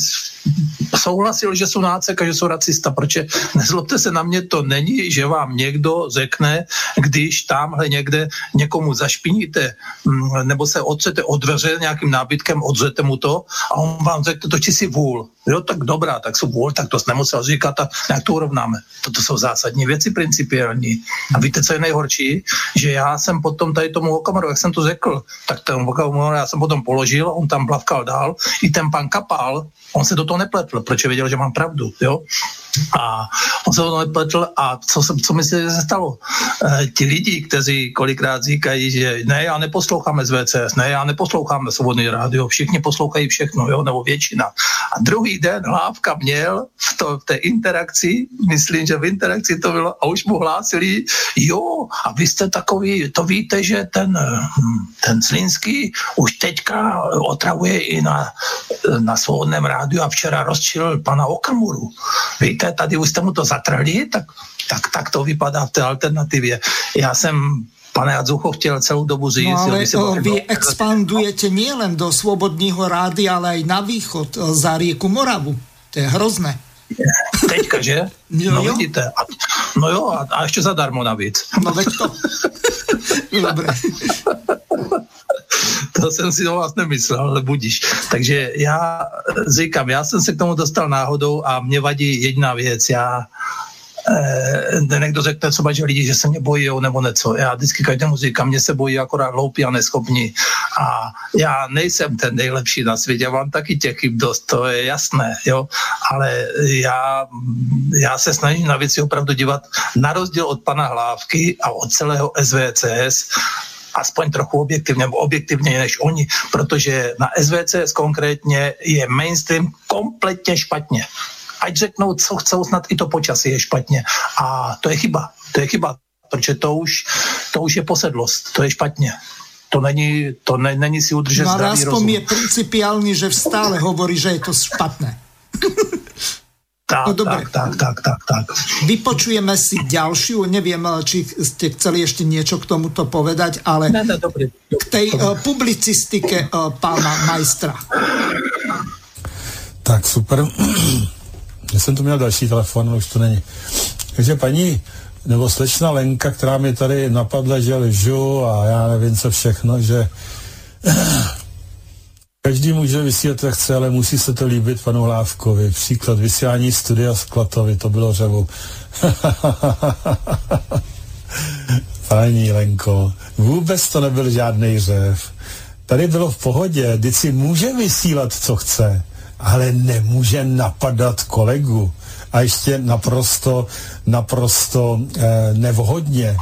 [SPEAKER 2] souhlasil, že jsou nácek a že jsou racista, protože nezlobte se na mě, to není, že vám někdo řekne, když tamhle někde někomu zašpiníte mm, nebo se otřete od dveře nějakým nábytkem, odřete mu to a on vám řekne, toči si vůl. Jo, tak dobrá, tak jsou vůl, tak to nemusel říkat a nějak to urovnáme. Toto jsou zásadní věci principiální. A víte, co je nejhorší? Že já jsem potom tady tomu Okamaru, jak jsem to řekl, tak ten Okamaru já jsem potom položil, on tam plavkal dál, i ten pan Kapal, on se do toho nepletl, protože věděl, že mám pravdu, jo. A on se o tom a co, se, co myslíte, že se stalo? E, ti lidi, kteří kolikrát říkají, že ne, já neposloucháme z VCS, ne, já neposloucháme svobodný rádio, všichni poslouchají všechno, jo, nebo většina. A druhý den Hlávka měl v, to, v té interakci, myslím, že v interakci to bylo, a už mu hlásili, jo, a vy jste takový, to víte, že ten, ten Slinský už teďka otravuje i na, na svobodném rádiu a včera rozčil pana Okamuru. Víte, tady už jste mu to zatrhli, tak, tak, tak to vypadá v té alternativě. Já jsem Pane Adzucho chtěl celou dobu říct. No
[SPEAKER 1] ale si vy expandujete nielen do Svobodního rády, ale aj na východ za rieku Moravu. To je hrozné.
[SPEAKER 2] Teďka, že? Jo, no jo. vidíte. A, no jo, a, a ještě zadarmo navíc.
[SPEAKER 1] No veď to. Dobre.
[SPEAKER 2] to jsem si o vás nemyslel, ale budíš. Takže já říkám, já jsem se k tomu dostal náhodou a mě vadí jedna věc. Já eh, někdo řekne třeba, že lidi, že se mě bojí nebo něco. Já vždycky každému říkám, mě se bojí akorát hloupí a neschopní. A já nejsem ten nejlepší na světě, já mám taky těch chyb dost, to je jasné, jo. Ale já, já se snažím na věci opravdu dívat na rozdíl od pana Hlávky a od celého SVCS aspoň trochu objektivně, nebo objektivně než oni, protože na SVCS konkrétně je mainstream kompletně špatně. Ať řeknou, co chcou, snad i to počasí je špatně. A to je chyba. To je chyba, protože to už, to už je posedlost, to je špatně to není, to ne, není si udržet no, zdravý rozum.
[SPEAKER 1] je principiální, že stále hovorí, že je to špatné.
[SPEAKER 2] Tak, no dobre. tak, tak, tak, tak,
[SPEAKER 1] Vypočujeme si ďalšiu, neviem, či ste chceli ešte niečo k tomuto povedať, ale
[SPEAKER 2] ne, ne, dobrý,
[SPEAKER 1] k tej uh, publicistike uh, pána majstra.
[SPEAKER 7] Tak, super. Já jsem tu měl další telefon, ale už to není. Takže paní, nebo slečna Lenka, která mi tady napadla, že lžu a já nevím co všechno, že Každý může vysílat, jak chce, ale musí se to líbit panu Hlávkovi. Příklad vysílání studia z Klatovy, to bylo řevu. Paní Lenko, vůbec to nebyl žádný řev. Tady bylo v pohodě, vždyť si může vysílat, co chce, ale nemůže napadat kolegu. A ještě naprosto, naprosto eh, nevhodně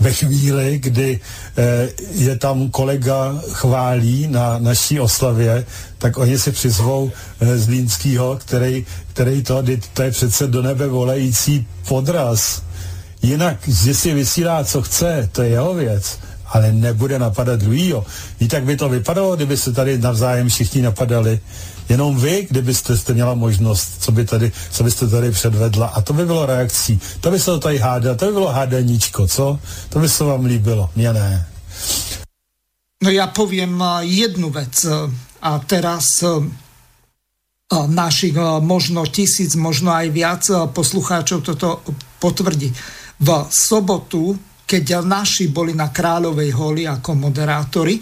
[SPEAKER 7] ve chvíli, kdy eh, je tam kolega chválí na naší oslavě, tak oni si přizvou eh, Zlínskýho, který, který to, to je přece do nebe volající podraz. Jinak, že si vysílá, co chce, to je jeho věc, ale nebude napadat druhýho. Víte, tak by to vypadalo, kdyby se tady navzájem všichni napadali. Jenom vy, kdybyste jste měla možnost, co, by tady, co byste tady předvedla. A to by bylo reakcí. To by se to tady hádalo, to by bylo hádaníčko, co? To by se vám líbilo. Mně ne.
[SPEAKER 1] No já povím eh, jednu věc. Eh, a teraz eh, našich možno tisíc, možno aj viac poslucháčov toto potvrdí. V sobotu, keď naši boli na Kráľovej holi ako moderátori,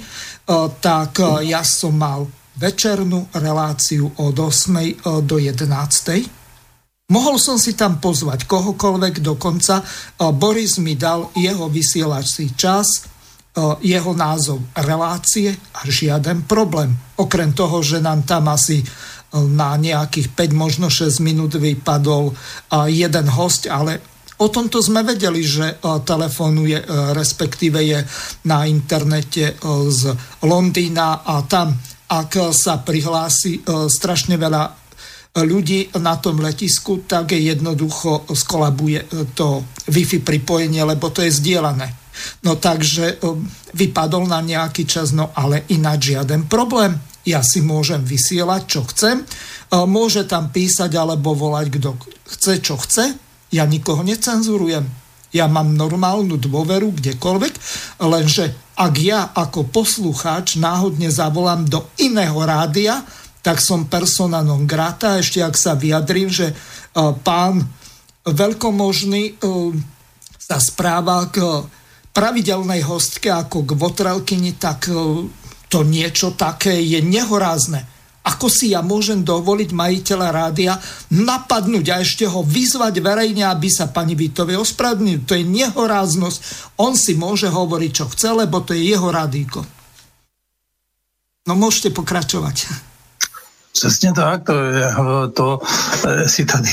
[SPEAKER 1] tak ja som mal večernú reláciu od 8. E, do 11. Mohol som si tam pozvať kohokoľvek dokonca. E, Boris mi dal jeho vysielací čas, e, jeho názov relácie a žiaden problém. Okrem toho, že nám tam asi na nejakých 5, možno 6 minút vypadol jeden host, ale O tomto sme vedeli, že telefonuje, respektíve je na internete z Londýna a tam ak sa prihlási e, strašne veľa ľudí na tom letisku, tak jednoducho skolabuje to Wi-Fi pripojenie, lebo to je zdieľané. No takže vypadol na nejaký čas, no ale ináč žiaden problém. Ja si môžem vysielať, čo chcem. Môže tam písať alebo volať, kto chce, čo chce. Ja nikoho necenzurujem. Ja mám normálnu dôveru kdekoľvek, lenže ak ja ako poslucháč náhodne zavolám do iného rádia, tak som persona non grata. Ešte ak sa vyjadrím, že uh, pán veľkomožný uh, sa správa k pravidelnej hostke ako k votrelkyni, tak uh, to niečo také je nehorázne. Ako si ja môžem dovoliť majiteľa rádia napadnúť a ešte ho vyzvať verejne, aby sa pani Vítovej ospravedlnil. To je nehoráznosť. On si môže hovoriť, čo chce, lebo to je jeho radíko. No môžete pokračovať.
[SPEAKER 2] Přesně tak, to, to si tady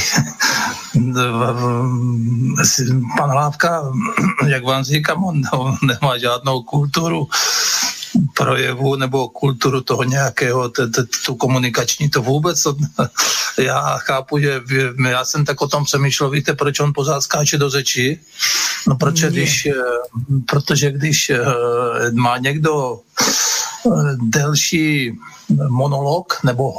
[SPEAKER 2] pan Hlávka, jak vám říkám, on nemá žádnou kulturu projevu nebo kulturu toho nějakého, tu komunikační, to vůbec. Já chápu, že já jsem tak o tom přemýšlel, víte, proč on pořád skáče do řeči? No protože když, eh, protože když eh, má někdo eh, delší monolog nebo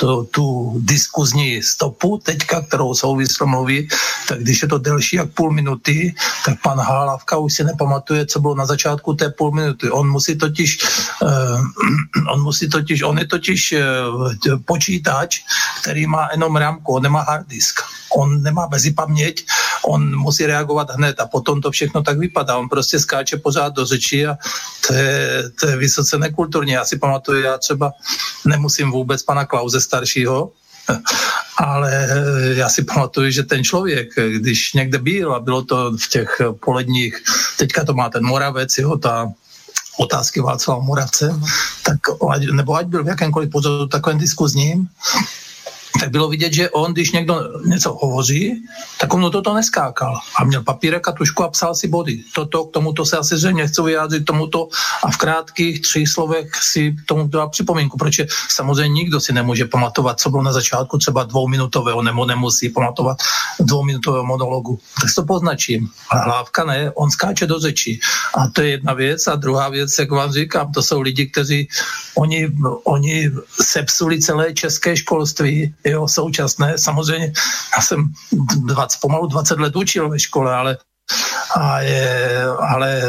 [SPEAKER 2] tu, tu diskuzní stopu teďka, kterou souvislo mluví, tak když je to delší jak půl minuty, tak pan Hálavka už si nepamatuje, co bylo na začátku té půl minuty. On musí totiž, uh, on musí totiž, on je totiž uh, počítač, který má jenom rámku, on nemá hard disk. On nemá mezi paměť, on musí reagovat hned a potom to všechno tak vypadá. On prostě skáče pořád do řeči a to je, to je vysoce nekulturní. Já si pamatuju, já třeba nemusím vůbec pana Klauze staršího, ale já si pamatuju, že ten člověk, když někde byl a bylo to v těch poledních, teďka to má ten Moravec, jo, ta otázky Václava Moravce, tak, nebo ať byl v jakémkoliv pozoru takovém diskuzním, tak bylo vidět, že on, když někdo něco hovoří, tak on toto neskákal. A měl papírek a tušku a psal si body. Toto, k tomuto se asi zřejmě chci vyjádřit tomuto a v krátkých tři slovech si tomu dá připomínku, protože samozřejmě nikdo si nemůže pamatovat, co bylo na začátku třeba dvouminutového, nebo nemusí pamatovat dvouminutového monologu. Tak to poznačím. A hlávka ne, on skáče do řeči. A to je jedna věc. A druhá věc, jak vám říkám, to jsou lidi, kteří oni, oni sepsuli celé české školství, jo, současné. Samozřejmě já jsem 20, pomalu 20 let učil ve škole, ale a je, ale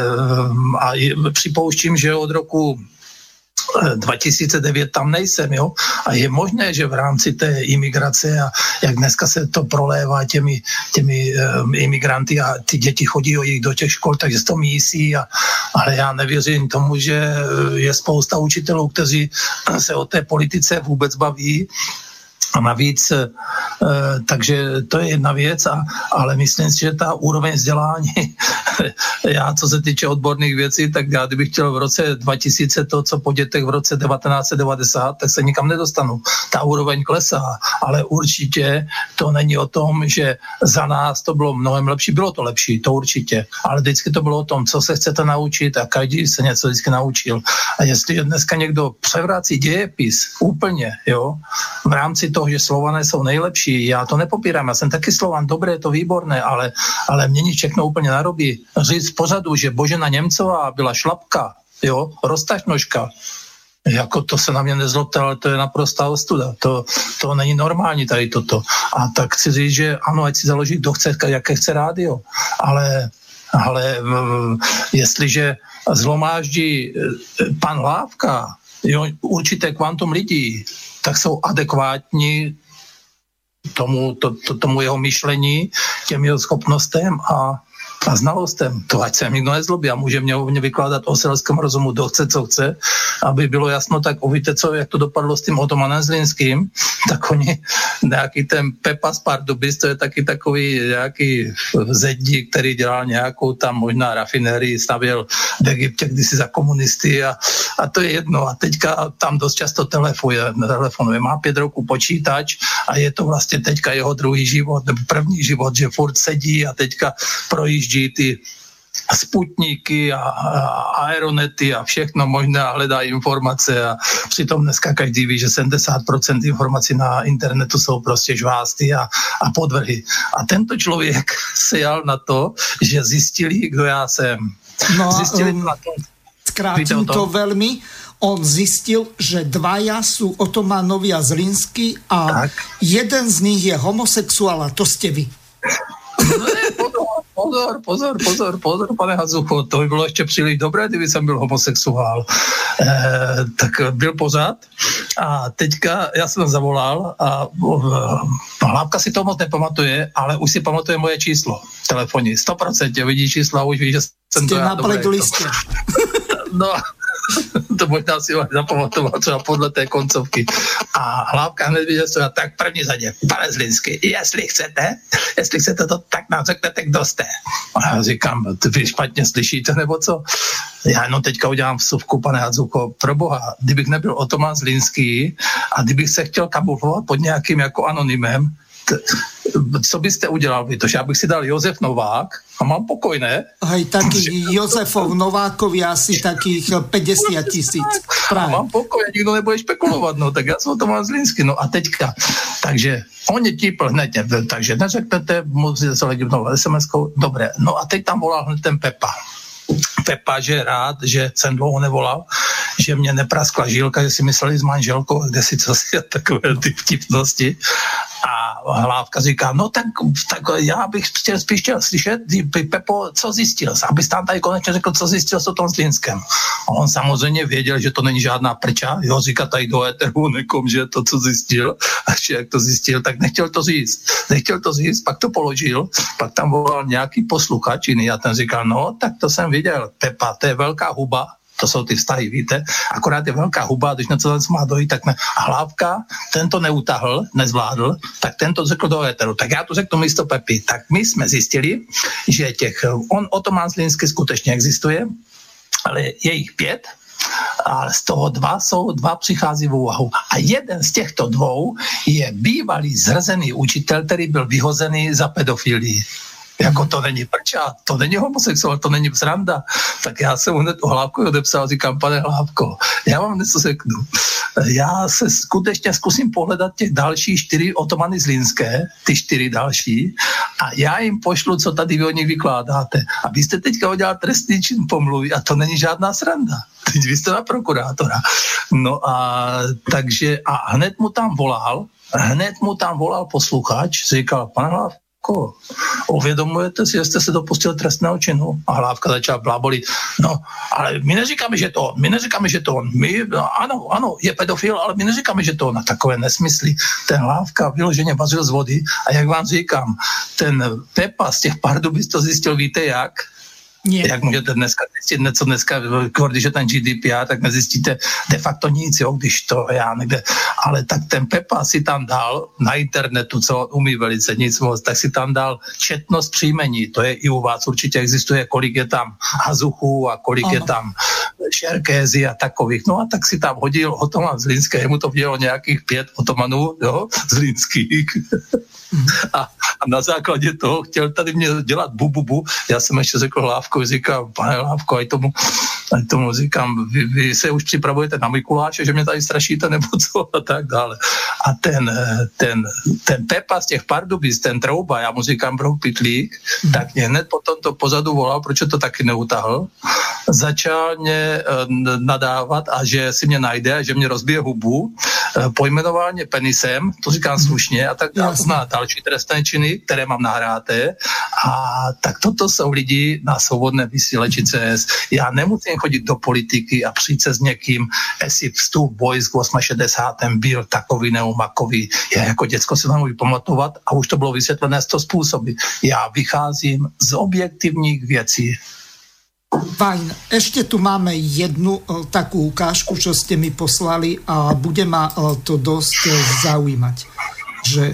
[SPEAKER 2] a je, připouštím, že od roku 2009 tam nejsem, jo? A je možné, že v rámci té imigrace a jak dneska se to prolévá těmi, těmi um, imigranty a ty děti chodí o jich do těch škol, takže se to mísí, a, ale já nevěřím tomu, že je spousta učitelů, kteří se o té politice vůbec baví a navíc, e, takže to je jedna věc, a, ale myslím si, že ta úroveň vzdělání, já co se týče odborných věcí, tak já kdybych chtěl v roce 2000 to, co po dětech v roce 1990, tak se nikam nedostanu. Ta úroveň klesá, ale určitě to není o tom, že za nás to bylo mnohem lepší. Bylo to lepší, to určitě, ale vždycky to bylo o tom, co se chcete naučit a každý se něco vždycky naučil. A jestli dneska někdo převrací dějepis úplně, jo, v rámci toho, že Slované jsou nejlepší, já to nepopírám, já jsem taky Slovan, dobré, je to výborné, ale, ale mění všechno úplně narobí. Říct v pořadu, že Božena Němcová byla šlapka, jo, roztažnožka, jako to se na mě nezlobte, ale to je naprostá ostuda. To, to není normální tady toto. A tak chci říct, že ano, ať si založí, kdo chce, jaké chce rádio, ale ale jestliže zlomáždí eh, pan Hlávka jo, určité kvantum lidí, tak jsou adekvátní tomu, to, to, tomu jeho myšlení, těm jeho schopnostem a a znalostem. To ať se nikdo nezlobí a může mě, mě vykládat o selském rozumu, kdo chce, co chce, aby bylo jasno, tak uvíte, co, jak to dopadlo s tím Otomanem Zlínským, tak oni, nějaký ten Pepa z Pardubis, to je taky takový nějaký zedí, který dělal nějakou tam možná rafinérii, stavěl v Egyptě kdysi za komunisty a, a to je jedno. A teďka tam dost často telefonuje, telefonuje. Má pět roků počítač a je to vlastně teďka jeho druhý život, nebo první život, že furt sedí a teďka projíždí projíždí ty sputníky a, a aeronety a všechno možné a hledá informace a přitom dneska každý ví, že 70% informací na internetu jsou prostě žvásty a, a podvrhy. A tento člověk se jal na to, že zjistili, kdo já jsem.
[SPEAKER 1] No zjistili um, na to. Zkrátím to velmi. On zistil, že dvaja sú Otomanovi a Zlinsky a tak. jeden z nich je homosexuál a to ste vy.
[SPEAKER 2] No, pozor, pozor, pozor, pozor, pane Hazucho, to by bylo ještě příliš dobré, kdyby jsem byl homosexuál. E, tak byl pořád a teďka já jsem zavolal a e, Hlávka si to moc nepamatuje, ale už si pamatuje moje číslo telefonní. 100% vidí číslo a už ví, že jsem
[SPEAKER 1] Jste to já. Dobré,
[SPEAKER 2] no, to možná si vás zapamatoval třeba podle té koncovky. A Hlávka hned viděl, že tak první zadě, pane Zlinsky, jestli chcete, jestli chcete to, tak nám řeknete, kdo jste. A já říkám, vy špatně slyšíte, nebo co? Já jenom teďka udělám vsuvku, pane Hadzuko, pro boha, kdybych nebyl Otoman Zlinský a kdybych se chtěl kamuflovat pod nějakým jako anonymem, co byste udělal vy? To, já bych si dal Josef Novák a mám pokoj, ne?
[SPEAKER 1] Hej, taký Josefov Novákovi asi takých 50 tisíc.
[SPEAKER 2] Právě. Mám pokoj, nikdo nebude špekulovat, no, tak já jsem to mám z Linsky, no a teďka. Takže oni típl hned, takže neřeknete, musíte se lidi sms dobré. No a teď tam volal hned ten Pepa. Pepa, že rád, že jsem dlouho nevolal, že mě nepraskla žílka, že si mysleli s manželkou, kde si co si takové ty vtipnosti. A Hlávka říká, no tak, tak já bych chtěl, spíš chtěl slyšet, Pepo, co zjistil, abys tam tady konečně řekl, co zjistil s tom Zlínskem. A on samozřejmě věděl, že to není žádná prča, jo, říká tady do éteru nekom, že to, co zjistil, a že jak to zjistil, tak nechtěl to říct. Nechtěl to říct, pak to položil, pak tam volal nějaký posluchač jiný a ten říkal, no, tak to jsem viděl, Pepa, to je velká huba, to jsou ty vztahy, víte, akorát je velká huba, když na co má dojít, tak ne. A hlávka, ten to neutahl, nezvládl, tak ten to řekl do éteru. Tak já to řeknu místo Pepy. Tak my jsme zjistili, že těch, on otomán Zlínsky skutečně existuje, ale je jich pět, a z toho dva jsou, dva přichází v úvahu. A jeden z těchto dvou je bývalý zrzený učitel, který byl vyhozený za pedofilii. Jako to není prča, to není homosexuál, to není sranda. Tak já jsem hned o Hlávku odepsal, říkám, pane Hlávko, já vám něco řeknu. Já se skutečně zkusím pohledat těch další čtyři otomany zlínské, ty čtyři další, a já jim pošlu, co tady vy o nich vykládáte. A vy jste teďka udělal trestný čin pomluvy a to není žádná sranda. Teď vy jste na prokurátora. No a takže a hned mu tam volal, hned mu tam volal posluchač, říkal, pane Hlav, jako uvědomujete si, že jste se dopustil trestného činu? A Hlávka začala blábolit. No, ale my neříkáme, že to on, my neříkáme, že to on. My, no, ano, ano, je pedofil, ale my neříkáme, že to on. A takové nesmysly. Ten Hlávka vyloženě vařil z vody a jak vám říkám, ten Pepa z těch Pardubic to zjistil, víte jak? Nie. Jak můžete dneska zjistit něco dneska, když je ten GDPR, tak nezjistíte de facto nic, jo, když to já někde, ale tak ten Pepa si tam dal na internetu, co umí velice nic moc, tak si tam dal četnost příjmení, to je i u vás určitě existuje, kolik je tam hazuchů a kolik ano. je tam šerkézy a takových, no a tak si tam hodil Otoman z Línské, mu to mělo nějakých pět Otomanů, jo, z Línských. a, a na základě toho chtěl tady mě dělat bububu, bu, bu. já jsem ještě řekl hlav Lávkovi říkám, pane Lávko, a tomu, tomu říkám, vy, vy, se už připravujete na Mikuláše, že mě tady strašíte nebo co a tak dále. A ten, ten, ten Pepa z těch Pardubic, ten Trouba, já mu říkám bro Pitlík, mm. tak mě hned po tomto pozadu volal, proč to taky neutahl. Začal mě uh, nadávat a že si mě najde a že mě rozbije hubu. Uh, pojmenoval mě penisem, to říkám mhm. slušně, a tak dále. Další trestné činy, které mám nahráté. A tak toto jsou lidi na svobodné vysíleči CS. Já nemusím chodit do politiky a přijít se s někým, jestli vstup vojsk v 68. byl takový neumakový. Já jako děcko se nemůžu pamatovat a už to bylo vysvětlené z toho způsoby. Já vycházím z objektivních věcí.
[SPEAKER 1] Fajn. Ešte tu máme jednu uh, takú ukážku, čo ste mi poslali a bude ma uh, to dosť uh, zaujímať. Že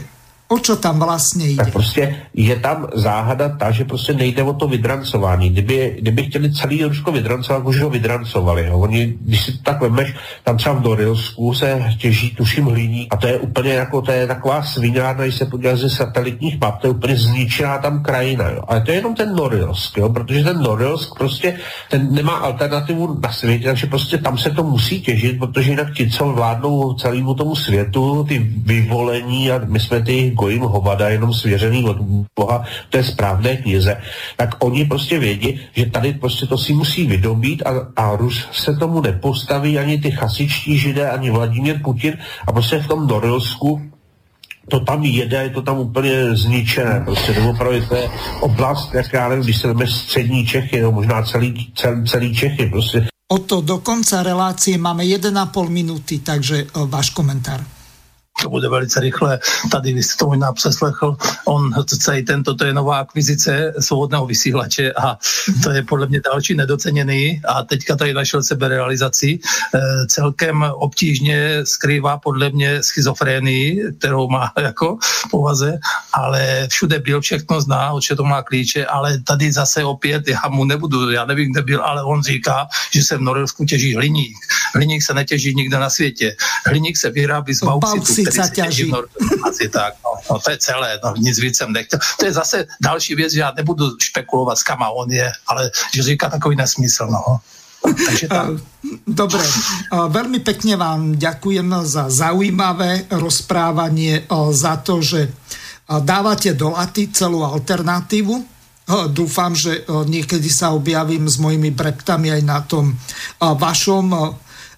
[SPEAKER 1] O čo tam vlastně jde?
[SPEAKER 20] Tak prostě je tam záhada ta, že prostě nejde o to vydrancování. Kdyby, kdyby chtěli celý Rusko vydrancovat, už ho vydrancovali. Jo. Oni, když si tak vemeš, tam třeba v Norilsku se těží tuším hliní a to je úplně jako, to je taková svinárna, když se podíváš ze satelitních map, to je úplně zničená tam krajina. Jo. Ale to je jenom ten Norilsk, jo, protože ten Norilsk prostě ten nemá alternativu na světě, takže prostě tam se to musí těžit, protože jinak ti, co vládnou celému tomu světu, ty vyvolení a my jsme ty gojím hovada jenom svěřený od Boha té správné knize, tak oni prostě vědí, že tady prostě to si musí vydobít a, a Rus se tomu nepostaví ani ty chasičtí židé, ani Vladimír Putin a prostě v tom Norilsku to tam jede, je to tam úplně zničené. Prostě doopravdy to je oblast, jak já nevím, když se jdeme střední Čechy, no možná celý, celý, celý Čechy. Prostě.
[SPEAKER 1] O to do konca relácie máme 1,5 minuty, takže uh, váš komentár
[SPEAKER 2] to bude velice rychle. Tady vy jste to možná přeslechl, on celý tento, to je nová akvizice svobodného vysílače a to je podle mě další nedoceněný a teďka tady našel sebe realizaci. E, celkem obtížně skrývá podle mě schizofrénii, kterou má jako povaze, ale všude byl, všechno zná, od to má klíče, ale tady zase opět, já mu nebudu, já nevím, kde byl, ale on říká, že se v Norilsku těží hliník. Hliník se netěží nikde na světě. Hliník se vyrábí z bauxitu,
[SPEAKER 1] sa ťaží.
[SPEAKER 2] Asi tak, no. no to je celé, no, nic víc jsem nechtěl. To je zase další věc, že já nebudu špekulovat, s kama on je, ale že říká takový nesmysl, no.
[SPEAKER 1] Takže tam. Dobre, veľmi pekne vám ďakujem za zaujímavé rozprávanie, za to, že dávate do laty celú alternatívu. Dúfam, že niekedy sa objavím s mojimi breptami aj na tom vašom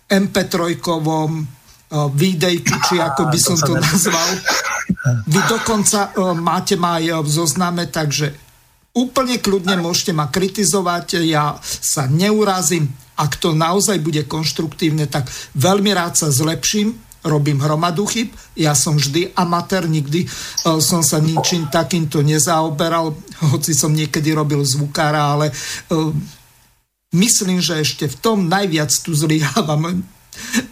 [SPEAKER 1] MP3-kovom videjku, či ako by som to nazval. Vy dokonca máte ma aj v zozname, takže úplne kľudne môžete ma kritizovať, ja sa neurazím, ak to naozaj bude konštruktívne, tak veľmi rád sa zlepším, robím hromadu chyb, ja som vždy amatér, nikdy som sa ničím takýmto nezaoberal, hoci som niekedy robil zvukára, ale myslím, že ešte v tom najviac tu zlyhávam.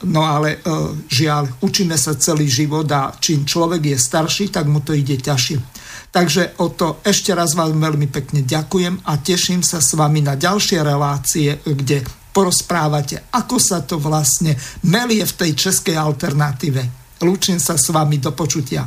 [SPEAKER 1] No ale uh, žiaľ, učíme sa celý život a čím človek je starší, tak mu to ide ťažšie. Takže o to ešte raz vám veľmi pekne ďakujem a teším sa s vami na ďalšie relácie, kde porozprávate, ako sa to vlastne melie v tej českej alternatíve. Lúčim sa s vami do počutia.